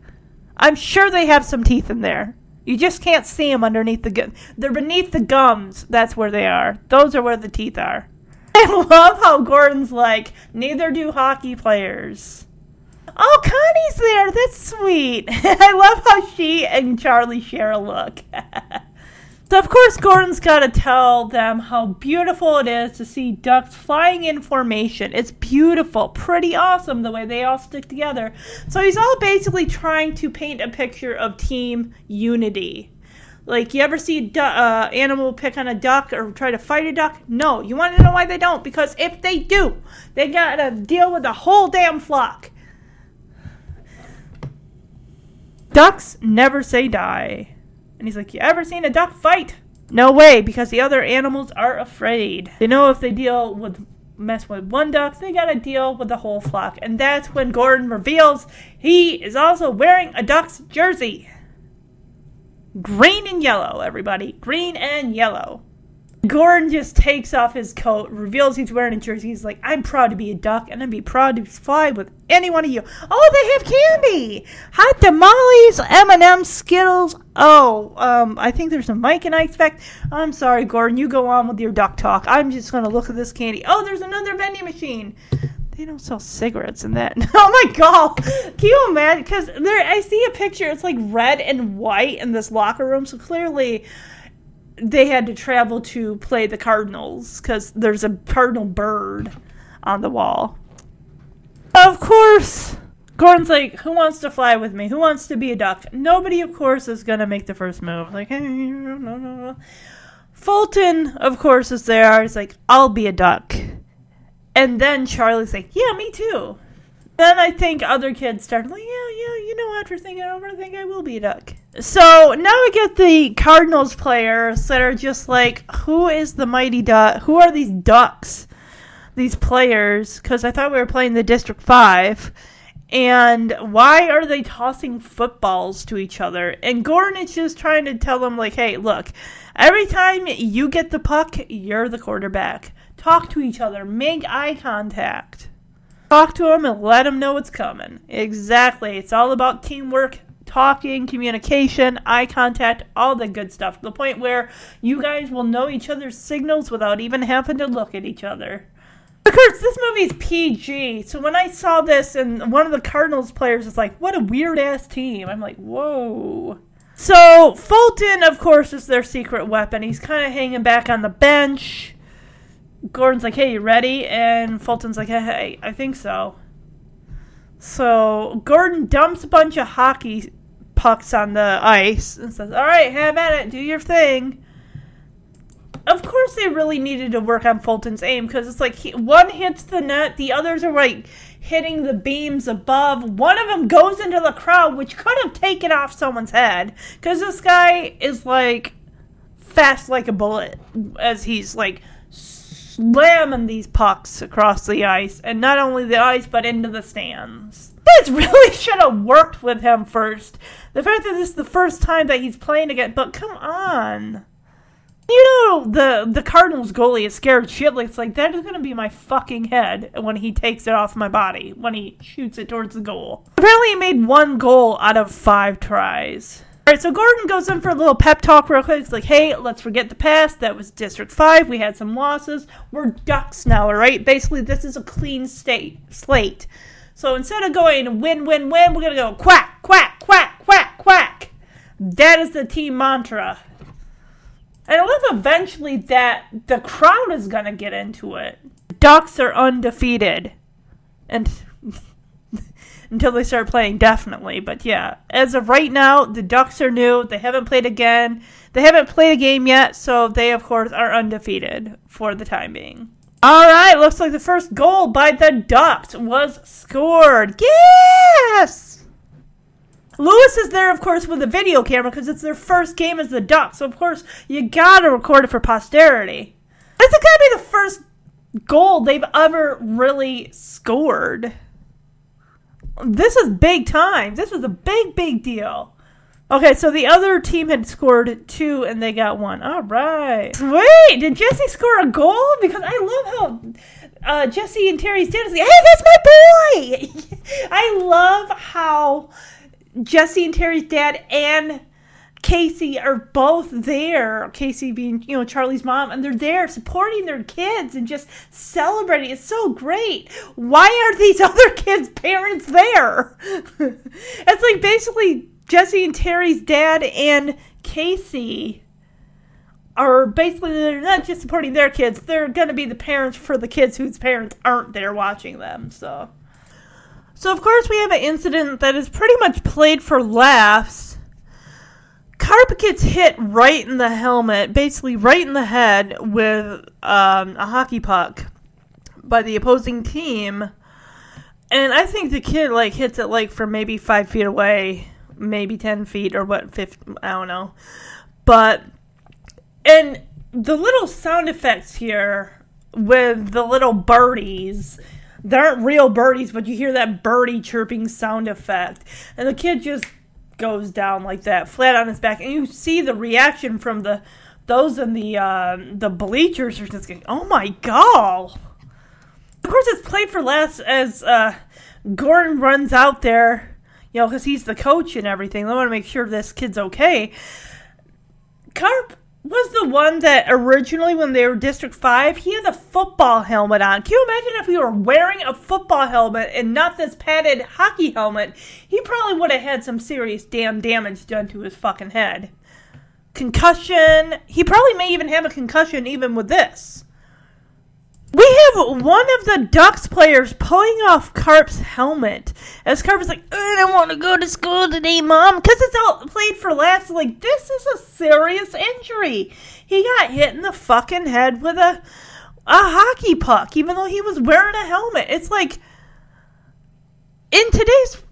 I'm sure they have some teeth in there. You just can't see them underneath the gum. They're beneath the gums. That's where they are. Those are where the teeth are. (laughs) I love how Gordon's like, neither do hockey players. Oh, Connie's there. That's sweet. (laughs) I love how she and Charlie share a look. (laughs) so, of course, Gordon's got to tell them how beautiful it is to see ducks flying in formation. It's beautiful, pretty awesome the way they all stick together. So, he's all basically trying to paint a picture of team unity. Like, you ever see an uh, animal pick on a duck or try to fight a duck? No. You want to know why they don't? Because if they do, they got to deal with the whole damn flock. Ducks never say die. And he's like, You ever seen a duck fight? No way, because the other animals are afraid. They know if they deal with mess with one duck, they gotta deal with the whole flock. And that's when Gordon reveals he is also wearing a duck's jersey. Green and yellow, everybody. Green and yellow. Gordon just takes off his coat, reveals he's wearing a jersey. He's like, I'm proud to be a duck, and I'd be proud to fly with any one of you. Oh, they have candy! Hot tamales, M&M's, Skittles. Oh, um, I think there's a Mike and I expect. I'm sorry, Gordon, you go on with your duck talk. I'm just gonna look at this candy. Oh, there's another vending machine. They don't sell cigarettes in that. (laughs) Oh my god! Can you imagine? Because there, I see a picture. It's like red and white in this locker room. So clearly, they had to travel to play the Cardinals because there's a cardinal bird on the wall. Of course, Gordon's like, "Who wants to fly with me? Who wants to be a duck?" Nobody, of course, is gonna make the first move. Like, hey, no, no, no. Fulton, of course, is there. He's like, "I'll be a duck," and then Charlie's like, "Yeah, me too." Then I think other kids started like, yeah, yeah, you know, after thinking over, I think I will be a duck. So now we get the Cardinals players that are just like, who is the mighty duck? Who are these ducks? These players? Because I thought we were playing the District 5. And why are they tossing footballs to each other? And Gordon is just trying to tell them, like, hey, look, every time you get the puck, you're the quarterback. Talk to each other, make eye contact. Talk to them and let them know what's coming. Exactly. It's all about teamwork, talking, communication, eye contact, all the good stuff. To the point where you guys will know each other's signals without even having to look at each other. Of course, this movie is PG, so when I saw this and one of the Cardinals players was like, what a weird ass team, I'm like, whoa. So, Fulton, of course, is their secret weapon. He's kind of hanging back on the bench. Gordon's like, hey, you ready? And Fulton's like, hey, I think so. So Gordon dumps a bunch of hockey pucks on the ice and says, all right, have at it, do your thing. Of course, they really needed to work on Fulton's aim because it's like he, one hits the net, the others are like hitting the beams above. One of them goes into the crowd, which could have taken off someone's head because this guy is like fast like a bullet as he's like slamming these pucks across the ice, and not only the ice, but into the stands. This (laughs) really should have worked with him first. The fact that this is the first time that he's playing again, but come on. You know the the Cardinals goalie is scared shitless. Like that is gonna be my fucking head when he takes it off my body when he shoots it towards the goal. Apparently, he made one goal out of five tries. All right, so Gordon goes in for a little pep talk real quick. It's like, hey, let's forget the past. That was District 5. We had some losses. We're ducks now, all right? Basically, this is a clean state slate. So instead of going win, win, win, we're going to go quack, quack, quack, quack, quack. That is the team mantra. And I love eventually that the crowd is going to get into it. Ducks are undefeated. And until they start playing, definitely. But yeah, as of right now, the Ducks are new. They haven't played again. They haven't played a game yet, so they, of course, are undefeated for the time being. All right, looks like the first goal by the Ducks was scored. Yes! Lewis is there, of course, with a video camera because it's their first game as the Ducks. So, of course, you gotta record it for posterity. This is gonna be the first goal they've ever really scored. This is big time. This was a big, big deal. Okay, so the other team had scored two and they got one. All right. Sweet. Did Jesse score a goal? Because I love how uh, Jesse and Terry's dad is like, hey, that's my boy. (laughs) I love how Jesse and Terry's dad and Casey are both there. Casey being, you know, Charlie's mom, and they're there supporting their kids and just celebrating. It's so great. Why aren't these (laughs) other kids' parents there? (laughs) it's like basically Jesse and Terry's dad and Casey are basically they're not just supporting their kids, they're going to be the parents for the kids whose parents aren't there watching them. So So of course we have an incident that is pretty much played for laughs. Karp gets hit right in the helmet, basically right in the head with um, a hockey puck by the opposing team. And I think the kid like hits it like from maybe five feet away, maybe ten feet or what, 50, I don't know. But and the little sound effects here with the little birdies they aren't real birdies but you hear that birdie chirping sound effect and the kid just goes down like that flat on his back and you see the reaction from the those in the uh, the bleachers are just going oh my god. Of course it's played for less as uh, gordon runs out there you know because he's the coach and everything. They want to make sure this kid's okay. Karp was the one that originally, when they were District 5, he had a football helmet on. Can you imagine if he were wearing a football helmet and not this padded hockey helmet? He probably would have had some serious damn damage done to his fucking head. Concussion. He probably may even have a concussion even with this. We have one of the Ducks players pulling off Karp's helmet. As Karp is like, I don't want to go to school today, Mom. Because it's all played for laughs. Like, this is a serious injury. He got hit in the fucking head with a, a hockey puck, even though he was wearing a helmet. It's like, in today's,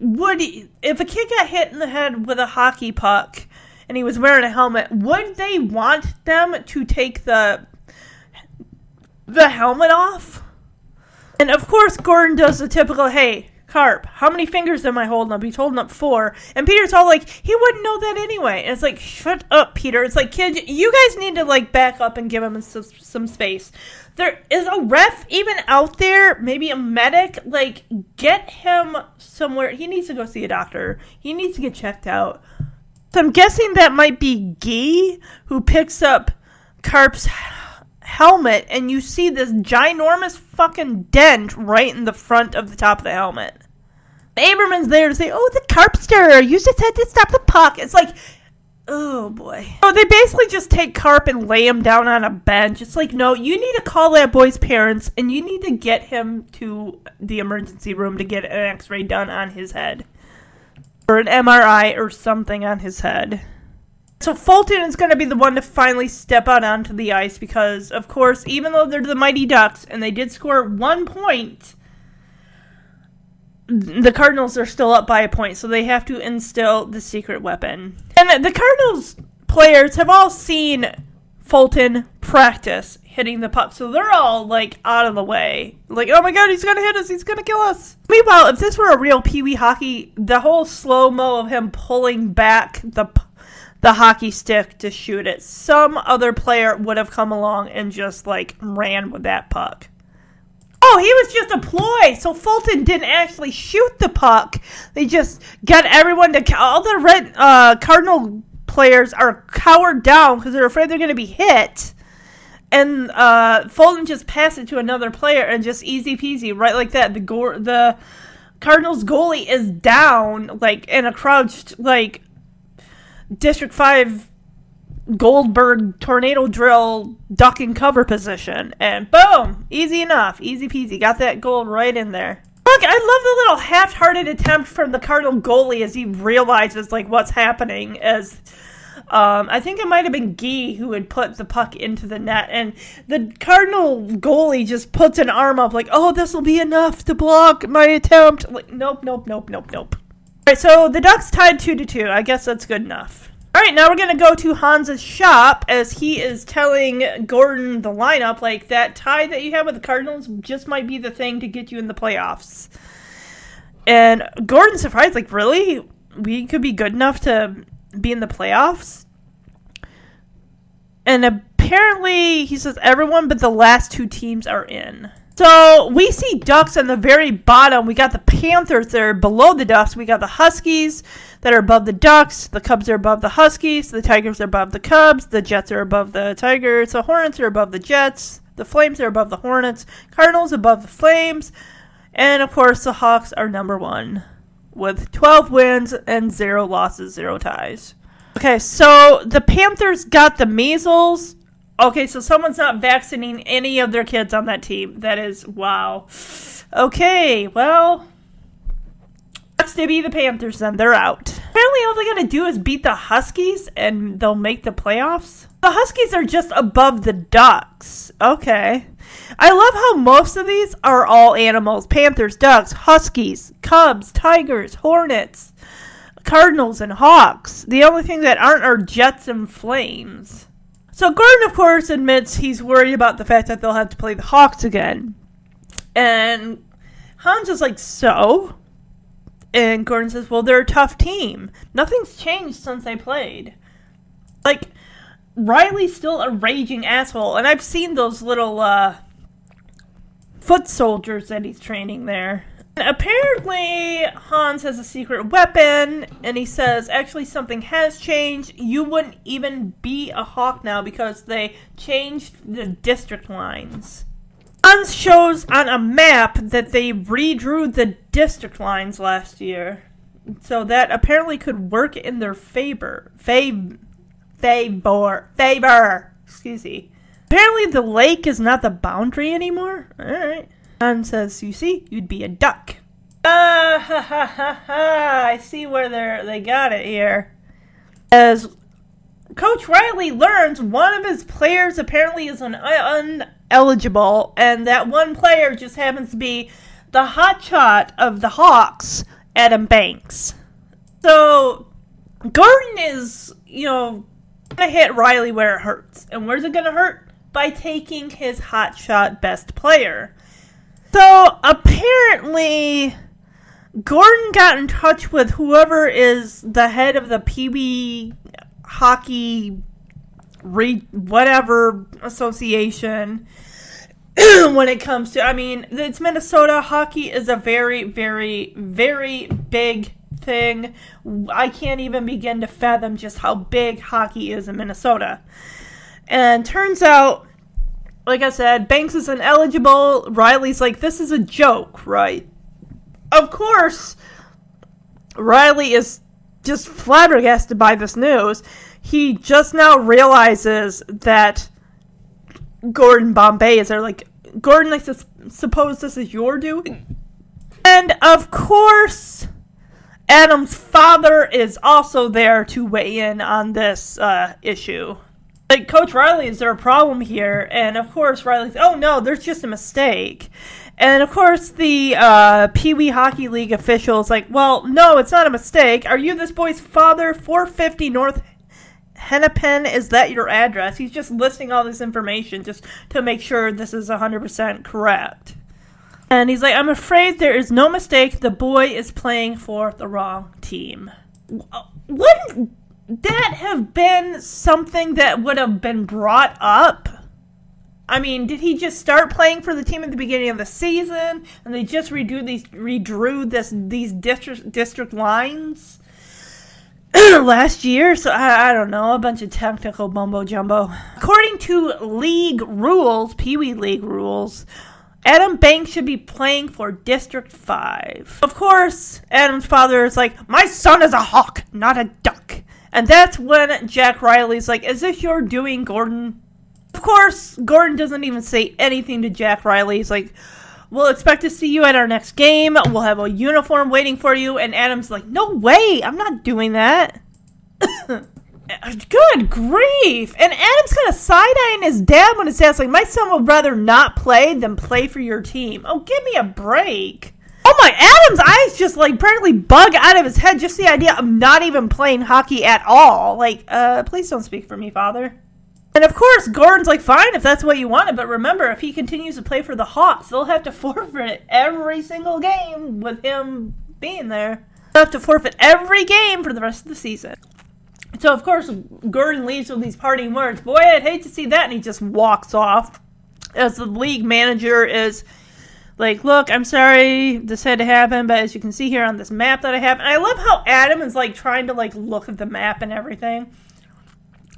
would if a kid got hit in the head with a hockey puck and he was wearing a helmet, would they want them to take the the helmet off. And of course, Gordon does the typical, hey, Karp, how many fingers am I holding up? He's holding up four. And Peter's all like, he wouldn't know that anyway. And it's like, shut up, Peter. It's like, kid, you guys need to like back up and give him some, some space. There is a ref even out there, maybe a medic. Like, get him somewhere. He needs to go see a doctor. He needs to get checked out. So I'm guessing that might be Gee who picks up Karp's helmet and you see this ginormous fucking dent right in the front of the top of the helmet. Averman's there to say, "Oh, the Karpster, you just had to stop the puck." It's like, oh boy. So they basically just take Karp and lay him down on a bench. It's like, no, you need to call that boy's parents and you need to get him to the emergency room to get an X-ray done on his head, or an MRI or something on his head. So Fulton is going to be the one to finally step out onto the ice because, of course, even though they're the Mighty Ducks and they did score one point, the Cardinals are still up by a point, so they have to instill the secret weapon. And the Cardinals players have all seen Fulton practice hitting the puck, so they're all like out of the way. Like, oh my god, he's gonna hit us, he's gonna kill us. Meanwhile, if this were a real Pee Wee hockey, the whole slow mo of him pulling back the the hockey stick to shoot it. Some other player would have come along and just like ran with that puck. Oh, he was just a ploy. So Fulton didn't actually shoot the puck. They just got everyone to all the red uh, Cardinal players are cowered down because they're afraid they're going to be hit. And uh, Fulton just passed it to another player and just easy peasy, right like that. The the Cardinals goalie is down, like in a crouched, like District 5 Goldberg tornado drill duck and cover position. And boom! Easy enough. Easy peasy. Got that goal right in there. Look, I love the little half-hearted attempt from the Cardinal goalie as he realizes like what's happening as um, I think it might have been Gee who had put the puck into the net, and the Cardinal goalie just puts an arm up, like, "Oh, this will be enough to block my attempt." Like, nope, nope, nope, nope, nope. All right, so the Ducks tied two to two. I guess that's good enough. All right, now we're gonna go to Hans's shop as he is telling Gordon the lineup like that tie that you have with the Cardinals just might be the thing to get you in the playoffs. And Gordon's surprised, like, really, we could be good enough to be in the playoffs. And apparently, he says everyone but the last two teams are in. So we see Ducks on the very bottom. We got the Panthers that are below the Ducks. We got the Huskies that are above the Ducks. The Cubs are above the Huskies. The Tigers are above the Cubs. The Jets are above the Tigers. The Hornets are above the Jets. The Flames are above the Hornets. Cardinals above the Flames. And of course, the Hawks are number one with 12 wins and zero losses, zero ties. Okay, so the Panthers got the measles. Okay, so someone's not vaccinating any of their kids on that team. That is wow. Okay, well, that's to be the Panthers then. They're out. Apparently, all they gotta do is beat the Huskies and they'll make the playoffs. The Huskies are just above the Ducks. Okay. I love how most of these are all animals Panthers, Ducks, Huskies, Cubs, Tigers, Hornets, Cardinals, and Hawks. The only thing that aren't are Jets and Flames. So Gordon, of course, admits he's worried about the fact that they'll have to play the Hawks again. And Hans is like, so? And Gordon says, well, they're a tough team. Nothing's changed since they played. Like, Riley's still a raging asshole, and I've seen those little uh, foot soldiers that he's training there. Apparently, Hans has a secret weapon, and he says actually something has changed. You wouldn't even be a hawk now because they changed the district lines. Hans shows on a map that they redrew the district lines last year, so that apparently could work in their favor. Fav- favor. Favor. Excuse me. Apparently, the lake is not the boundary anymore. Alright. Hans says, You see, you'd be a duck. Ah, ha, ha, ha, ha. I see where they they got it here. As Coach Riley learns, one of his players apparently is an uneligible, and that one player just happens to be the hotshot of the Hawks, Adam Banks. So, Gordon is, you know, gonna hit Riley where it hurts. And where's it gonna hurt? By taking his hotshot best player. So apparently, Gordon got in touch with whoever is the head of the Wee Hockey re- whatever association (clears throat) when it comes to I mean, it's Minnesota hockey is a very very very big thing. I can't even begin to fathom just how big hockey is in Minnesota. And turns out, like I said, Banks is ineligible. Riley's like, this is a joke, right? Of course, Riley is just flabbergasted by this news. He just now realizes that Gordon Bombay is there. Like, Gordon, I suppose this is your doing? And of course, Adam's father is also there to weigh in on this uh, issue. Like, Coach Riley, is there a problem here? And of course, Riley's, oh no, there's just a mistake. And of course, the uh, Pee Wee Hockey League official is like, well, no, it's not a mistake. Are you this boy's father? 450 North Hennepin, is that your address? He's just listing all this information just to make sure this is 100% correct. And he's like, I'm afraid there is no mistake. The boy is playing for the wrong team. Wouldn't that have been something that would have been brought up? I mean, did he just start playing for the team at the beginning of the season, and they just redo these redrew this these district district lines (clears throat) last year? So I, I don't know, a bunch of technical mumbo jumbo. According to league rules, Pee Wee League rules, Adam Banks should be playing for District 5. Of course, Adam's father is like, My son is a hawk, not a duck. And that's when Jack Riley's like, Is this your doing, Gordon? Of course, Gordon doesn't even say anything to Jack Riley. He's like, We'll expect to see you at our next game. We'll have a uniform waiting for you. And Adam's like, No way, I'm not doing that. (coughs) Good grief! And Adam's kind of side eyeing his dad when his dad's like, "My son would rather not play than play for your team." Oh, give me a break! Oh my! Adam's eyes just like practically bug out of his head. Just the idea of not even playing hockey at all. Like, uh, please don't speak for me, father. And of course, Gordon's like, fine if that's what you wanted, but remember, if he continues to play for the Hawks, they'll have to (laughs) forfeit every single game with him being there. They'll have to forfeit every game for the rest of the season. So of course Gordon leaves with these parting words. Boy, I'd hate to see that, and he just walks off. As the league manager is like, look, I'm sorry this had to happen, but as you can see here on this map that I have, and I love how Adam is like trying to like look at the map and everything.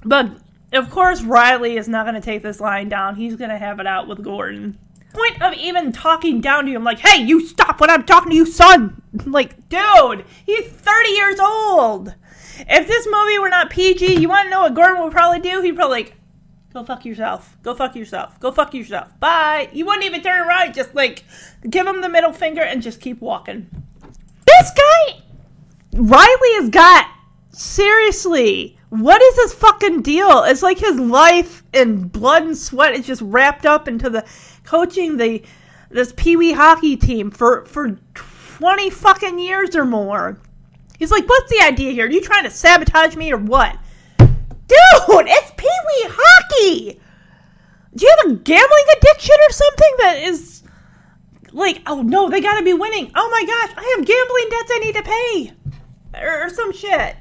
But of course, Riley is not going to take this line down. He's going to have it out with Gordon. Point of even talking down to him, like, hey, you stop when I'm talking to you, son. (laughs) Like, dude, he's 30 years old. If this movie were not PG, you want to know what Gordon would probably do? He'd probably like, go fuck yourself. Go fuck yourself. Go fuck yourself. Bye. He wouldn't even turn around. Just like give him the middle finger and just keep walking. This guy, Riley has got seriously. What is his fucking deal? It's like his life and blood and sweat is just wrapped up into the coaching the this Pee Wee hockey team for for twenty fucking years or more. He's like, what's the idea here? Are you trying to sabotage me or what? Dude, it's Pee Wee hockey! Do you have a gambling addiction or something that is like, oh no, they gotta be winning. Oh my gosh, I have gambling debts I need to pay. Or, or some shit.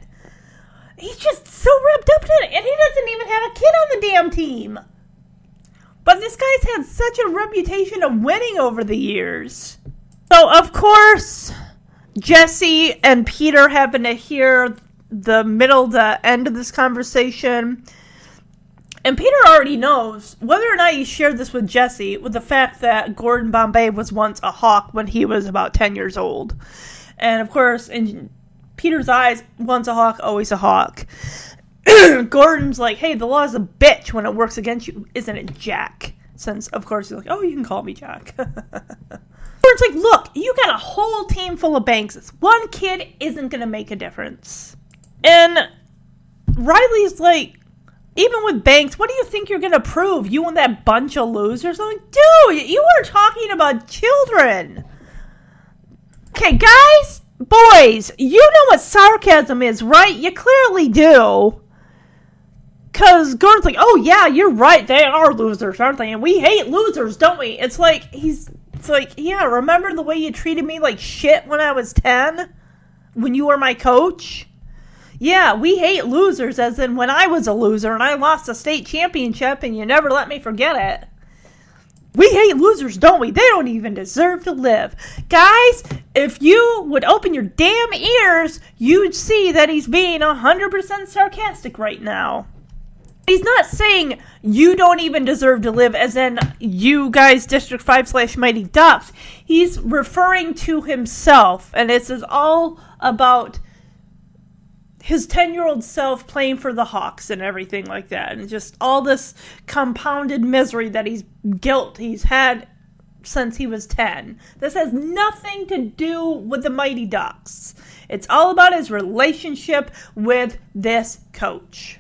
He's just so wrapped up in it, and he doesn't even have a kid on the damn team. But this guy's had such a reputation of winning over the years. So, of course, Jesse and Peter happen to hear the middle, the end of this conversation. And Peter already knows whether or not he shared this with Jesse, with the fact that Gordon Bombay was once a hawk when he was about 10 years old. And of course, in Peter's eyes, once a hawk, always a hawk. (clears throat) Gordon's like, hey, the law's a bitch when it works against you, isn't it, Jack? Since, of course, he's like, oh, you can call me Jack. (laughs) Gordon's like, look, you got a whole team full of Bankses. One kid isn't going to make a difference. And Riley's like, even with Banks, what do you think you're going to prove? You and that bunch of losers? I'm like, dude, you are talking about children. Okay, guys, boys, you know what sarcasm is, right? You clearly do. Because Gordon's like, oh, yeah, you're right. They are losers, aren't they? And we hate losers, don't we? It's like, he's, it's like, yeah, remember the way you treated me like shit when I was 10? When you were my coach? Yeah, we hate losers, as in when I was a loser and I lost a state championship and you never let me forget it. We hate losers, don't we? They don't even deserve to live. Guys, if you would open your damn ears, you'd see that he's being 100% sarcastic right now. He's not saying you don't even deserve to live, as in you guys, District 5 slash Mighty Ducks. He's referring to himself, and this is all about his 10 year old self playing for the Hawks and everything like that. And just all this compounded misery that he's guilt he's had since he was 10. This has nothing to do with the Mighty Ducks. It's all about his relationship with this coach.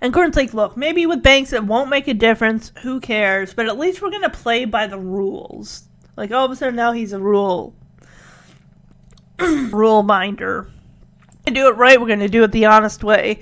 And Gordon's like, look, maybe with Banks it won't make a difference. Who cares? But at least we're going to play by the rules. Like, all of a sudden now he's a rule. (clears throat) rule minder do it right. We're going to do it the honest way.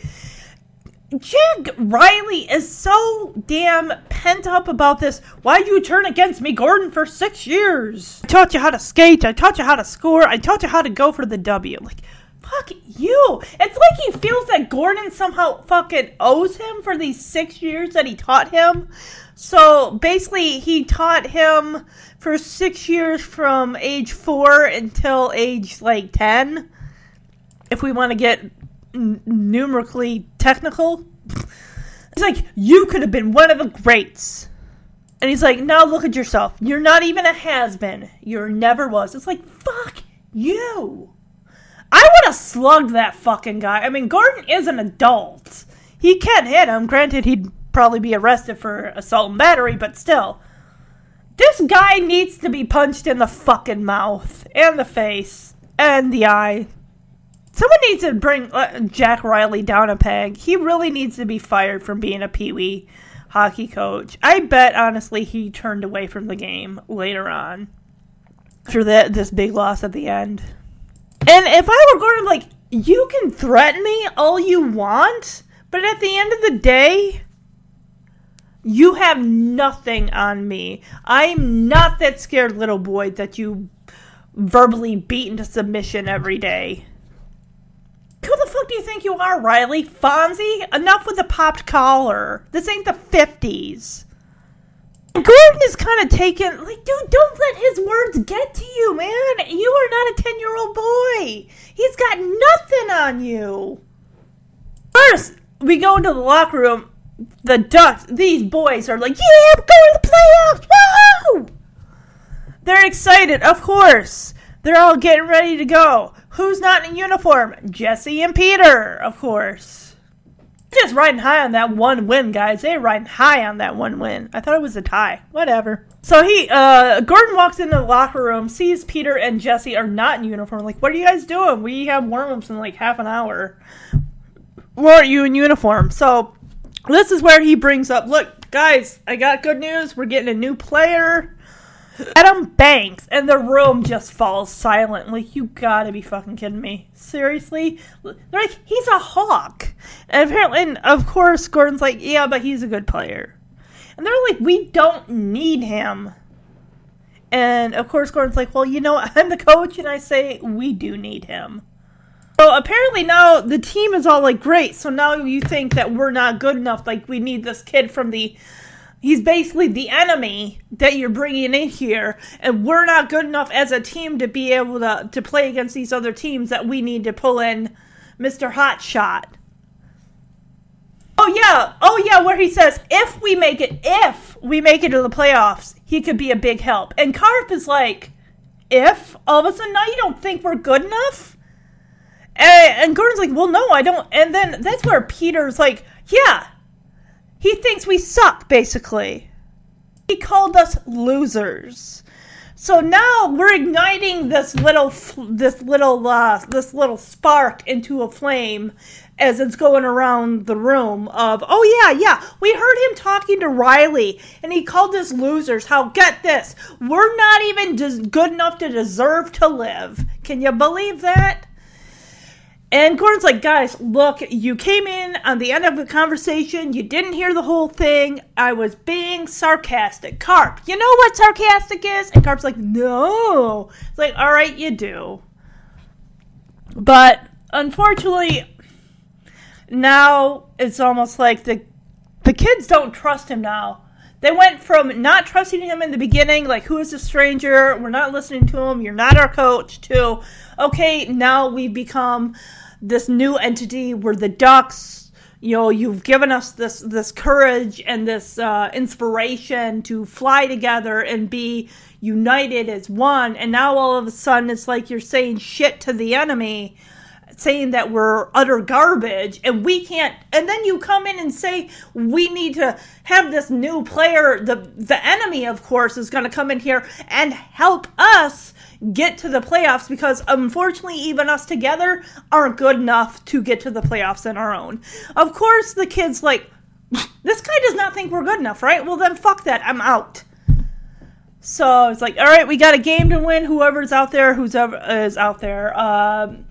Jack Riley is so damn pent up about this. Why'd you turn against me, Gordon, for six years? I taught you how to skate. I taught you how to score. I taught you how to go for the W. Like, fuck you. It's like he feels that Gordon somehow fucking owes him for these six years that he taught him. So basically, he taught him for six years from age four until age like 10 if we want to get n- numerically technical. He's like, you could have been one of the greats. And he's like, now look at yourself. You're not even a has been. You're never was. It's like, fuck you. I would have slugged that fucking guy. I mean, Gordon is an adult. He can hit him. Granted, he'd probably be arrested for assault and battery, but still. This guy needs to be punched in the fucking mouth, and the face, and the eye. Someone needs to bring uh, Jack Riley down a peg. He really needs to be fired from being a Pee Wee hockey coach. I bet, honestly, he turned away from the game later on after that this big loss at the end. And if I were going to, like, you can threaten me all you want, but at the end of the day, you have nothing on me. I'm not that scared little boy that you verbally beat into submission every day. Fuck do you think you are, Riley? Fonzie? Enough with the popped collar. This ain't the 50s. Gordon is kind of taken, like, dude, don't let his words get to you, man. You are not a 10 year old boy. He's got nothing on you. First, we go into the locker room. The Ducks, these boys are like, yeah, we're going to the playoffs. Woo! They're excited, of course. They're all getting ready to go. Who's not in uniform? Jesse and Peter, of course. Just riding high on that one win, guys. They're riding high on that one win. I thought it was a tie. Whatever. So he, uh, Gordon walks into the locker room, sees Peter and Jesse are not in uniform. Like, what are you guys doing? We have warm ups in like half an hour. Why aren't you in uniform? So this is where he brings up, look, guys, I got good news. We're getting a new player. Adam Banks, and the room just falls silent. Like, you gotta be fucking kidding me. Seriously? They're like, he's a hawk. And apparently, and of course, Gordon's like, yeah, but he's a good player. And they're like, we don't need him. And of course, Gordon's like, well, you know, (laughs) I'm the coach, and I say, we do need him. So apparently now the team is all like, great. So now you think that we're not good enough. Like, we need this kid from the He's basically the enemy that you're bringing in here, and we're not good enough as a team to be able to, to play against these other teams that we need to pull in Mr. Hotshot. Oh, yeah. Oh, yeah, where he says, if we make it, if we make it to the playoffs, he could be a big help. And Karp is like, if? All of a sudden, now you don't think we're good enough? And, and Gordon's like, well, no, I don't. And then that's where Peter's like, yeah, he thinks we suck, basically. He called us losers. So now we're igniting this little, this little, uh, this little spark into a flame as it's going around the room. Of oh yeah, yeah, we heard him talking to Riley, and he called us losers. How get this? We're not even des- good enough to deserve to live. Can you believe that? And Gordon's like, guys, look, you came in on the end of the conversation. You didn't hear the whole thing. I was being sarcastic. Karp, you know what sarcastic is? And Karp's like, no. It's like, all right, you do. But unfortunately, now it's almost like the the kids don't trust him now. They went from not trusting him in the beginning, like, who is this stranger? We're not listening to him. You're not our coach, to, okay, now we've become this new entity where the ducks. You know you've given us this this courage and this uh, inspiration to fly together and be united as one. And now all of a sudden it's like you're saying shit to the enemy saying that we're utter garbage and we can't and then you come in and say we need to have this new player. The the enemy of course is going to come in here and help us get to the playoffs because unfortunately even us together aren't good enough to get to the playoffs on our own of course the kids like (laughs) this guy does not think we're good enough right well then fuck that i'm out so it's like all right we got a game to win whoever's out there who's ever is out there um,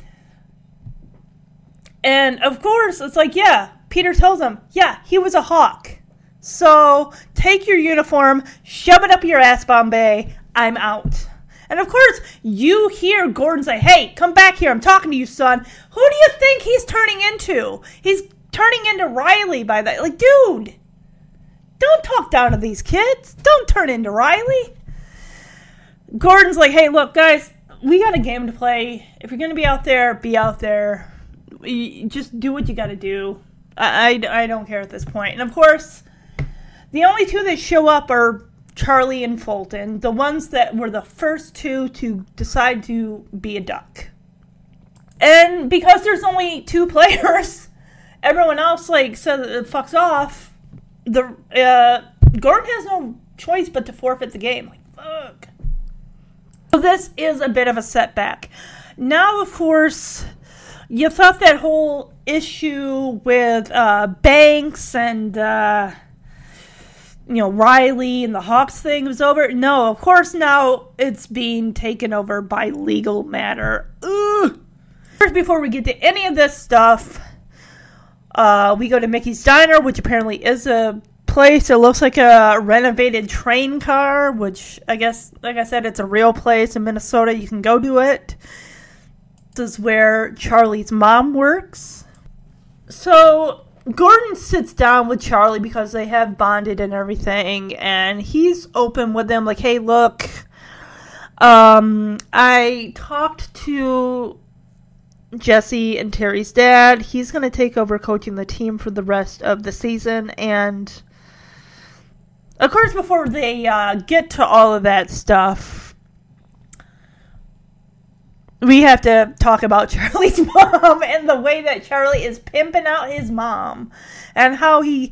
and of course, it's like, yeah, Peter tells him, yeah, he was a hawk. So take your uniform, shove it up your ass, Bombay. I'm out. And of course, you hear Gordon say, hey, come back here. I'm talking to you, son. Who do you think he's turning into? He's turning into Riley by that. Like, dude, don't talk down to these kids. Don't turn into Riley. Gordon's like, hey, look, guys, we got a game to play. If you're going to be out there, be out there just do what you got to do. I, I, I don't care at this point. And of course, the only two that show up are Charlie and Fulton, the ones that were the first two to decide to be a duck. And because there's only two (laughs) players, everyone else like says it fucks off. The uh, Gordon has no choice but to forfeit the game. Like fuck. So this is a bit of a setback. Now, of course, you thought that whole issue with uh, Banks and uh, you know Riley and the Hawks thing was over. No, of course now it's being taken over by legal matter. First, before we get to any of this stuff, uh, we go to Mickey's Diner, which apparently is a place. It looks like a renovated train car, which I guess, like I said, it's a real place in Minnesota. You can go to it. This is where Charlie's mom works. So Gordon sits down with Charlie because they have bonded and everything, and he's open with them, like, hey, look, um, I talked to Jesse and Terry's dad. He's going to take over coaching the team for the rest of the season, and of course, before they uh, get to all of that stuff, we have to talk about (laughs) Charlie's mom and the way that Charlie is pimping out his mom and how he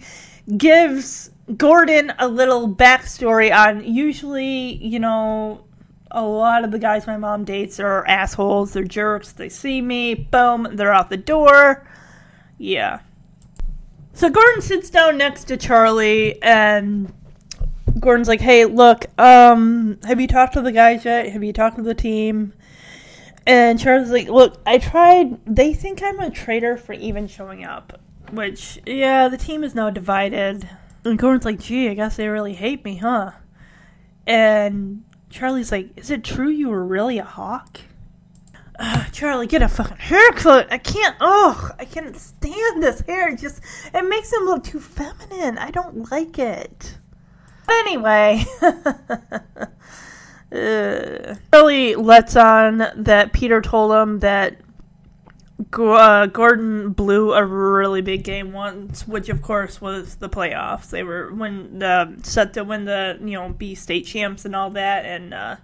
gives Gordon a little backstory on usually, you know, a lot of the guys my mom dates are assholes, they're jerks, they see me, boom, they're out the door. Yeah. So Gordon sits down next to Charlie and Gordon's like, "Hey, look, um, have you talked to the guys yet? Have you talked to the team?" And Charlie's like, "Look, I tried. They think I'm a traitor for even showing up." Which, yeah, the team is now divided. And Gordon's like, "Gee, I guess they really hate me, huh?" And Charlie's like, "Is it true you were really a hawk?" Charlie, get a fucking haircut. I can't. Oh, I can't stand this hair. It just it makes him look too feminine. I don't like it. But Anyway, (laughs) uh, lets on that Peter told him that uh, Gordon blew a really big game once, which of course was the playoffs. They were when the set to win the you know be state champs and all that, and uh,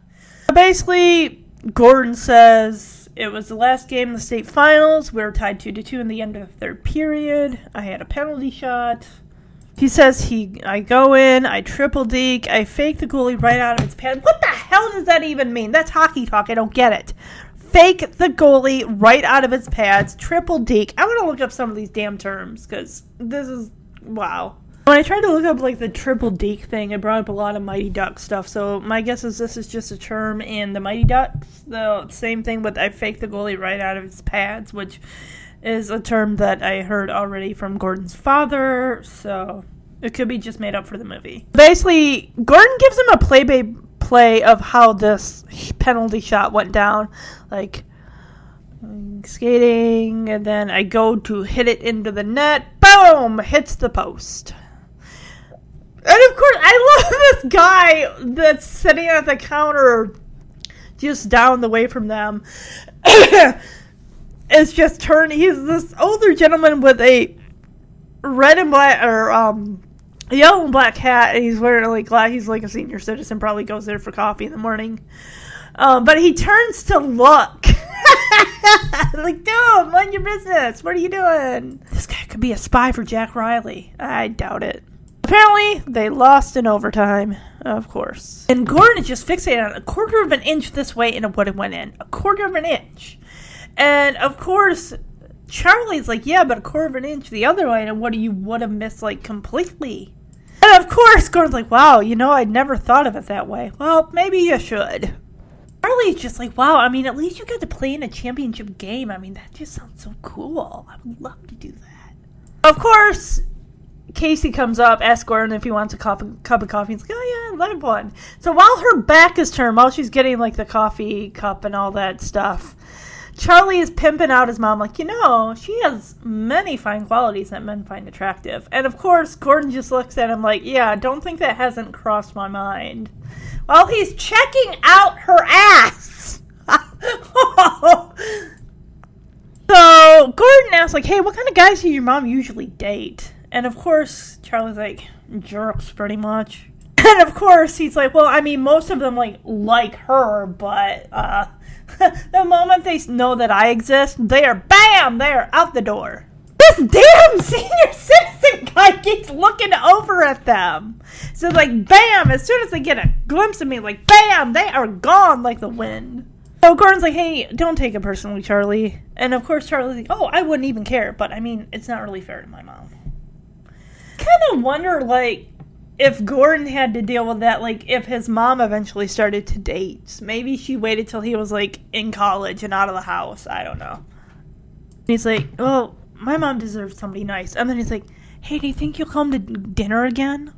basically Gordon says it was the last game the state finals. We were tied two to two in the end of the third period. I had a penalty shot. He says he I go in, I triple deke, I fake the goalie right out of his pants. What the hell does that even mean? That's hockey talk. I don't get it. Fake the goalie right out of his pads, triple deke. I want to look up some of these damn terms because this is wow. When I tried to look up like the triple deke thing, it brought up a lot of Mighty Ducks stuff. So my guess is this is just a term in the Mighty Ducks. The same thing with I fake the goalie right out of his pads, which is a term that I heard already from Gordon's father, so it could be just made up for the movie. Basically, Gordon gives him a play by play of how this (laughs) penalty shot went down. Like, mm, skating, and then I go to hit it into the net. Boom! Hits the post. And of course, I (laughs) love this guy that's sitting at the counter just down the way from them. (coughs) it's just turned. He's this older gentleman with a red and black or um yellow and black hat, and he's wearing like glass. He's like a senior citizen. Probably goes there for coffee in the morning. Um, but he turns to look. (laughs) like, dude, mind your business. What are you doing? This guy could be a spy for Jack Riley. I doubt it. Apparently, they lost in overtime, of course. And Gordon is just fixated on a quarter of an inch this way and it would have went in. A quarter of an inch. And of course, Charlie's like, yeah, but a quarter of an inch the other way, and what do you would have missed like completely. And of course, Gordon's like, wow, you know, I'd never thought of it that way. Well, maybe you should. Charlie's just like, wow, I mean, at least you got to play in a championship game. I mean, that just sounds so cool. I would love to do that. Of course, Casey comes up, asks Gordon if he wants a cup, of coffee. He's like, oh yeah, I'd like one. So while her back is turned, while she's getting like the coffee cup and all that stuff, Charlie is pimping out his mom, like, you know, she has many fine qualities that men find attractive. And of course, Gordon just looks at him like, yeah, don't think that hasn't crossed my mind. While he's checking out her ass. (laughs) so Gordon asks, like, hey, what kind of guys do your mom usually date? And of course, Charlie's like, jerks, pretty much. (laughs) And of course, he's like, well, I mean, most of them like like her, but uh, (laughs) the moment they know that I exist, they are bam, they are out the door. This damn (laughs) senior citizen guy keeps looking over at them. So like bam, as soon as they get a glimpse of me, like bam, they are gone like the wind. So Gordon's like, hey, don't take it personally, Charlie. And of course Charlie's like, oh, I wouldn't even care, but I mean, it's not really fair to my mom. Kind of wonder, like, if Gordon had to deal with that, like if his mom eventually started to date, maybe she waited till he was like in college and out of the house. I don't know. And he's like, "Well, my mom deserves somebody nice." And then he's like, "Hey, do you think you'll come to dinner again?"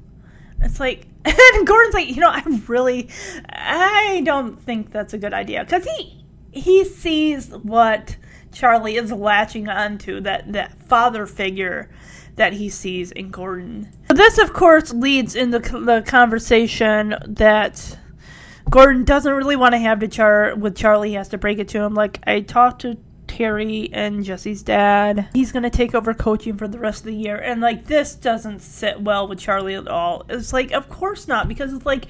It's like, (laughs) and Gordon's like, "You know, I really, I don't think that's a good idea because he he sees what Charlie is latching onto that that father figure." That he sees in Gordon. This, of course, leads in the, the conversation that Gordon doesn't really want to have to char with Charlie. He has to break it to him. Like I talked to Terry and Jesse's dad. He's gonna take over coaching for the rest of the year, and like this doesn't sit well with Charlie at all. It's like, of course not, because it's like.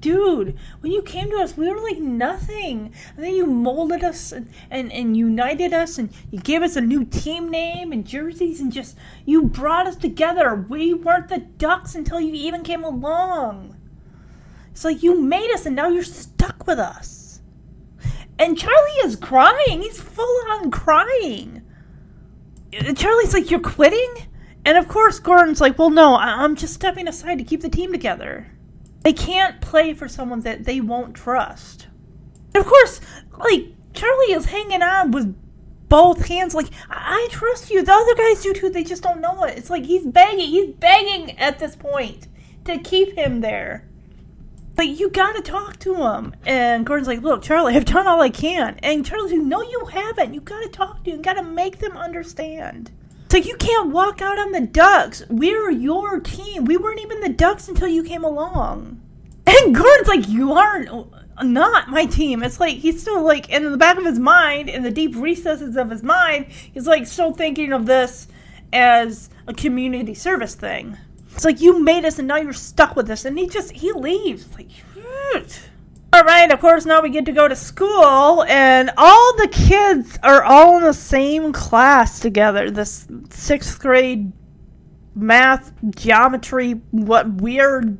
Dude, when you came to us, we were like nothing. And then you molded us and, and, and united us, and you gave us a new team name and jerseys, and just you brought us together. We weren't the Ducks until you even came along. It's like you made us and now you're stuck with us. And Charlie is crying. He's full on crying. Uh, Charlie's like, You're quitting? And of course, Gordon's like, Well, no, I'm just stepping aside to keep the team together. They can't play for someone that they won't trust. And of course, like, Charlie is hanging on with both hands, like, I, I trust you. The other guys do too, they just don't know it. It's like he's begging, he's begging at this point to keep him there. Like, you gotta talk to him. And Gordon's like, Look, Charlie, I've done all I can. And Charlie's like, No, you haven't. You gotta talk to him. You gotta make them understand. It's like, you can't walk out on the Ducks. We're your team. We weren't even the Ducks until you came along. And Gordon's like, You aren't not my team. It's like he's still like in the back of his mind, in the deep recesses of his mind, he's like still thinking of this as a community service thing. It's like you made us and now you're stuck with us. And he just he leaves. It's like. All right, of course now we get to go to school and all the kids are all in the same class together. This 6th grade math, geometry, what weird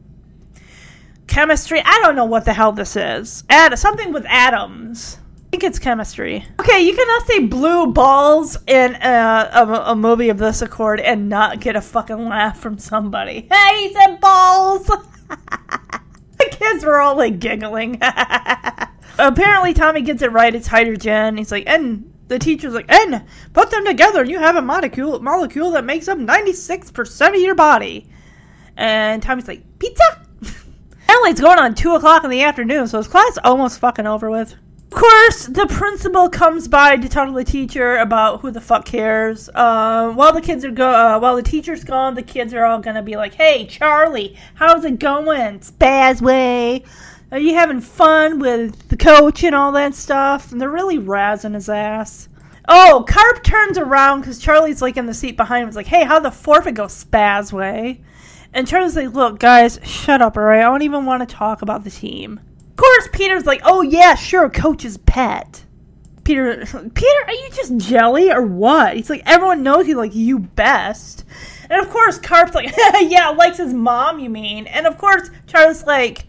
chemistry. I don't know what the hell this is. Add something with atoms. I think it's chemistry. Okay, you cannot say blue balls in a, a, a movie of this accord and not get a fucking laugh from somebody. (laughs) Hey, he said balls! (laughs) kids were all like giggling. (laughs) Apparently, Tommy gets it right. It's hydrogen. He's like, and the teacher's like, and put them together, and you have a molecule molecule that makes up ninety six percent of your body. And Tommy's like, pizza. (laughs) Apparently, it's going on two o'clock in the afternoon, so his class almost fucking over with. Of course, the principal comes by to talk to the teacher about who the fuck cares. Uh, while the kids are go, uh, while the teacher's gone, the kids are all gonna be like, "Hey, Charlie, how's it going? Spazway? Are you having fun with the coach and all that stuff?" And they're really razzing his ass. Oh, Karp turns around because Charlie's like in the seat behind him. He's like, "Hey, how the forfeit go, Spazway?" And Charlie's like, "Look, guys, shut up, alright? I don't even want to talk about the team." Of course, Peter's like, "Oh yeah, sure, coach's pet." Peter, (laughs) Peter, are you just jelly or what? He's like, everyone knows you like you best. And of course, Karp's like, (laughs) yeah, likes his mom, you mean? And of course, Charlie's like,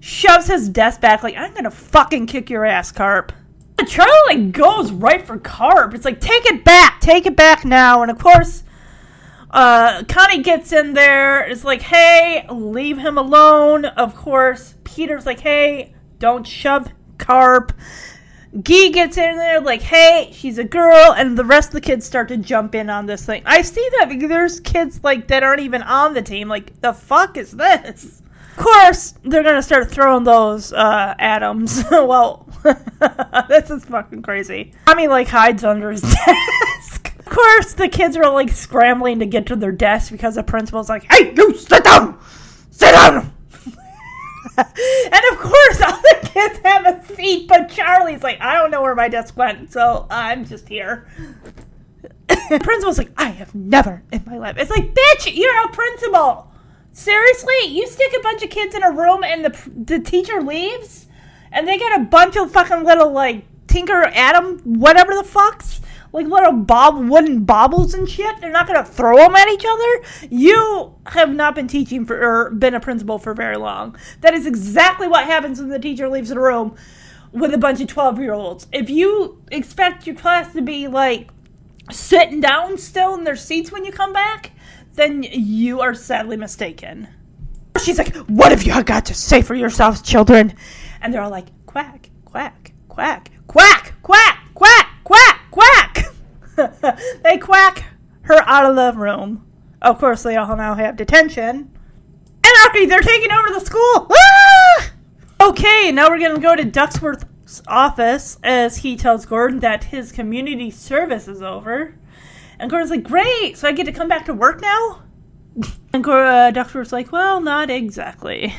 shoves his desk back, like, I'm gonna fucking kick your ass, Karp. And Charlie like goes right for Karp. It's like, take it back, take it back now. And of course, uh, Connie gets in there. It's like, hey, leave him alone. Of course, Peter's like, hey, don't shove Karp. Gee gets in there like, hey, she's a girl, and the rest of the kids start to jump in on this thing. I see that because there's kids like that aren't even on the team. Like, the fuck is this? Of course, they're gonna start throwing those uh, atoms. (laughs) well, (laughs) this is fucking crazy. Tommy like hides under his (laughs) desk. Of course, the kids are like scrambling to get to their desk because the principal's like, "Hey, you sit down, sit down." (laughs) and of course, all the kids have a seat, but Charlie's like, "I don't know where my desk went, so I'm just here." (laughs) principal's like, "I have never in my life." It's like, "Bitch, you're a principal." Seriously, you stick a bunch of kids in a room and the the teacher leaves, and they get a bunch of fucking little like Tinker Adam whatever the fucks like little bob wooden baubles and shit. They're not gonna throw them at each other. You have not been teaching for or been a principal for very long. That is exactly what happens when the teacher leaves the room with a bunch of twelve year olds. If you expect your class to be like sitting down still in their seats when you come back, then you are sadly mistaken. She's like, What have you got to say for yourselves, children? And they're all like, Quack, quack, quack, quack, quack, quack, quack, quack. (laughs) they quack her out of the room. Of course, they all now have detention. Anarchy, they're taking over the school. Ah! Okay, now we're gonna go to Ducksworth's office as he tells Gordon that his community service is over. And Gordon's like, great, so I get to come back to work now? (laughs) And uh, Ducksworth's like, well, not exactly.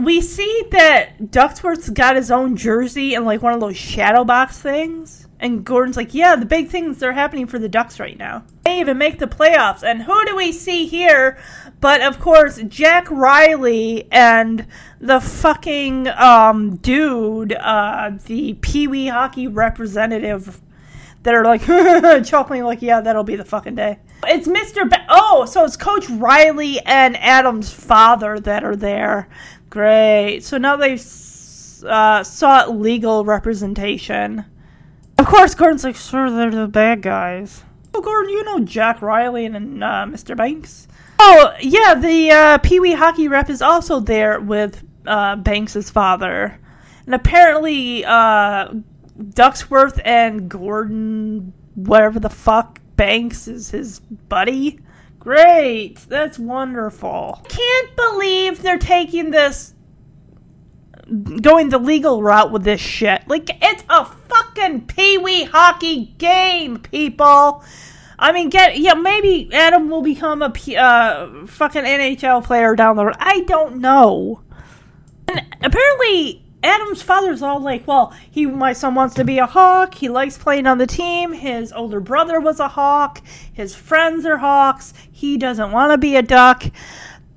We see that Ducksworth's got his own jersey and like one of those shadow box things. And Gordon's like, yeah, the big things are happening for the Ducks right now. They even make the playoffs. And who do we see here? But of course, Jack Riley and the fucking um, dude, uh, the Pee Wee hockey representative, that are like (laughs) chuckling, like, yeah, that'll be the fucking day. It's Mr. Ba- oh, so it's Coach Riley and Adam's father that are there. Great. So now they've uh, sought legal representation. Of course, Gordon's like, sure, they're the bad guys. Oh, Gordon, you know Jack Riley and uh, Mr. Banks. Oh, yeah, the uh, Pee Wee hockey rep is also there with uh, Banks' father. And apparently, uh, Ducksworth and Gordon, whatever the fuck, Banks is his buddy. Great, that's wonderful. Can't believe they're taking this going the legal route with this shit. Like, it's a fucking Pee Wee hockey game, people. I mean, get yeah, maybe Adam will become a uh, fucking NHL player down the road. I don't know. And apparently, Adam's father's all like, "Well, he my son wants to be a hawk. He likes playing on the team. His older brother was a hawk. His friends are hawks. He doesn't want to be a duck."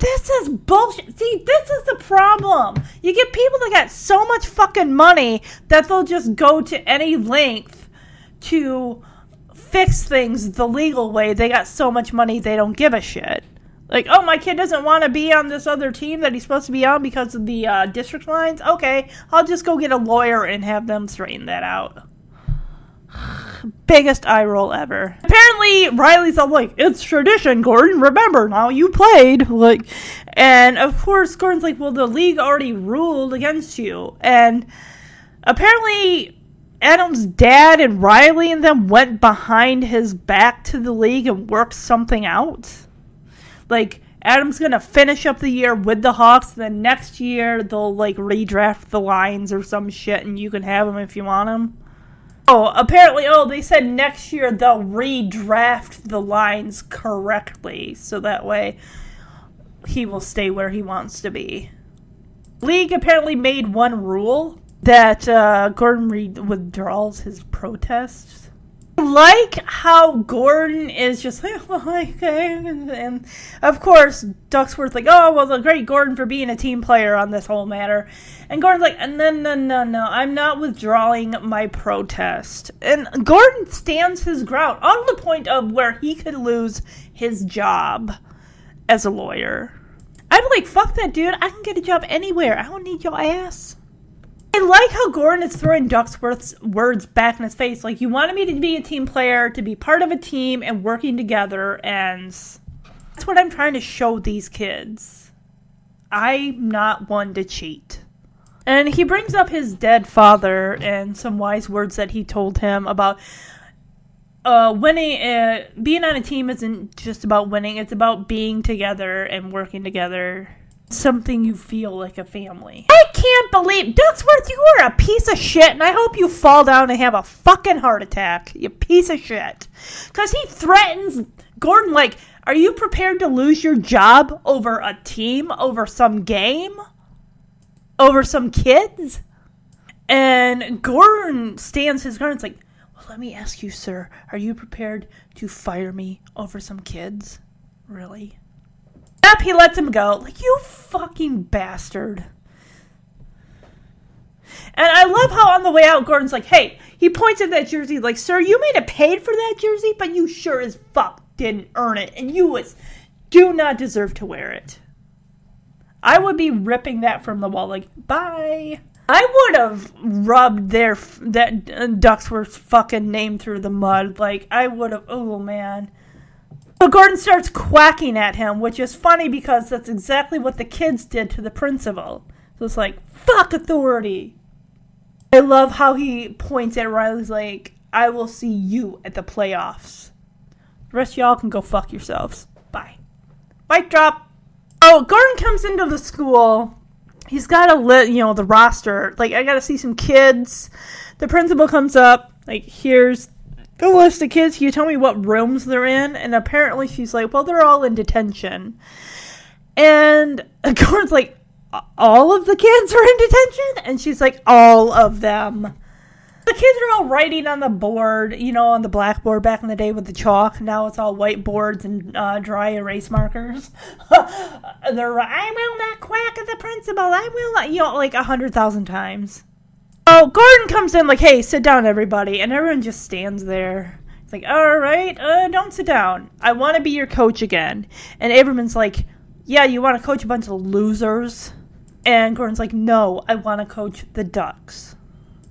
This is bullshit. See, this is the problem. You get people that got so much fucking money that they'll just go to any length to fix things the legal way. They got so much money they don't give a shit. Like, oh, my kid doesn't want to be on this other team that he's supposed to be on because of the uh, district lines. Okay, I'll just go get a lawyer and have them straighten that out. Biggest eye roll ever. Apparently, Riley's all like, "It's tradition, Gordon. Remember now, you played." Like, and of course, Gordon's like, "Well, the league already ruled against you," and apparently. Adam's dad and Riley and them went behind his back to the league and worked something out. Like, Adam's gonna finish up the year with the Hawks. Then next year they'll like redraft the lines or some shit, and you can have them if you want them. Oh, apparently, oh, they said next year they'll redraft the lines correctly, so that way he will stay where he wants to be. League apparently made one rule that uh, Gordon Reed withdraws his protest. Like how Gordon is just (laughs) like, okay, and, and of course Ducksworth like, oh well, the great Gordon for being a team player on this whole matter, and Gordon's like, no, no, no, no, I'm not withdrawing my protest, and Gordon stands his ground on the point of where he could lose his job as a lawyer. I'm like, fuck that dude, I can get a job anywhere. I don't need your ass. I like how Gordon is throwing Ducksworth's words back in his face. Like, you wanted me to be a team player, to be part of a team and working together, and that's what I'm trying to show these kids. I'm not one to cheat. And he brings up his dead father and some wise words that he told him about uh, winning. Uh, being on a team isn't just about winning; it's about being together and working together something you feel like a family. I can't believe Ducksworth, you are a piece of shit, and I hope you fall down and have a fucking heart attack. You piece of shit. Because he threatens Gordon, like, are you prepared to lose your job over a team, over some game? Over some kids? And Gordon stands his ground. It's like, well, let me ask you, sir, are you prepared to fire me over some kids? Really? Yep, he lets him go. Like, you fucking bastard. And I love how on the way out, Gordon's like, hey, he points at that jersey, like, sir, you may have paid for that jersey, but you sure as fuck didn't earn it, and you was do not deserve to wear it. I would be ripping that from the wall, like, bye. I would have rubbed their that uh, Ducksworth's fucking name through the mud. Like, I would have. Oh man. So Gordon starts quacking at him, which is funny because that's exactly what the kids did to the principal. So it's like, fuck authority. I love how he points at Riley's like, I will see you at the playoffs. The rest of y'all can go fuck yourselves. Bye. Mic drop. Oh, Gordon comes into the school. He's got a lit, you know, the roster. Like, I gotta see some kids. The principal comes up. Like, here's the list of kids. Can you tell me what rooms they're in? And apparently she's like, well, they're all in detention. And (laughs) Gordon's like, all of the kids are in detention? And she's like, all of them. The kids are all writing on the board, you know, on the blackboard back in the day with the chalk. Now it's all whiteboards and uh, dry erase markers. (laughs) They're, I will not quack at the principal. I will not, you know, like a hundred thousand times. Gordon comes in like, hey, sit down, everybody. And everyone just stands there. It's like, all right, uh, don't sit down. I want to be your coach again. And Averman's like, yeah, you want to coach a bunch of losers? And Gordon's like, no, I want to coach the Ducks.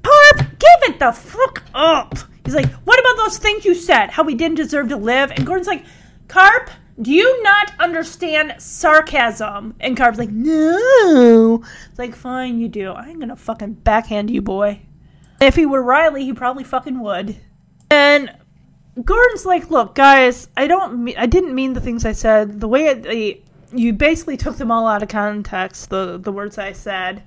Karp, give it the fuck up. He's like, what about those things you said? How we didn't deserve to live? And Gordon's like, Karp, do you not understand sarcasm? And Karp's like, no. It's like, fine, you do. I'm gonna fucking backhand you, boy. If he were Riley, he probably fucking would. And Gordon's like, look, guys, I don't, mean, I didn't mean the things I said. The way it, the, you basically took them all out of context. The the words I said.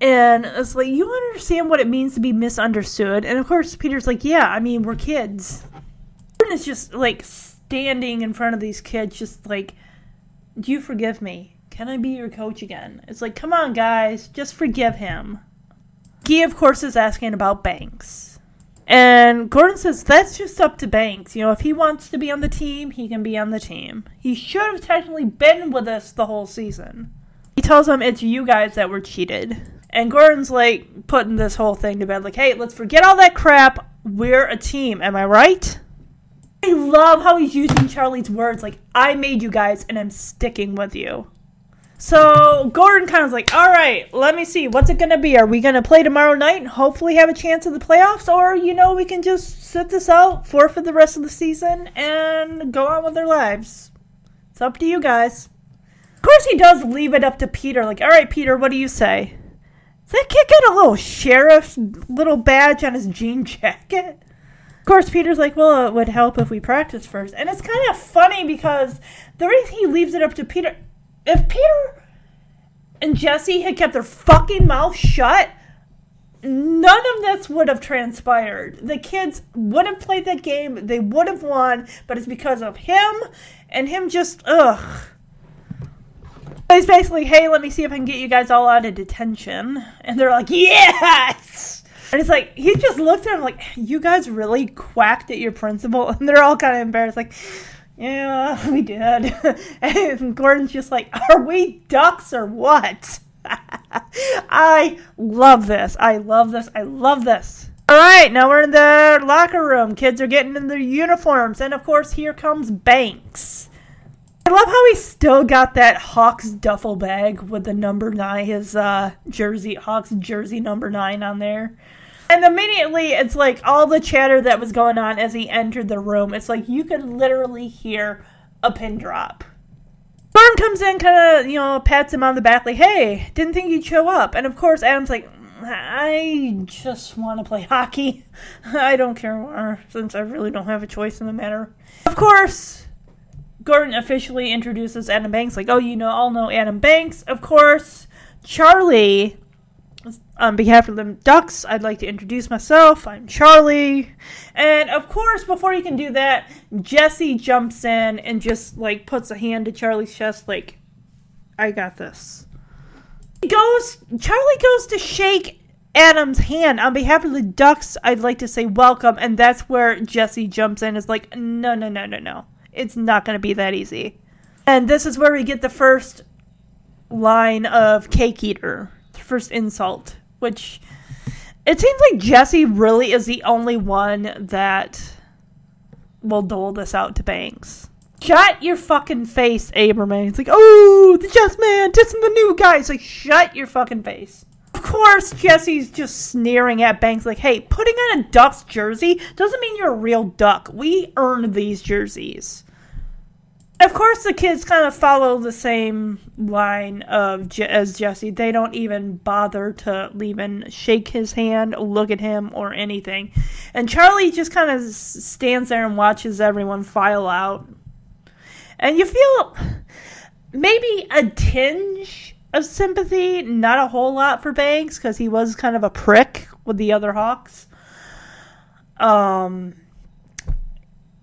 And it's like, you understand what it means to be misunderstood. And of course, Peter's like, yeah, I mean, we're kids. Gordon is just like standing in front of these kids, just like, do you forgive me? Can I be your coach again? It's like, come on, guys, just forgive him. He, of course, is asking about Banks. And Gordon says that's just up to Banks. You know, if he wants to be on the team, he can be on the team. He should have technically been with us the whole season. He tells them it's you guys that were cheated. And Gordon's like putting this whole thing to bed, like, hey, let's forget all that crap. We're a team. Am I right? I love how he's using Charlie's words, like, I made you guys and I'm sticking with you. So Gordon kind of like, all right, let me see, what's it gonna be? Are we gonna play tomorrow night and hopefully have a chance at the playoffs, or you know, we can just sit this out, forfeit the rest of the season, and go on with their lives. It's up to you guys. Of course, he does leave it up to Peter. Like, all right, Peter, what do you say? Does that kid a little sheriff's little badge on his jean jacket? Of course, Peter's like, well, it would help if we practice first. And it's kind of funny because the reason he leaves it up to Peter, if Peter and Jesse had kept their fucking mouth shut, none of this would have transpired. The kids would have played that game, they would have won, but it's because of him and him just, ugh. He's basically, hey, let me see if I can get you guys all out of detention. And they're like, yes! And it's like, he just looked at him like, you guys really quacked at your principal? (laughs) And they're all kind of embarrassed, like, yeah, we did. (laughs) and Gordon's just like, are we ducks or what? (laughs) I love this. I love this. I love this. All right, now we're in the locker room. Kids are getting in their uniforms. And of course, here comes Banks. I love how he still got that Hawks duffel bag with the number nine, his uh, jersey, Hawks jersey number nine on there. And immediately, it's like all the chatter that was going on as he entered the room. It's like you could literally hear a pin drop. Gordon comes in, kind of, you know, pats him on the back, like, hey, didn't think you'd show up. And of course, Adam's like, I just want to play hockey. (laughs) I don't care more, since I really don't have a choice in the matter. Of course, Gordon officially introduces Adam Banks, like, oh, you know, all know Adam Banks. Of course, Charlie, on behalf of the Ducks, I'd like to introduce myself. I'm Charlie. And of course, before you can do that, Jesse jumps in and just, like, puts a hand to Charlie's chest, like, I got this. He goes, Charlie goes to shake Adam's hand. On behalf of the Ducks, I'd like to say welcome. And that's where Jesse jumps in, is like, no, no, no, no, no it's not going to be that easy. And this is where we get the first line of Cake Eater, first insult, which it seems like Jesse really is the only one that will dole this out to Banks. Shut your fucking face, Averman. It's like, oh, the Just Man, dissing the new guy. It's like, shut your fucking face. Of course, Jesse's just sneering at Banks, like, hey, putting on a Ducks jersey doesn't mean you're a real Duck. We earned these jerseys. Of course, the kids kind of follow the same line of Je- as Jesse. They don't even bother to even shake his hand, look at him, or anything. And Charlie just kind of stands there and watches everyone file out. And you feel maybe a tinge of sympathy, not a whole lot for Banks because he was kind of a prick with the other Hawks. Um,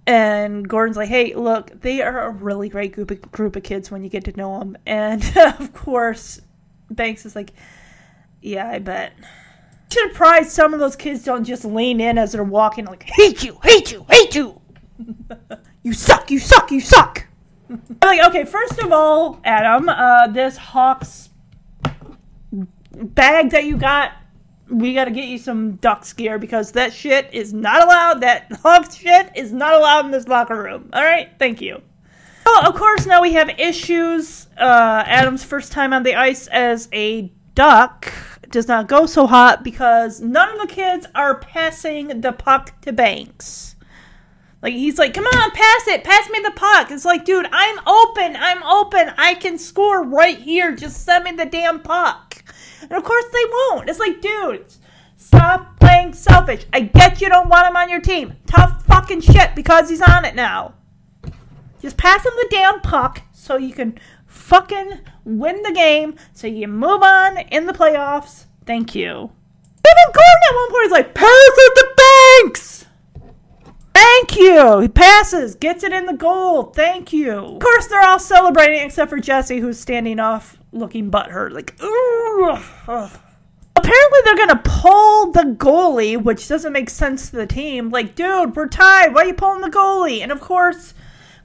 and Gordon's like, "Hey, look, they are a really great group of, group of kids when you get to know them." (laughs) And of course, Banks is like, "Yeah, I bet." Surprised some of those kids don't just lean in as they're walking, like, "Hate you, hate you, hate you." (laughs) you suck, you suck, you suck. I'm like, okay, first of all, Adam, uh, this Hawks bag that you got, we got to get you some Ducks gear because that shit is not allowed. That (laughs) Hawks shit is not allowed in this locker room. All right, thank you. Well, of course, now we have issues. Uh, Adam's first time on the ice as a Duck does not go so hot because none of the kids are passing the puck to Banks. Like he's like, come on, pass it, pass me the puck. It's like, dude, I'm open, I'm open, I can score right here. Just send me the damn puck. And of course they won't. It's like, dude, stop playing selfish. I get you don't want him on your team. Tough fucking shit because he's on it now. Just pass him the damn puck so you can fucking win the game so you move on in the playoffs. Thank you. Even Gordon at one point is like, pass it to Banks! Thank you. He passes, gets it in the goal. Thank you. Of course, they're all celebrating except for Jesse, who's standing off, looking butthurt, like, ooh. Apparently, they're gonna pull the goalie, which doesn't make sense to the team. Like, dude, we're tied. Why are you pulling the goalie? And of course,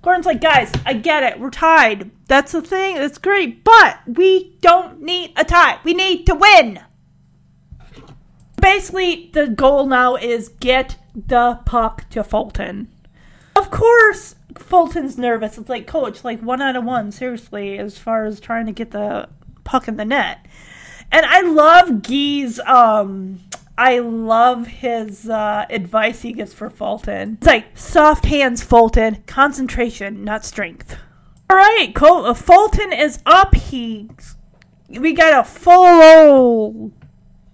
Gordon's like, guys, I get it. We're tied. That's the thing. That's great. But we don't need a tie. We need to win. Basically, the goal now is get the puck to Fulton. Of course, Fulton's nervous. It's like, coach, like one out of one, seriously, as far as trying to get the puck in the net. And I love Guy's, um, I love his uh, advice he gives for Fulton. It's like, soft hands, Fulton, concentration, not strength. All right, Col- uh, Fulton is up. He, we got a full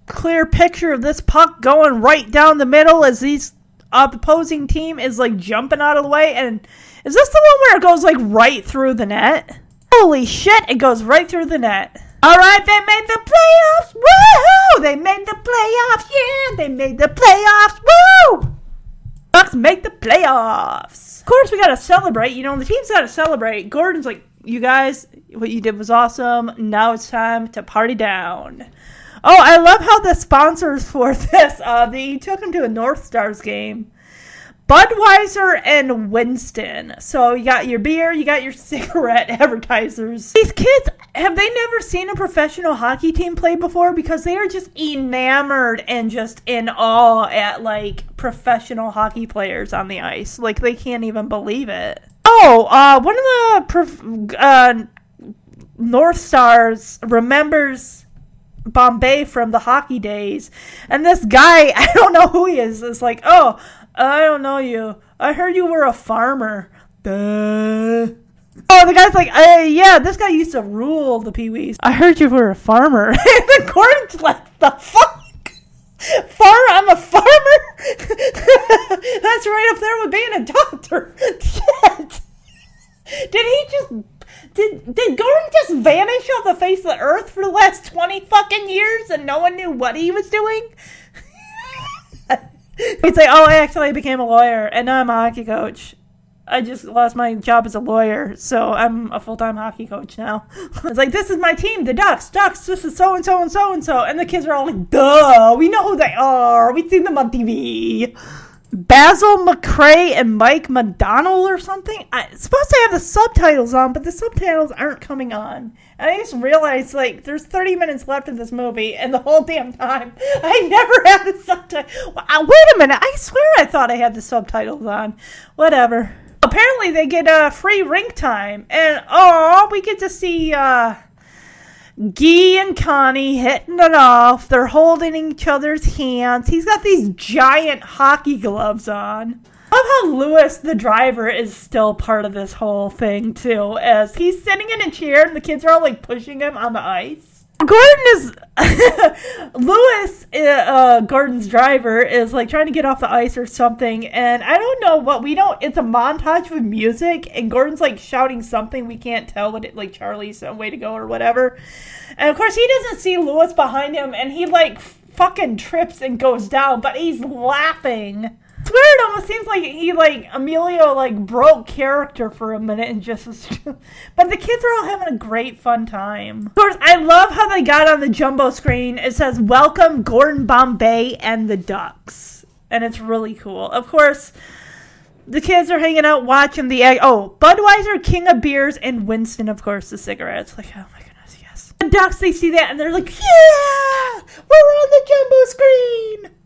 clear picture of this puck going right down the middle as these opposing team is like jumping out of the way. And is this the one where it goes like right through the net? Holy shit! It goes right through the net. All right, they made the playoffs. Woohoo! They made the playoffs. Yeah, they made the playoffs. Woo! Bucks make the playoffs. Of course, we gotta celebrate. You know, the team's gotta celebrate. Gordon's like, you guys, what you did was awesome. Now it's time to party down. Oh, I love how the sponsors for (laughs) this, uh, they took him to a North Stars game. Budweiser and Winston. So you got your beer, you got your (laughs) cigarette advertisers. These kids, have they never seen a professional hockey team play before? Because they are just enamored and just in awe at like professional hockey players on the ice. Like they can't even believe it. Oh, uh, one of the prof- uh, North Stars remembers Bombay from the hockey days. And this guy, (laughs) I don't know who he is, is like, oh, I don't know you. I heard you were a farmer. Duh. Oh, the guy's like, uh, yeah, this guy used to rule the Pee Wees. I heard you were a farmer. (laughs) then Gordon's like, the fuck? Farm? I'm a farmer? (laughs) That's right up there with being a doctor. Shit. (laughs) Did he just did did Gordon just vanish off the face of the earth for the last twenty fucking years and no one knew what he was doing? (laughs) He'd say, "Oh, I actually became a lawyer and now I'm a hockey coach. I just lost my job as a lawyer, so I'm a full time hockey coach now." (laughs) it's like, "This is my team, the Ducks. Ducks. This is so and so and so and so." And the kids are all like, "Duh, we know who they are. We've seen them on TV." Basil McRae and Mike McDonald or something. I, supposed to have the subtitles on, but the subtitles aren't coming on. And I just realized, like, there's 30 minutes left in this movie, and the whole damn time, (laughs) I never had the subtitles. Wait a minute, I swear I thought I had the subtitles on. Whatever. Apparently, they get a uh, free rink time, and oh, we get to see uh, Guy and Connie hitting it off. They're holding each other's hands. He's got these giant hockey gloves on. I love how Lewis, the driver, is still part of this whole thing, too, as he's sitting in a chair and the kids are all like pushing him on the ice. Gordon is. (laughs) Lewis, uh, uh, Gordon's driver, is like trying to get off the ice or something, and I don't know what we don't. It's a montage with music, and Gordon's like shouting something we can't tell what it like Charlie's some way to go or whatever. And of course, he doesn't see Lewis behind him, and he like fucking trips and goes down, but he's laughing. It almost seems like he like Emilio like broke character for a minute and just was (laughs) but the kids are all having a great fun time. Of course, I love how they got on the jumbo screen. It says welcome Gordon Bombay and the Ducks. And it's really cool. Of course, the kids are hanging out watching the egg. Oh, Budweiser, King of Beers, and Winston, of course, the cigarettes. Like, oh my goodness, yes. The ducks, they see that and they're like, yeah, we're on the jumbo screen.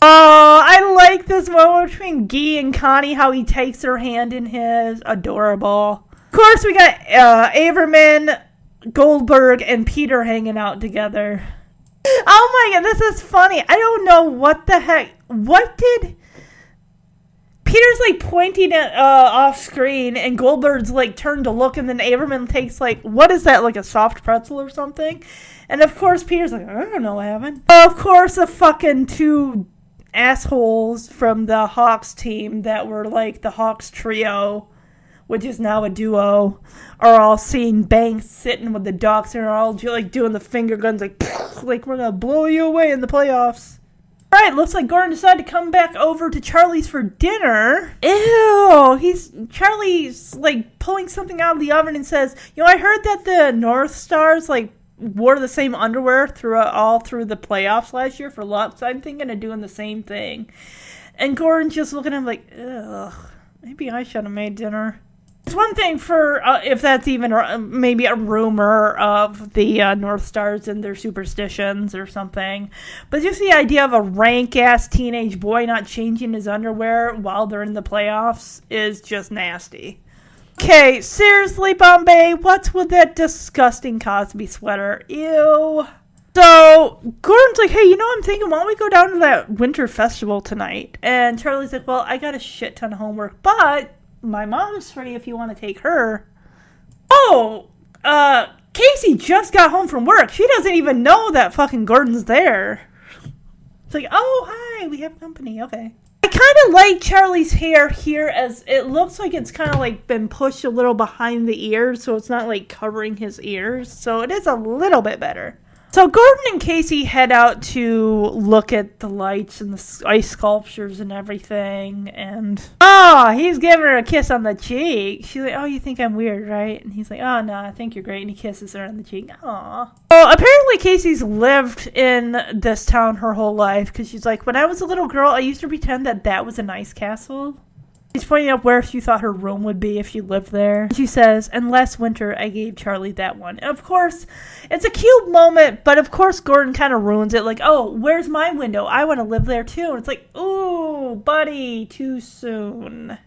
Oh, I like this moment between Guy and Connie, how he takes her hand in his. Adorable. Of course, we got uh, Averman, Goldberg, and Peter hanging out together. Oh my god, this is funny. I don't know what the heck. What did. Peter's like pointing at uh, off screen, and Goldberg's like turned to look, and then Averman takes like, what is that, like a soft pretzel or something? And of course, Peter's like, I don't know what happened. Of course, the fucking two assholes from the Hawks team that were like the Hawks trio, which is now a duo, are all seeing Banks sitting with the Ducks and are all like doing the finger guns, like, (laughs) like we're gonna blow you away in the playoffs. All right, looks like Gordon decided to come back over to Charlie's for dinner. Ew, he's Charlie's like pulling something out of the oven and says, "You know, I heard that the North Stars like wore the same underwear throughout all through the playoffs last year for Lux. I'm thinking of doing the same thing." And Gordon's just looking at him like, "Ugh, maybe I should have made dinner." It's one thing for uh, if that's even maybe a rumor of the uh, North Stars and their superstitions or something, but just the idea of a rank ass teenage boy not changing his underwear while they're in the playoffs is just nasty. Okay, seriously, Bombay, what's with that disgusting Cosby sweater? Ew. So Gordon's like, hey, you know, I'm thinking, why don't we go down to that winter festival tonight? And Charlie's like, well, I got a shit ton of homework, but my mom's free if you want to take her. Oh, uh, Casey just got home from work. She doesn't even know that fucking Gordon's there. It's like, oh, hi, we have company. Okay. Kind of like Charlie's hair here as it looks like it's kind of like been pushed a little behind the ears, so it's not like covering his ears. So it is a little bit better. So Gordon and Casey head out to look at the lights and the ice sculptures and everything, and oh, he's giving her a kiss on the cheek. She's like, "Oh, you think I'm weird, right?" And he's like, "Oh no, I think you're great." And he kisses her on the cheek. Aw. Well, apparently Casey's lived in this town her whole life because she's like, "When I was a little girl, I used to pretend that that was an ice castle." She's pointing out where she thought her room would be if she lived there. She says, and last winter I gave Charlie that one. And of course, it's a cute moment, but of course Gordon kind of ruins it. Like, oh, where's my window? I want to live there too. And it's like, ooh, buddy, too soon.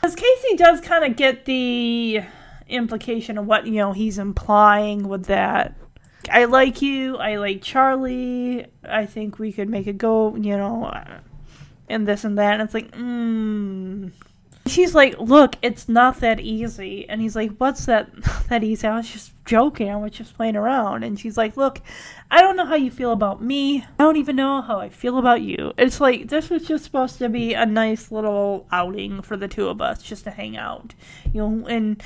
Because Casey does kind of get the implication of what, you know, he's implying with that. I like you. I like Charlie. I think we could make it go, you know, and this and that. And it's like, mmm. She's like, look, it's not that easy. And he's like, what's that (laughs) that easy? I was just joking. I was just playing around. And she's like, look, I don't know how you feel about me. I don't even know how I feel about you. It's like, this was just supposed to be a nice little outing for the two of us, just to hang out. You know, and,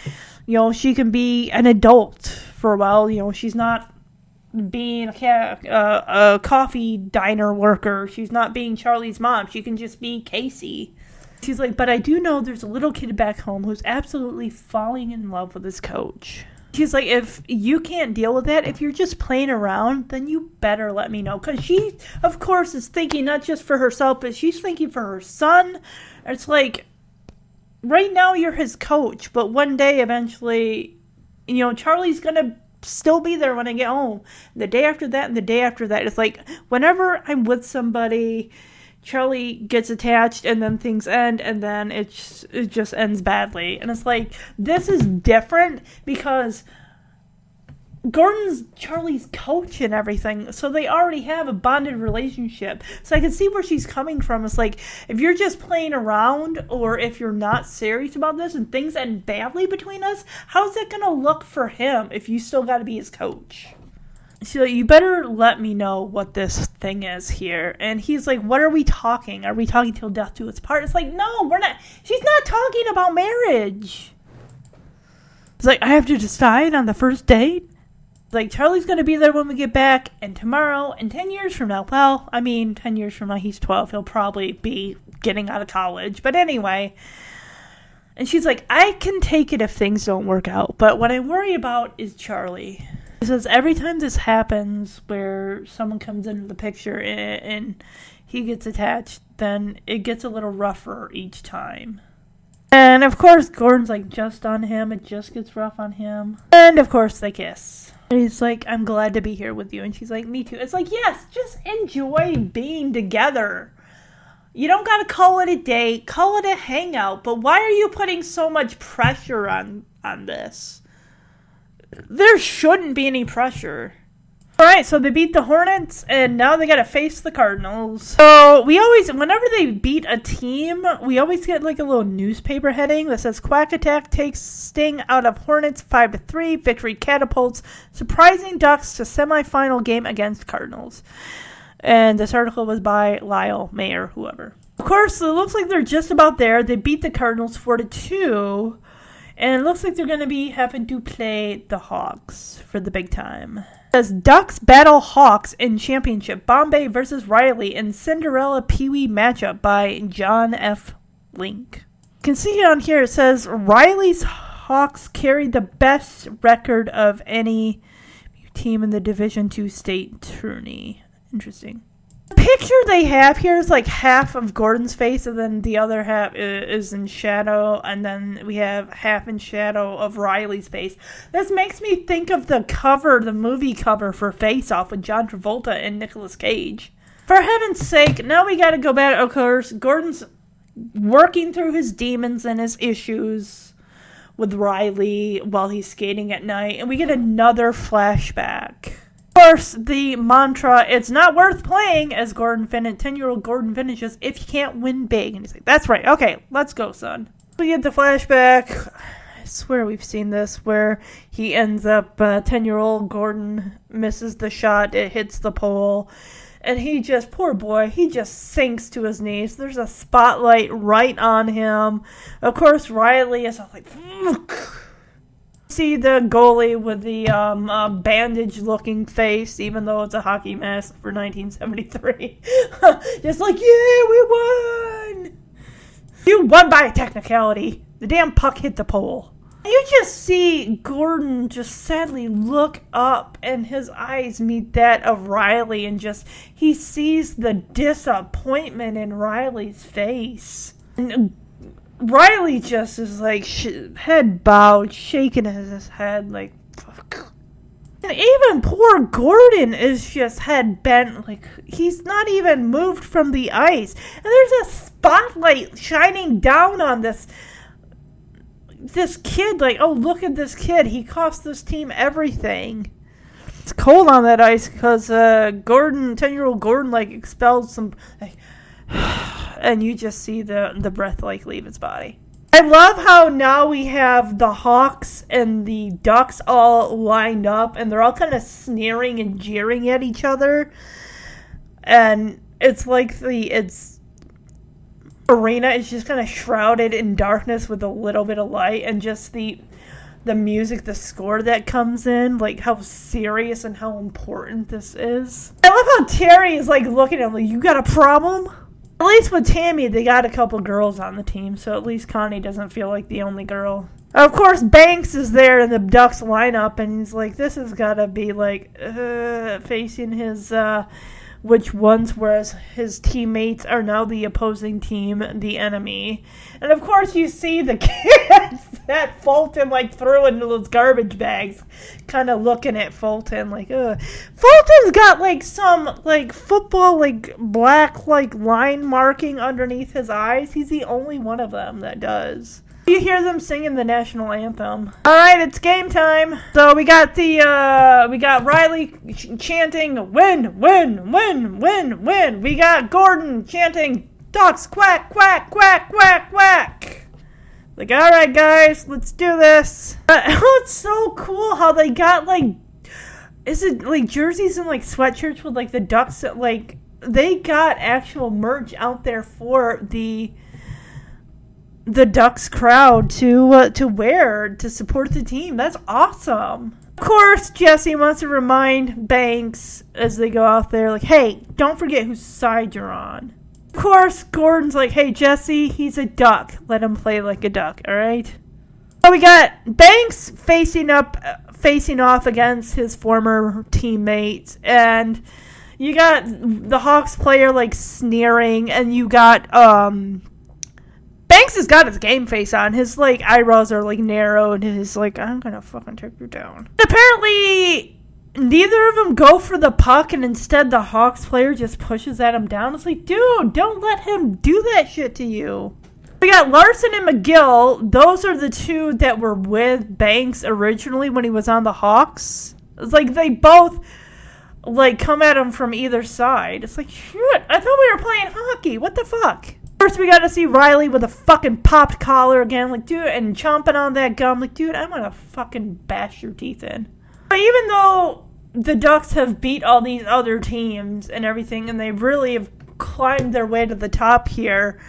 you know, she can be an adult for a while. You know, she's not being a, a coffee diner worker. She's not being Charlie's mom. She can just be Casey. She's like, but I do know there's a little kid back home who's absolutely falling in love with his coach. She's like, if you can't deal with that, if you're just playing around, then you better let me know. Because she, of course, is thinking not just for herself, but she's thinking for her son. It's like, right now you're his coach, but one day eventually, you know, Charlie's going to still be there when I get home. The day after that and the day after that. It's like, whenever I'm with somebody Charlie gets attached and then things end and then it just, it just ends badly. And it's like this is different because Gordon's Charlie's coach and everything, so they already have a bonded relationship. So I can see where she's coming from. It's like if you're just playing around or if you're not serious about this and things end badly between us, how's that gonna look for him if you still gotta be his coach? She's like, you better let me know what this thing is here. And he's like, what are we talking? Are we talking till death do us part? It's like, no, we're not. She's not talking about marriage. It's like, I have to decide on the first date? Like, Charlie's going to be there when we get back, and tomorrow, and 10 years from now, well, I mean, 10 years from now, he's 12. He'll probably be getting out of college. But anyway, and she's like, I can take it if things don't work out, but what I worry about is Charlie. She says every time this happens, where someone comes into the picture and, and he gets attached, then it gets a little rougher each time. And of course, Gordon's like just on him. It just gets rough on him. And of course, they kiss. And he's like, I'm glad to be here with you. And she's like, Me too. It's like, yes, just enjoy being together. You don't gotta call it a date, call it a hangout, but why are you putting so much pressure on on this? There shouldn't be any pressure. Alright, so they beat the Hornets and now they gotta face the Cardinals. So we always whenever they beat a team, we always get like a little newspaper heading that says Quack Attack takes Sting out of Hornets five to three, victory catapults surprising Ducks to semifinal game against Cardinals and this article was by Lyle Mayer, whoever. Of course, it looks like they're just about there. They beat the Cardinals four to two, and it looks like they're going to be having to play the Hawks for the big time. It says Ducks battle Hawks in championship. Bombay versus Riley in Cinderella Pee Wee matchup by John F. Link. You can see on here it says Riley's Hawks carried the best record of any team in the Division Two state tourney. Interesting. The picture they have here is like half of Gordon's face, and then the other half is in shadow, and then we have half in shadow of Riley's face. This makes me think of the cover, the movie cover for Face Off with John Travolta and Nicolas Cage. For heaven's sake, now we gotta go back. Of course, Gordon's working through his demons and his issues with Riley while he's skating at night, and we get another flashback course, the mantra, it's not worth playing, as Gordon fin 10 year old Gordon finishes, if you can't win big. And he's like, that's right. Okay, let's go, son. We get the flashback. I swear we've seen this where he ends up, 10 uh, year old Gordon misses the shot, it hits the pole. And he just, poor boy, he just sinks to his knees. There's a spotlight right on him. Of course, Riley is like, see the goalie with the um, uh, bandage looking face, even though it's a hockey mask for 1973. (laughs) Just like, yeah, we won! You won by a technicality. The damn puck hit the pole. You just see Gordon just sadly look up and his eyes meet that of Riley and just he sees the disappointment in Riley's face. And Riley just is like sh- head bowed, shaking his head like fuck. And even poor Gordon is just head bent, like he's not even moved from the ice. And there's a spotlight shining down on this this kid. Like, oh look at this kid. He cost this team everything. It's cold on that ice because uh, Gordon, ten year old Gordon, like expelled some. Like, (sighs) and you just see the the breath like leave its body. I love how now we have the Hawks and the Ducks all lined up and they're all kind of sneering and jeering at each other. And it's like the it's arena is just kind of shrouded in darkness with a little bit of light and just the the music, the score that comes in, like how serious and how important this is. I love how Terry is like looking at him like, you got a problem? At least with Tammy, they got a couple girls on the team, so at least Connie doesn't feel like the only girl. Of course, Banks is there in the Ducks lineup, and he's like, this has got to be like uh, facing his uh, which ones, whereas his teammates are now the opposing team, the enemy. And of course, you see the (laughs) kids that Fulton like threw into those garbage bags, kind of looking at Fulton like, ugh. Fulton's got like some like football like black like line marking underneath his eyes. He's the only one of them that does. You hear them singing the national anthem. All right, it's game time. So we got the uh we got Riley ch- chanting win, win, win, win, win. We got Gordon chanting ducks quack quack quack quack quack. Like, all right, guys, let's do this. Uh, (laughs) oh, it's so cool how they got like, is it like jerseys and like sweatshirts with like the ducks? Like, they got actual merch out there for the the Ducks crowd to uh, to wear to support the team. That's awesome. Of course, Jesse wants to remind Banks as they go out there, like, "Hey, don't forget whose side you're on." Of course, Gordon's like, hey, Jesse, he's a duck. Let him play like a duck, alright? So we got Banks facing up, uh, facing off against his former teammates, and you got the Hawks player like sneering, and you got um Banks has got his game face on. His like eyebrows are like narrow, and he's like, "I'm gonna fucking take you down." Apparently, neither of them go for the puck, and instead the Hawks player just pushes at him down. It's like, dude, don't let him do that shit to you. We got Larson and McGill. Those are the two that were with Banks originally when he was on the Hawks. It's like they both like come at him from either side. It's like shit. I thought we were playing hockey. What the fuck? First, we got to see Riley with a fucking popped collar again, like dude, and chomping on that gum, like dude, I'm gonna fucking bash your teeth in. But even though the Ducks have beat all these other teams and everything, and they really have climbed their way to the top here.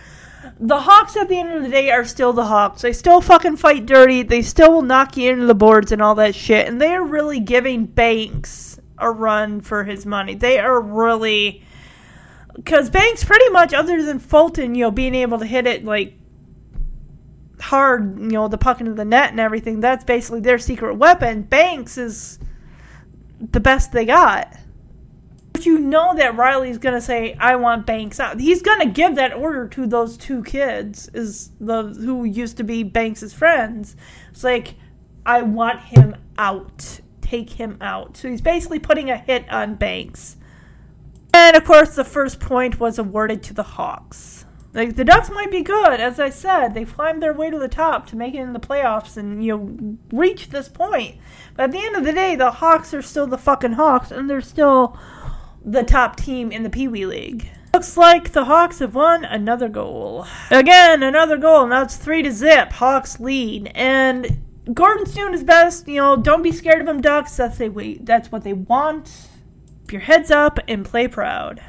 The Hawks at the end of the day are still the Hawks. They still fucking fight dirty. They still will knock you into the boards and all that shit. And they are really giving Banks a run for his money. They are really because Banks pretty much, other than Fulton, you know, being able to hit it like hard, you know, the puck into the net and everything, that's basically their secret weapon. Banks is the best they got. But you know that Riley's gonna say, "I want Banks out." He's gonna give that order to those two kids, is the who used to be Banks's friends. It's like, "I want him out. Take him out." So he's basically putting a hit on Banks. And of course, the first point was awarded to the Hawks. Like the Ducks might be good, as I said, they climbed their way to the top to make it in the playoffs and you know reach this point. But at the end of the day, the Hawks are still the fucking Hawks, and they're still the top team in the Pee Wee League. Looks like the Hawks have won another goal. Again, another goal. Now it's three to zip. Hawks lead, and Gordon's doing his best. You know, don't be scared of them, Ducks. That's they. That's what they want. Keep your heads up and play proud.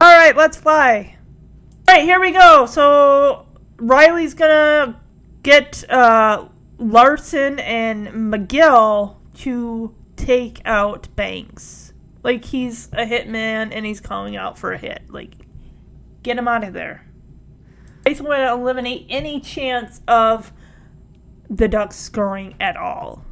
All right, let's fly. All right, here we go. So Riley's gonna get uh, Larson and McGill to take out Banks. Like he's a hitman and he's calling out for a hit. Like, get him out of there. Basically, want to eliminate any chance of the Ducks scoring at all.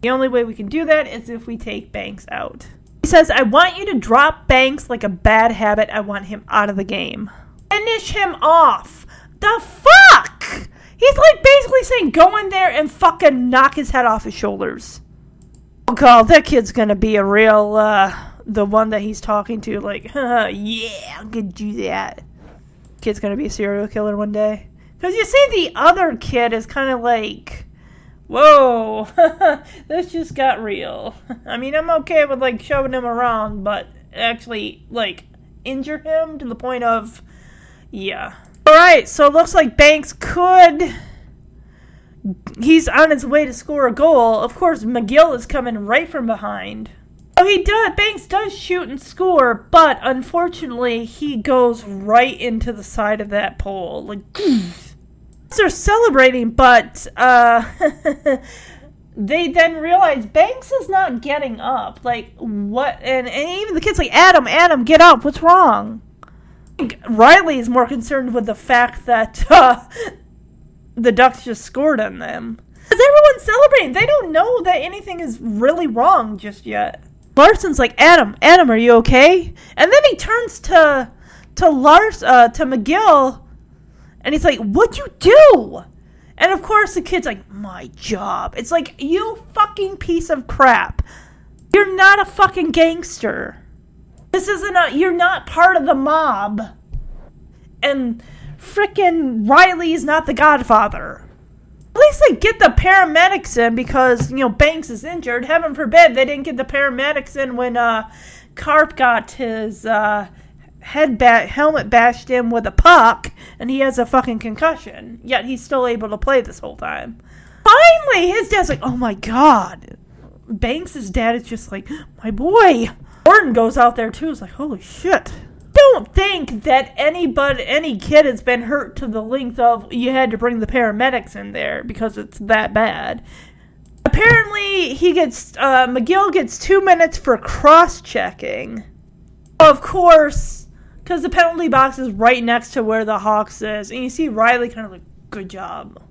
The only way we can do that is if we take Banks out. He says, I want you to drop Banks like a bad habit. I want him out of the game. Finish him off. The fuck? He's like basically saying, go in there and fucking knock his head off his shoulders. Oh god, that kid's gonna be a real, uh, the one that he's talking to, like, (laughs) yeah, I'm gonna do that. Kid's gonna be a serial killer one day. Because you see, the other kid is kind of like, whoa, (laughs) this just got real. (laughs) I mean, I'm okay with, like, shoving him around, but actually, like, injure him to the point of, yeah. Alright, so it looks like Banks could he's on his way to score a goal. Of course, McGill is coming right from behind. Oh, he does. Banks does shoot and score, but unfortunately, he goes right into the side of that pole. Like, (clears throat) they're celebrating, but uh, (laughs) they then realize Banks is not getting up. Like, what? And, and even the kids like, Adam, Adam, get up. What's wrong? Riley is more concerned with the fact that (laughs) uh, the Ducks just scored on them. Because everyone's celebrating. They don't know that anything is really wrong just yet. Larson's like, Adam, Adam, are you okay? And then he turns to to Lars uh, to McGill and he's like, What'd you do? And of course the kid's like, My job. It's like, you fucking piece of crap. You're not a fucking gangster. This isn't a you're not part of the mob. And frickin' Riley's not the godfather. At least they get the paramedics in because, you know, Banks is injured. Heaven forbid they didn't get the paramedics in when uh, Karp got his uh, head ba- helmet bashed in with a puck and he has a fucking concussion. Yet he's still able to play this whole time. Finally, his dad's like, oh my god. Banks' dad is just like, my boy. Gordon goes out there too. It's like, holy shit don't think that anybody, any kid has been hurt to the length of you had to bring the paramedics in there because it's that bad. Apparently, he gets uh, McGill gets two minutes for cross checking. Of course, because the penalty box is right next to where the Hawks is, and you see Riley kind of like, "Good job,"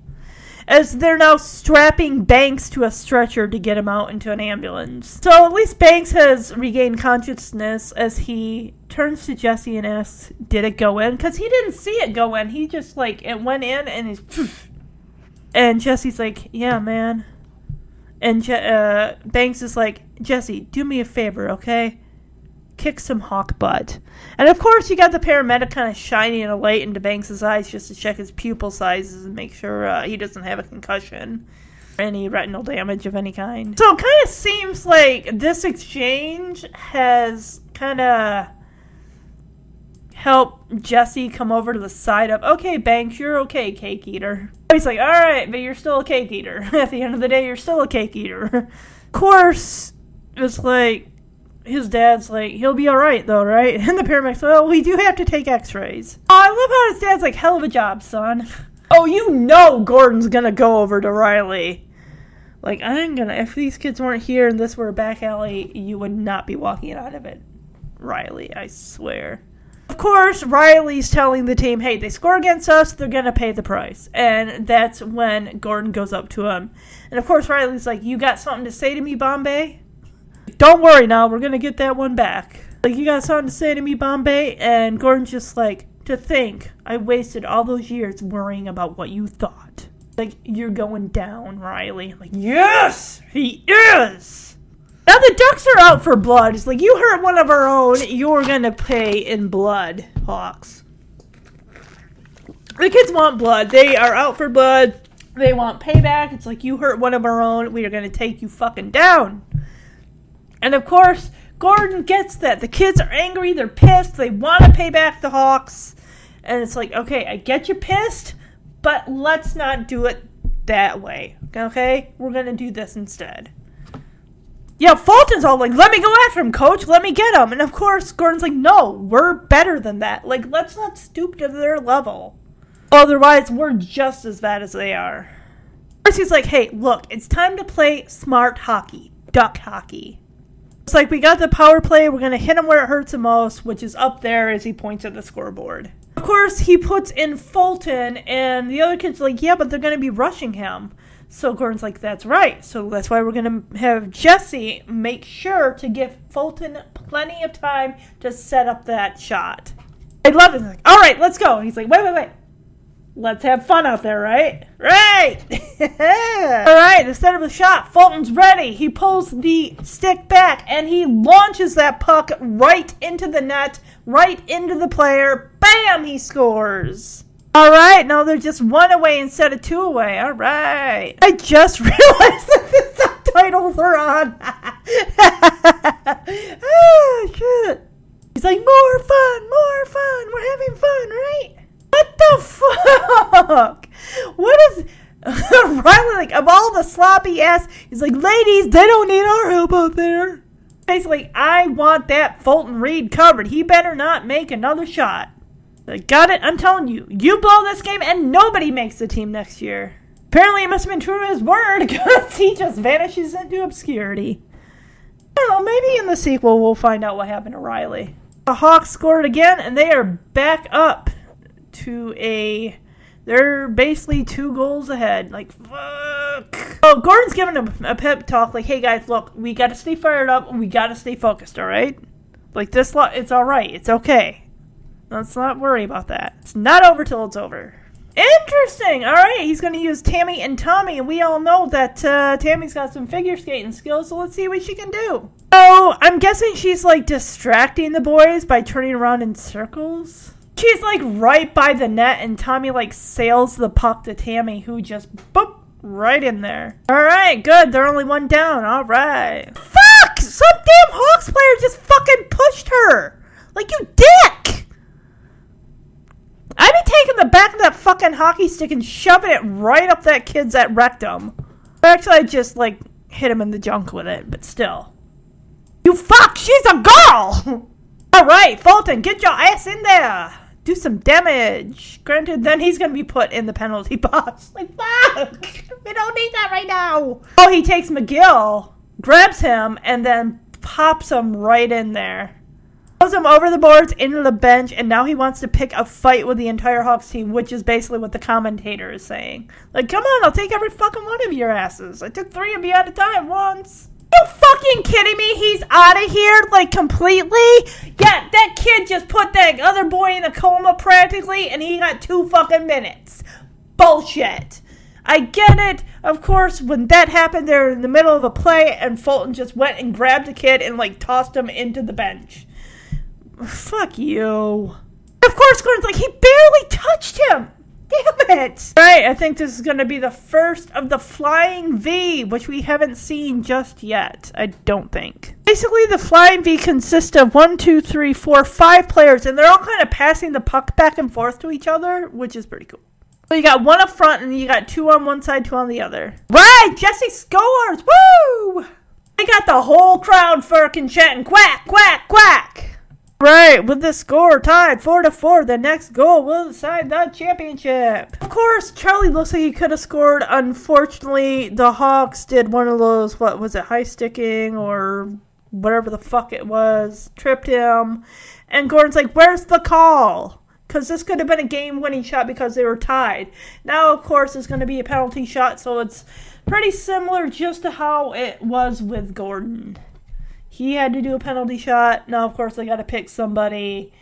as they're now strapping Banks to a stretcher to get him out into an ambulance. So at least Banks has regained consciousness as he turns to Jesse and asks, "Did it go in?" Because he didn't see it go in. He just like it went in, and he's. (sniffs) And Jesse's like, "Yeah, man." And Je- uh, Banks is like, "Jesse, do me a favor, okay? Kick some hawk butt." And of course, you got the paramedic kind of shining a light into Banks' eyes just to check his pupil sizes and make sure uh, he doesn't have a concussion or any retinal damage of any kind. So it kind of seems like this exchange has kind of help Jesse come over to the side of, okay, Banks, you're okay, cake eater. He's like, all right, but you're still a cake eater. (laughs) At the end of the day, you're still a cake eater. (laughs) of course, it's like, his dad's like, he'll be all right though, right? (laughs) And the paramedic's like, well, we do have to take x-rays. Oh, I love how his dad's like, hell of a job, son. (laughs) Oh, you know Gordon's gonna go over to Riley. Like, I'm gonna, if these kids weren't here and this were a back alley, you would not be walking out of it. Riley, I swear. Of course, Riley's telling the team, hey, they score against us, they're to pay the price. And that's when Gordon goes up to him. And of course, Riley's like, you got something to say to me, Bombay? Don't worry now, we're to get that one back. Like, you got something to say to me, Bombay? And Gordon's just like, to think I wasted all those years worrying about what you thought. Like, you're going down, Riley. I'm like, yes, he is! Now the Ducks are out for blood. It's like you hurt one of our own, you're gonna pay in blood, Hawks. The kids want blood. They are out for blood. They want payback. It's like you hurt one of our own, we are gonna take you fucking down. And of course, Gordon gets that. The kids are angry, they're pissed, they want to pay back the Hawks. And it's like, okay, I get you pissed, but let's not do it that way. Okay? We're gonna do this instead. Yeah, Fulton's all like, let me go after him, coach. Let me get him. And of course, Gordon's like, no, we're better than that. Like, let's not stoop to their level. Otherwise, we're just as bad as they are. He's like, hey, look, it's time to play smart hockey, duck hockey. It's like, we got the power play. We're going to hit him where it hurts the most, which is up there as he points at the scoreboard. Of course, he puts in Fulton, and the other kids like, yeah, but they're going to be rushing him. So Gordon's like, that's right. So that's why we're going to have Jesse make sure to give Fulton plenty of time to set up that shot. I love it. He's like, all right, let's go. And he's like, wait, wait, wait. Let's have fun out there, right? Right! (laughs) all right, instead of the shot, Fulton's ready. He pulls the stick back and he launches that puck right into the net, right into the player. Bam! He scores. All right, now they're just one away instead of two away. All right. I just (laughs) realized that the subtitles are on. oh, (laughs) shit. He's like, more fun, more fun. We're having fun, right? What the fuck? What is. (laughs) Riley, like, of all the sloppy ass, he's like, ladies, they don't need our help out there. Basically, I want that Fulton Reed covered. He better not make another shot. I got it. I'm telling you, you blow this game and nobody makes the team next year. Apparently, it must have been true to his word (laughs) because he just vanishes into obscurity. Know. Maybe in the sequel we'll find out what happened to Riley. The Hawks scored again, and they are back up to a. They're basically two goals ahead. Like fuck. Oh, Gordon's giving a, a pep talk. Like, hey guys, look, we got to stay fired up. We got to stay focused. All right. Like this, lo- it's all right. It's okay. Let's not worry about that. It's not over till it's over. Interesting. All right, he's going to use Tammy and Tommy, and we all know that uh, Tammy's got some figure skating skills. So let's see what she can do. So I'm guessing she's like distracting the boys by turning around in circles. She's like right by the net, and Tommy like sails the puck to Tammy, who just boop right in there. All right, good. They're only one down. All right. Fuck! Some damn Hawks player just fucking pushed her. Like you dick. I'd be taking the back of that fucking hockey stick and shoving it right up that kid's at rectum. Actually, I just like hit him in the junk with it, but still. You fuck! She's a girl! (laughs) Alright, Fulton, get your ass in there! Do some damage. Granted, then he's gonna be put in the penalty (laughs) box. Like, fuck! We don't need that right now! Oh, he takes McGill, grabs him, and then pops him right in there. throws him over the boards into the bench, and now he wants to pick a fight with the entire Hawks team, which is basically what the commentator is saying. Like, come on, I'll take every fucking one of your asses. I took three of you at a time once. You fucking kidding me? He's out of here, like, completely? Yeah, that kid just put that other boy in a coma practically, and he got two fucking minutes. Bullshit. I get it. Of course, when that happened, they're in the middle of a play, and Fulton just went and grabbed the kid and like tossed him into the bench. Fuck you. Of course, Gordon's like he barely touched him. Damn it! Right, I think this is going to be the first of the Flying V, which we haven't seen just yet. I don't think. Basically, the Flying V consists of one, two, three, four, five players, and they're all kind of passing the puck back and forth to each other, which is pretty cool. So you got one up front, and you got two on one side, two on the other. Right, Jesse scores! Woo! I got the whole crowd fucking chanting quack, quack, quack. Right, with the score tied four to four, the next goal will decide the championship. Of course, Charlie looks like he could have scored. Unfortunately, the Hawks did one of those what was it, high sticking or whatever the fuck it was, tripped him, and Gordon's like, "Where's the call?" Because this could have been a game-winning shot because they were tied. Now, of course, it's going to be a penalty shot, so it's pretty similar just to how it was with Gordon he had to do a penalty shot. Now, of course, they got to pick somebody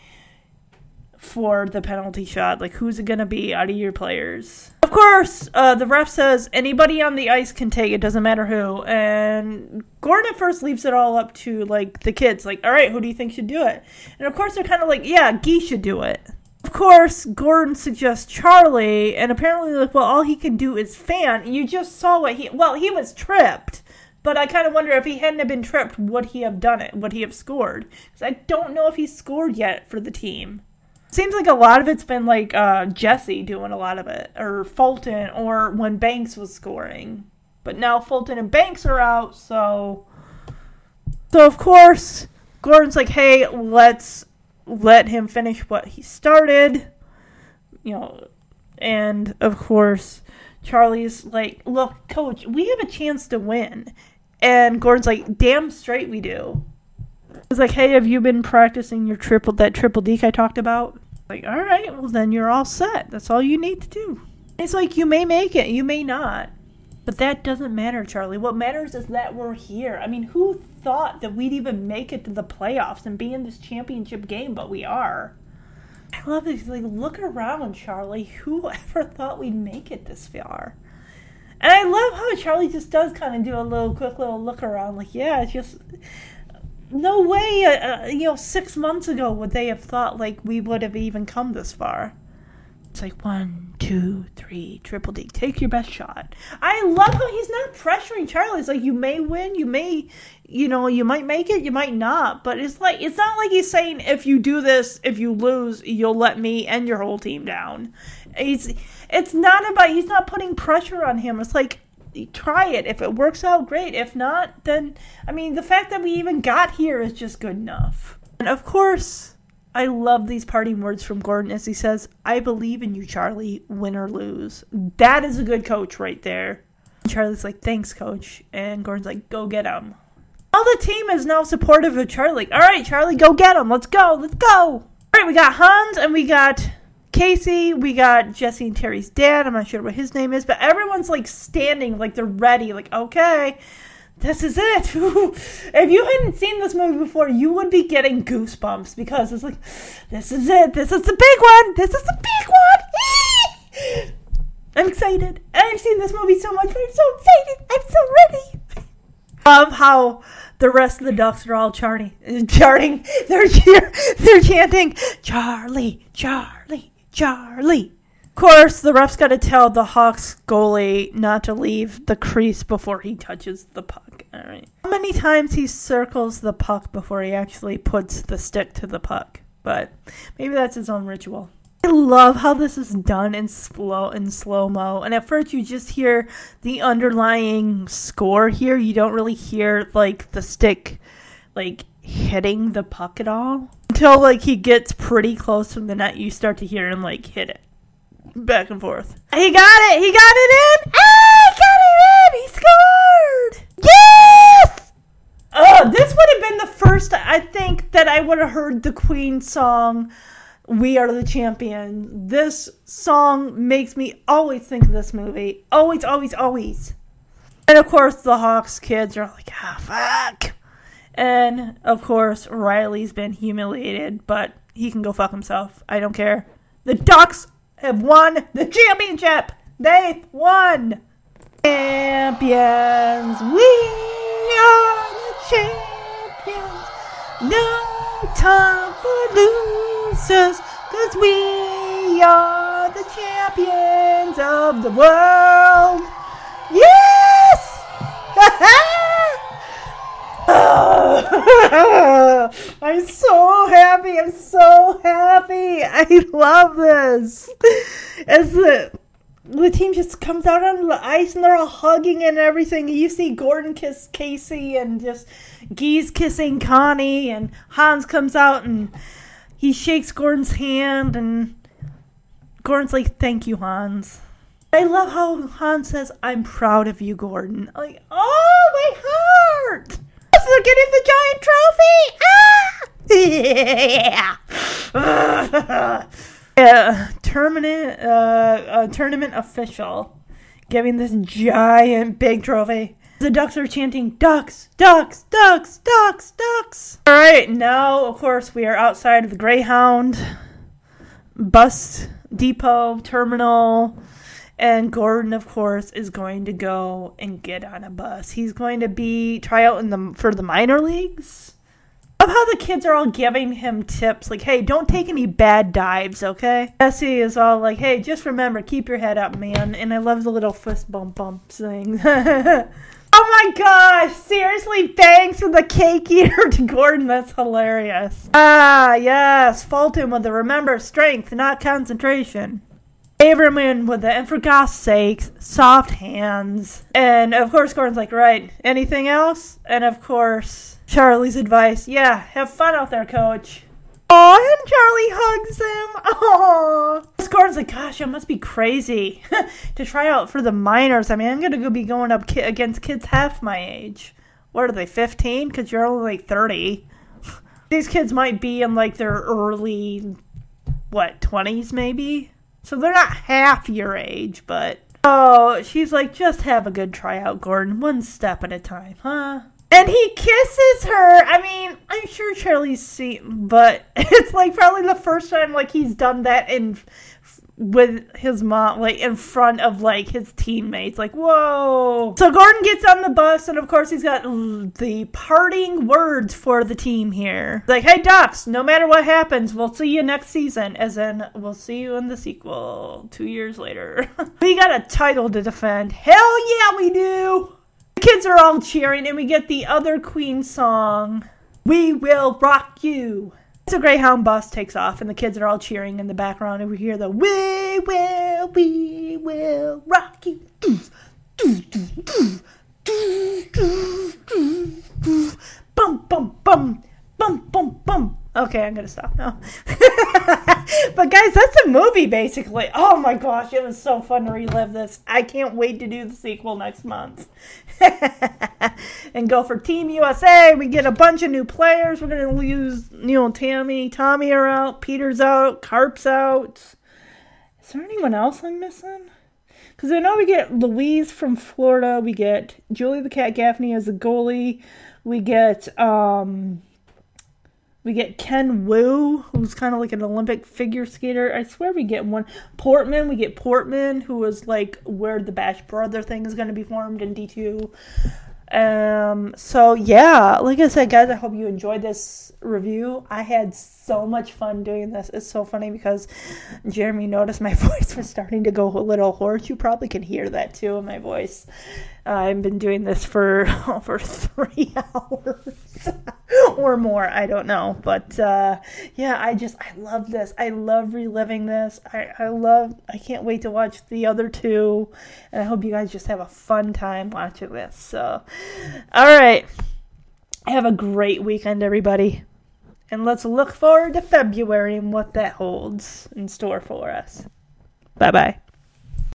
for the penalty shot. Like, who's it going to be out of your players? Of course, uh, the ref says anybody on the ice can take it, doesn't matter who. And Gordon at first leaves it all up to, like, the kids. Like, all right, who do you think should do it? And of course, they're kind of like, yeah, Gee should do it. Of course, Gordon suggests Charlie, and apparently, like, well, all he can do is fan. You just saw what he, well, he was tripped. But I kind of wonder if he hadn't have been tripped, would he have done it? Would he have scored? Because I don't know if he's scored yet for the team. Seems like a lot of it's been like uh, Jesse doing a lot of it, or Fulton, or when Banks was scoring. But now Fulton and Banks are out, so. So, of course, Gordon's like, hey, let's let him finish what he started. You know, and of course, Charlie's like, look, coach, we have a chance to win. And Gordon's like, damn straight we do. He's like, hey, have you been practicing your triple that triple deke I talked about? Like, all right, well then you're all set. That's all you need to do. It's like you may make it, you may not. But that doesn't matter, Charlie. What matters is that we're here. I mean, who thought that we'd even make it to the playoffs and be in this championship game, but we are. I love this. Like, look around, Charlie. Who (laughs) ever thought we'd make it this far? And I love how Charlie just does kind of do a little quick little look around, like, yeah, it's just no way, uh, uh, you know, six months ago would they have thought like we would have even come this far. It's like one, two, three, triple deke. Take your best shot. I love how he's not pressuring Charlie. It's like you may win, you may, you know, you might make it, you might not. But it's like it's not like he's saying if you do this, if you lose, you'll let me and your whole team down. He's it's not about he's not putting pressure on him. It's like try it. If it works out, great. If not, then I mean the fact that we even got here is just good enough. And of course, I love these parting words from Gordon as he says, I believe in you, Charlie, win or lose. That is a good coach right there. And Charlie's like, thanks, coach. And Gordon's like, go get him. All the team is now supportive of Charlie. All right, Charlie, go get him. Let's go. Let's go. All right, we got Hans and we got Casey. We got Jesse and Terry's dad. I'm not sure what his name is, but everyone's like standing, like they're ready. Like, okay, this is it. (laughs) if you hadn't seen this movie before, you would be getting goosebumps because it's like, this is it. This is the big one. This is the big one. (laughs) I'm excited. I've seen this movie so much, but I'm so excited. I'm so ready. (laughs) Love how the rest of the ducks are all charting, charting. They're they're chanting, Charlie, Charlie, Charlie Of course, the ref's got to tell the Hawks goalie not to leave the crease before he touches the puck. All right. How many times he circles the puck before he actually puts the stick to the puck? But maybe that's his own ritual. I love how this is done in slow in slow mo. And at first, you just hear the underlying score here. You don't really hear like the stick, like hitting the puck at all until like he gets pretty close to the net. You start to hear him like hit it back and forth. He got it! He got it in! Ah, he got it in! He scored! Yes! Oh, this would have been the first I think that I would have heard the Queen song, We Are the Champions, this song makes me always think of this movie. Always, always, always. And of course, the Hawks kids are like, ah, fuck. And of course, Riley's been humiliated, but he can go fuck himself. I don't care. The Ducks have won the championship. They won. Champions. We are the champions. No time for losers, cause we are the champions of the world. Yes! (laughs) (laughs) I'm so happy. I'm so happy. I love this. As the the team just comes out on the ice and they're all hugging and everything. You see Gordon kiss Casey and just Gee's kissing Connie and Hans comes out and he shakes Gordon's hand and Gordon's like, "Thank you, Hans." I love how Hans says, "I'm proud of you, Gordon." Like, oh my heart! They're getting the giant trophy. Ah! (laughs) yeah. tournament, uh, uh, tournament official giving this giant big trophy. The ducks are chanting, "Ducks, ducks, ducks, ducks, ducks." All right, now of course we are outside of the Greyhound bus depot terminal. And Gordon, of course, is going to go and get on a bus. He's going to be try out in the for the minor leagues. Love how the kids are all giving him tips, like, "Hey, don't take any bad dives, okay?" Jesse is all like, "Hey, just remember, keep your head up, man." And I love the little fist bump bump thing. (laughs) oh my gosh! Seriously, thanks for the cake eater (laughs) to Gordon. That's hilarious. Ah, yes, Fulton with the remember strength, not concentration. Averman with it, and for God's sakes, soft hands. And of course, Gordon's like, right, anything else? And of course, Charlie's advice, yeah, have fun out there, coach. Aw, and Charlie hugs him. Aww. Gordon's like, gosh, it must be crazy (laughs) to try out for the minors. I mean, I'm gonna go be going up ki- against kids half my age. What are they, 15? Because you're only like 30. (laughs) These kids might be in like their early, what, 20s maybe? So they're not half your age, but. Oh, she's like, just have a good tryout, Gordon. One step at a time, huh? And he kisses her. I mean, I'm sure Charlie's seen, but (laughs) it's like probably the first time like he's done that in with his mom, like in front of like his teammates. Like, whoa! So Gordon gets on the bus, and of course he's got the parting words for the team here. Like, hey Ducks, no matter what happens, we'll see you next season. As in, we'll see you in the sequel two years later. (laughs) we got a title to defend. Hell yeah, we do! The kids are all cheering, and we get the other Queen song. We will rock you. So Greyhound bus takes off, and the kids are all cheering in the background, and we hear the "We will, we will rock you." Bum bum bum bum bum bum. Okay, I'm gonna stop now. (laughs) but guys, that's a movie basically. Oh my gosh, it was so fun to relive this. I can't wait to do the sequel next month. (laughs) and go for Team USA. We get a bunch of new players. We're gonna lose you know Tammy, Tommy are out, Peter's out, Karp's out. Is there anyone else I'm missing? Because I know we get Louise from Florida. We get Julie the Cat Gaffney as a goalie. We get um we get Ken Wu, who's kind of like an Olympic figure skater. I swear we get one. Portman, we get Portman, who was like where the Bash Brother thing is going to be formed in D2. Um, so yeah, like I said, guys, I hope you enjoyed this review. I had so much fun doing this. It's so funny because Jeremy noticed my (laughs) voice was starting to go a little hoarse. You probably can hear that too in my voice. I've been doing this for (laughs) over three (laughs) hours or more. I don't know, but uh, yeah, I just I love this. I love reliving this. I I love. I can't wait to watch the other two, and I hope you guys just have a fun time watching this. So, all right, have a great weekend, everybody, and let's look forward to February and what that holds in store for us. Bye bye.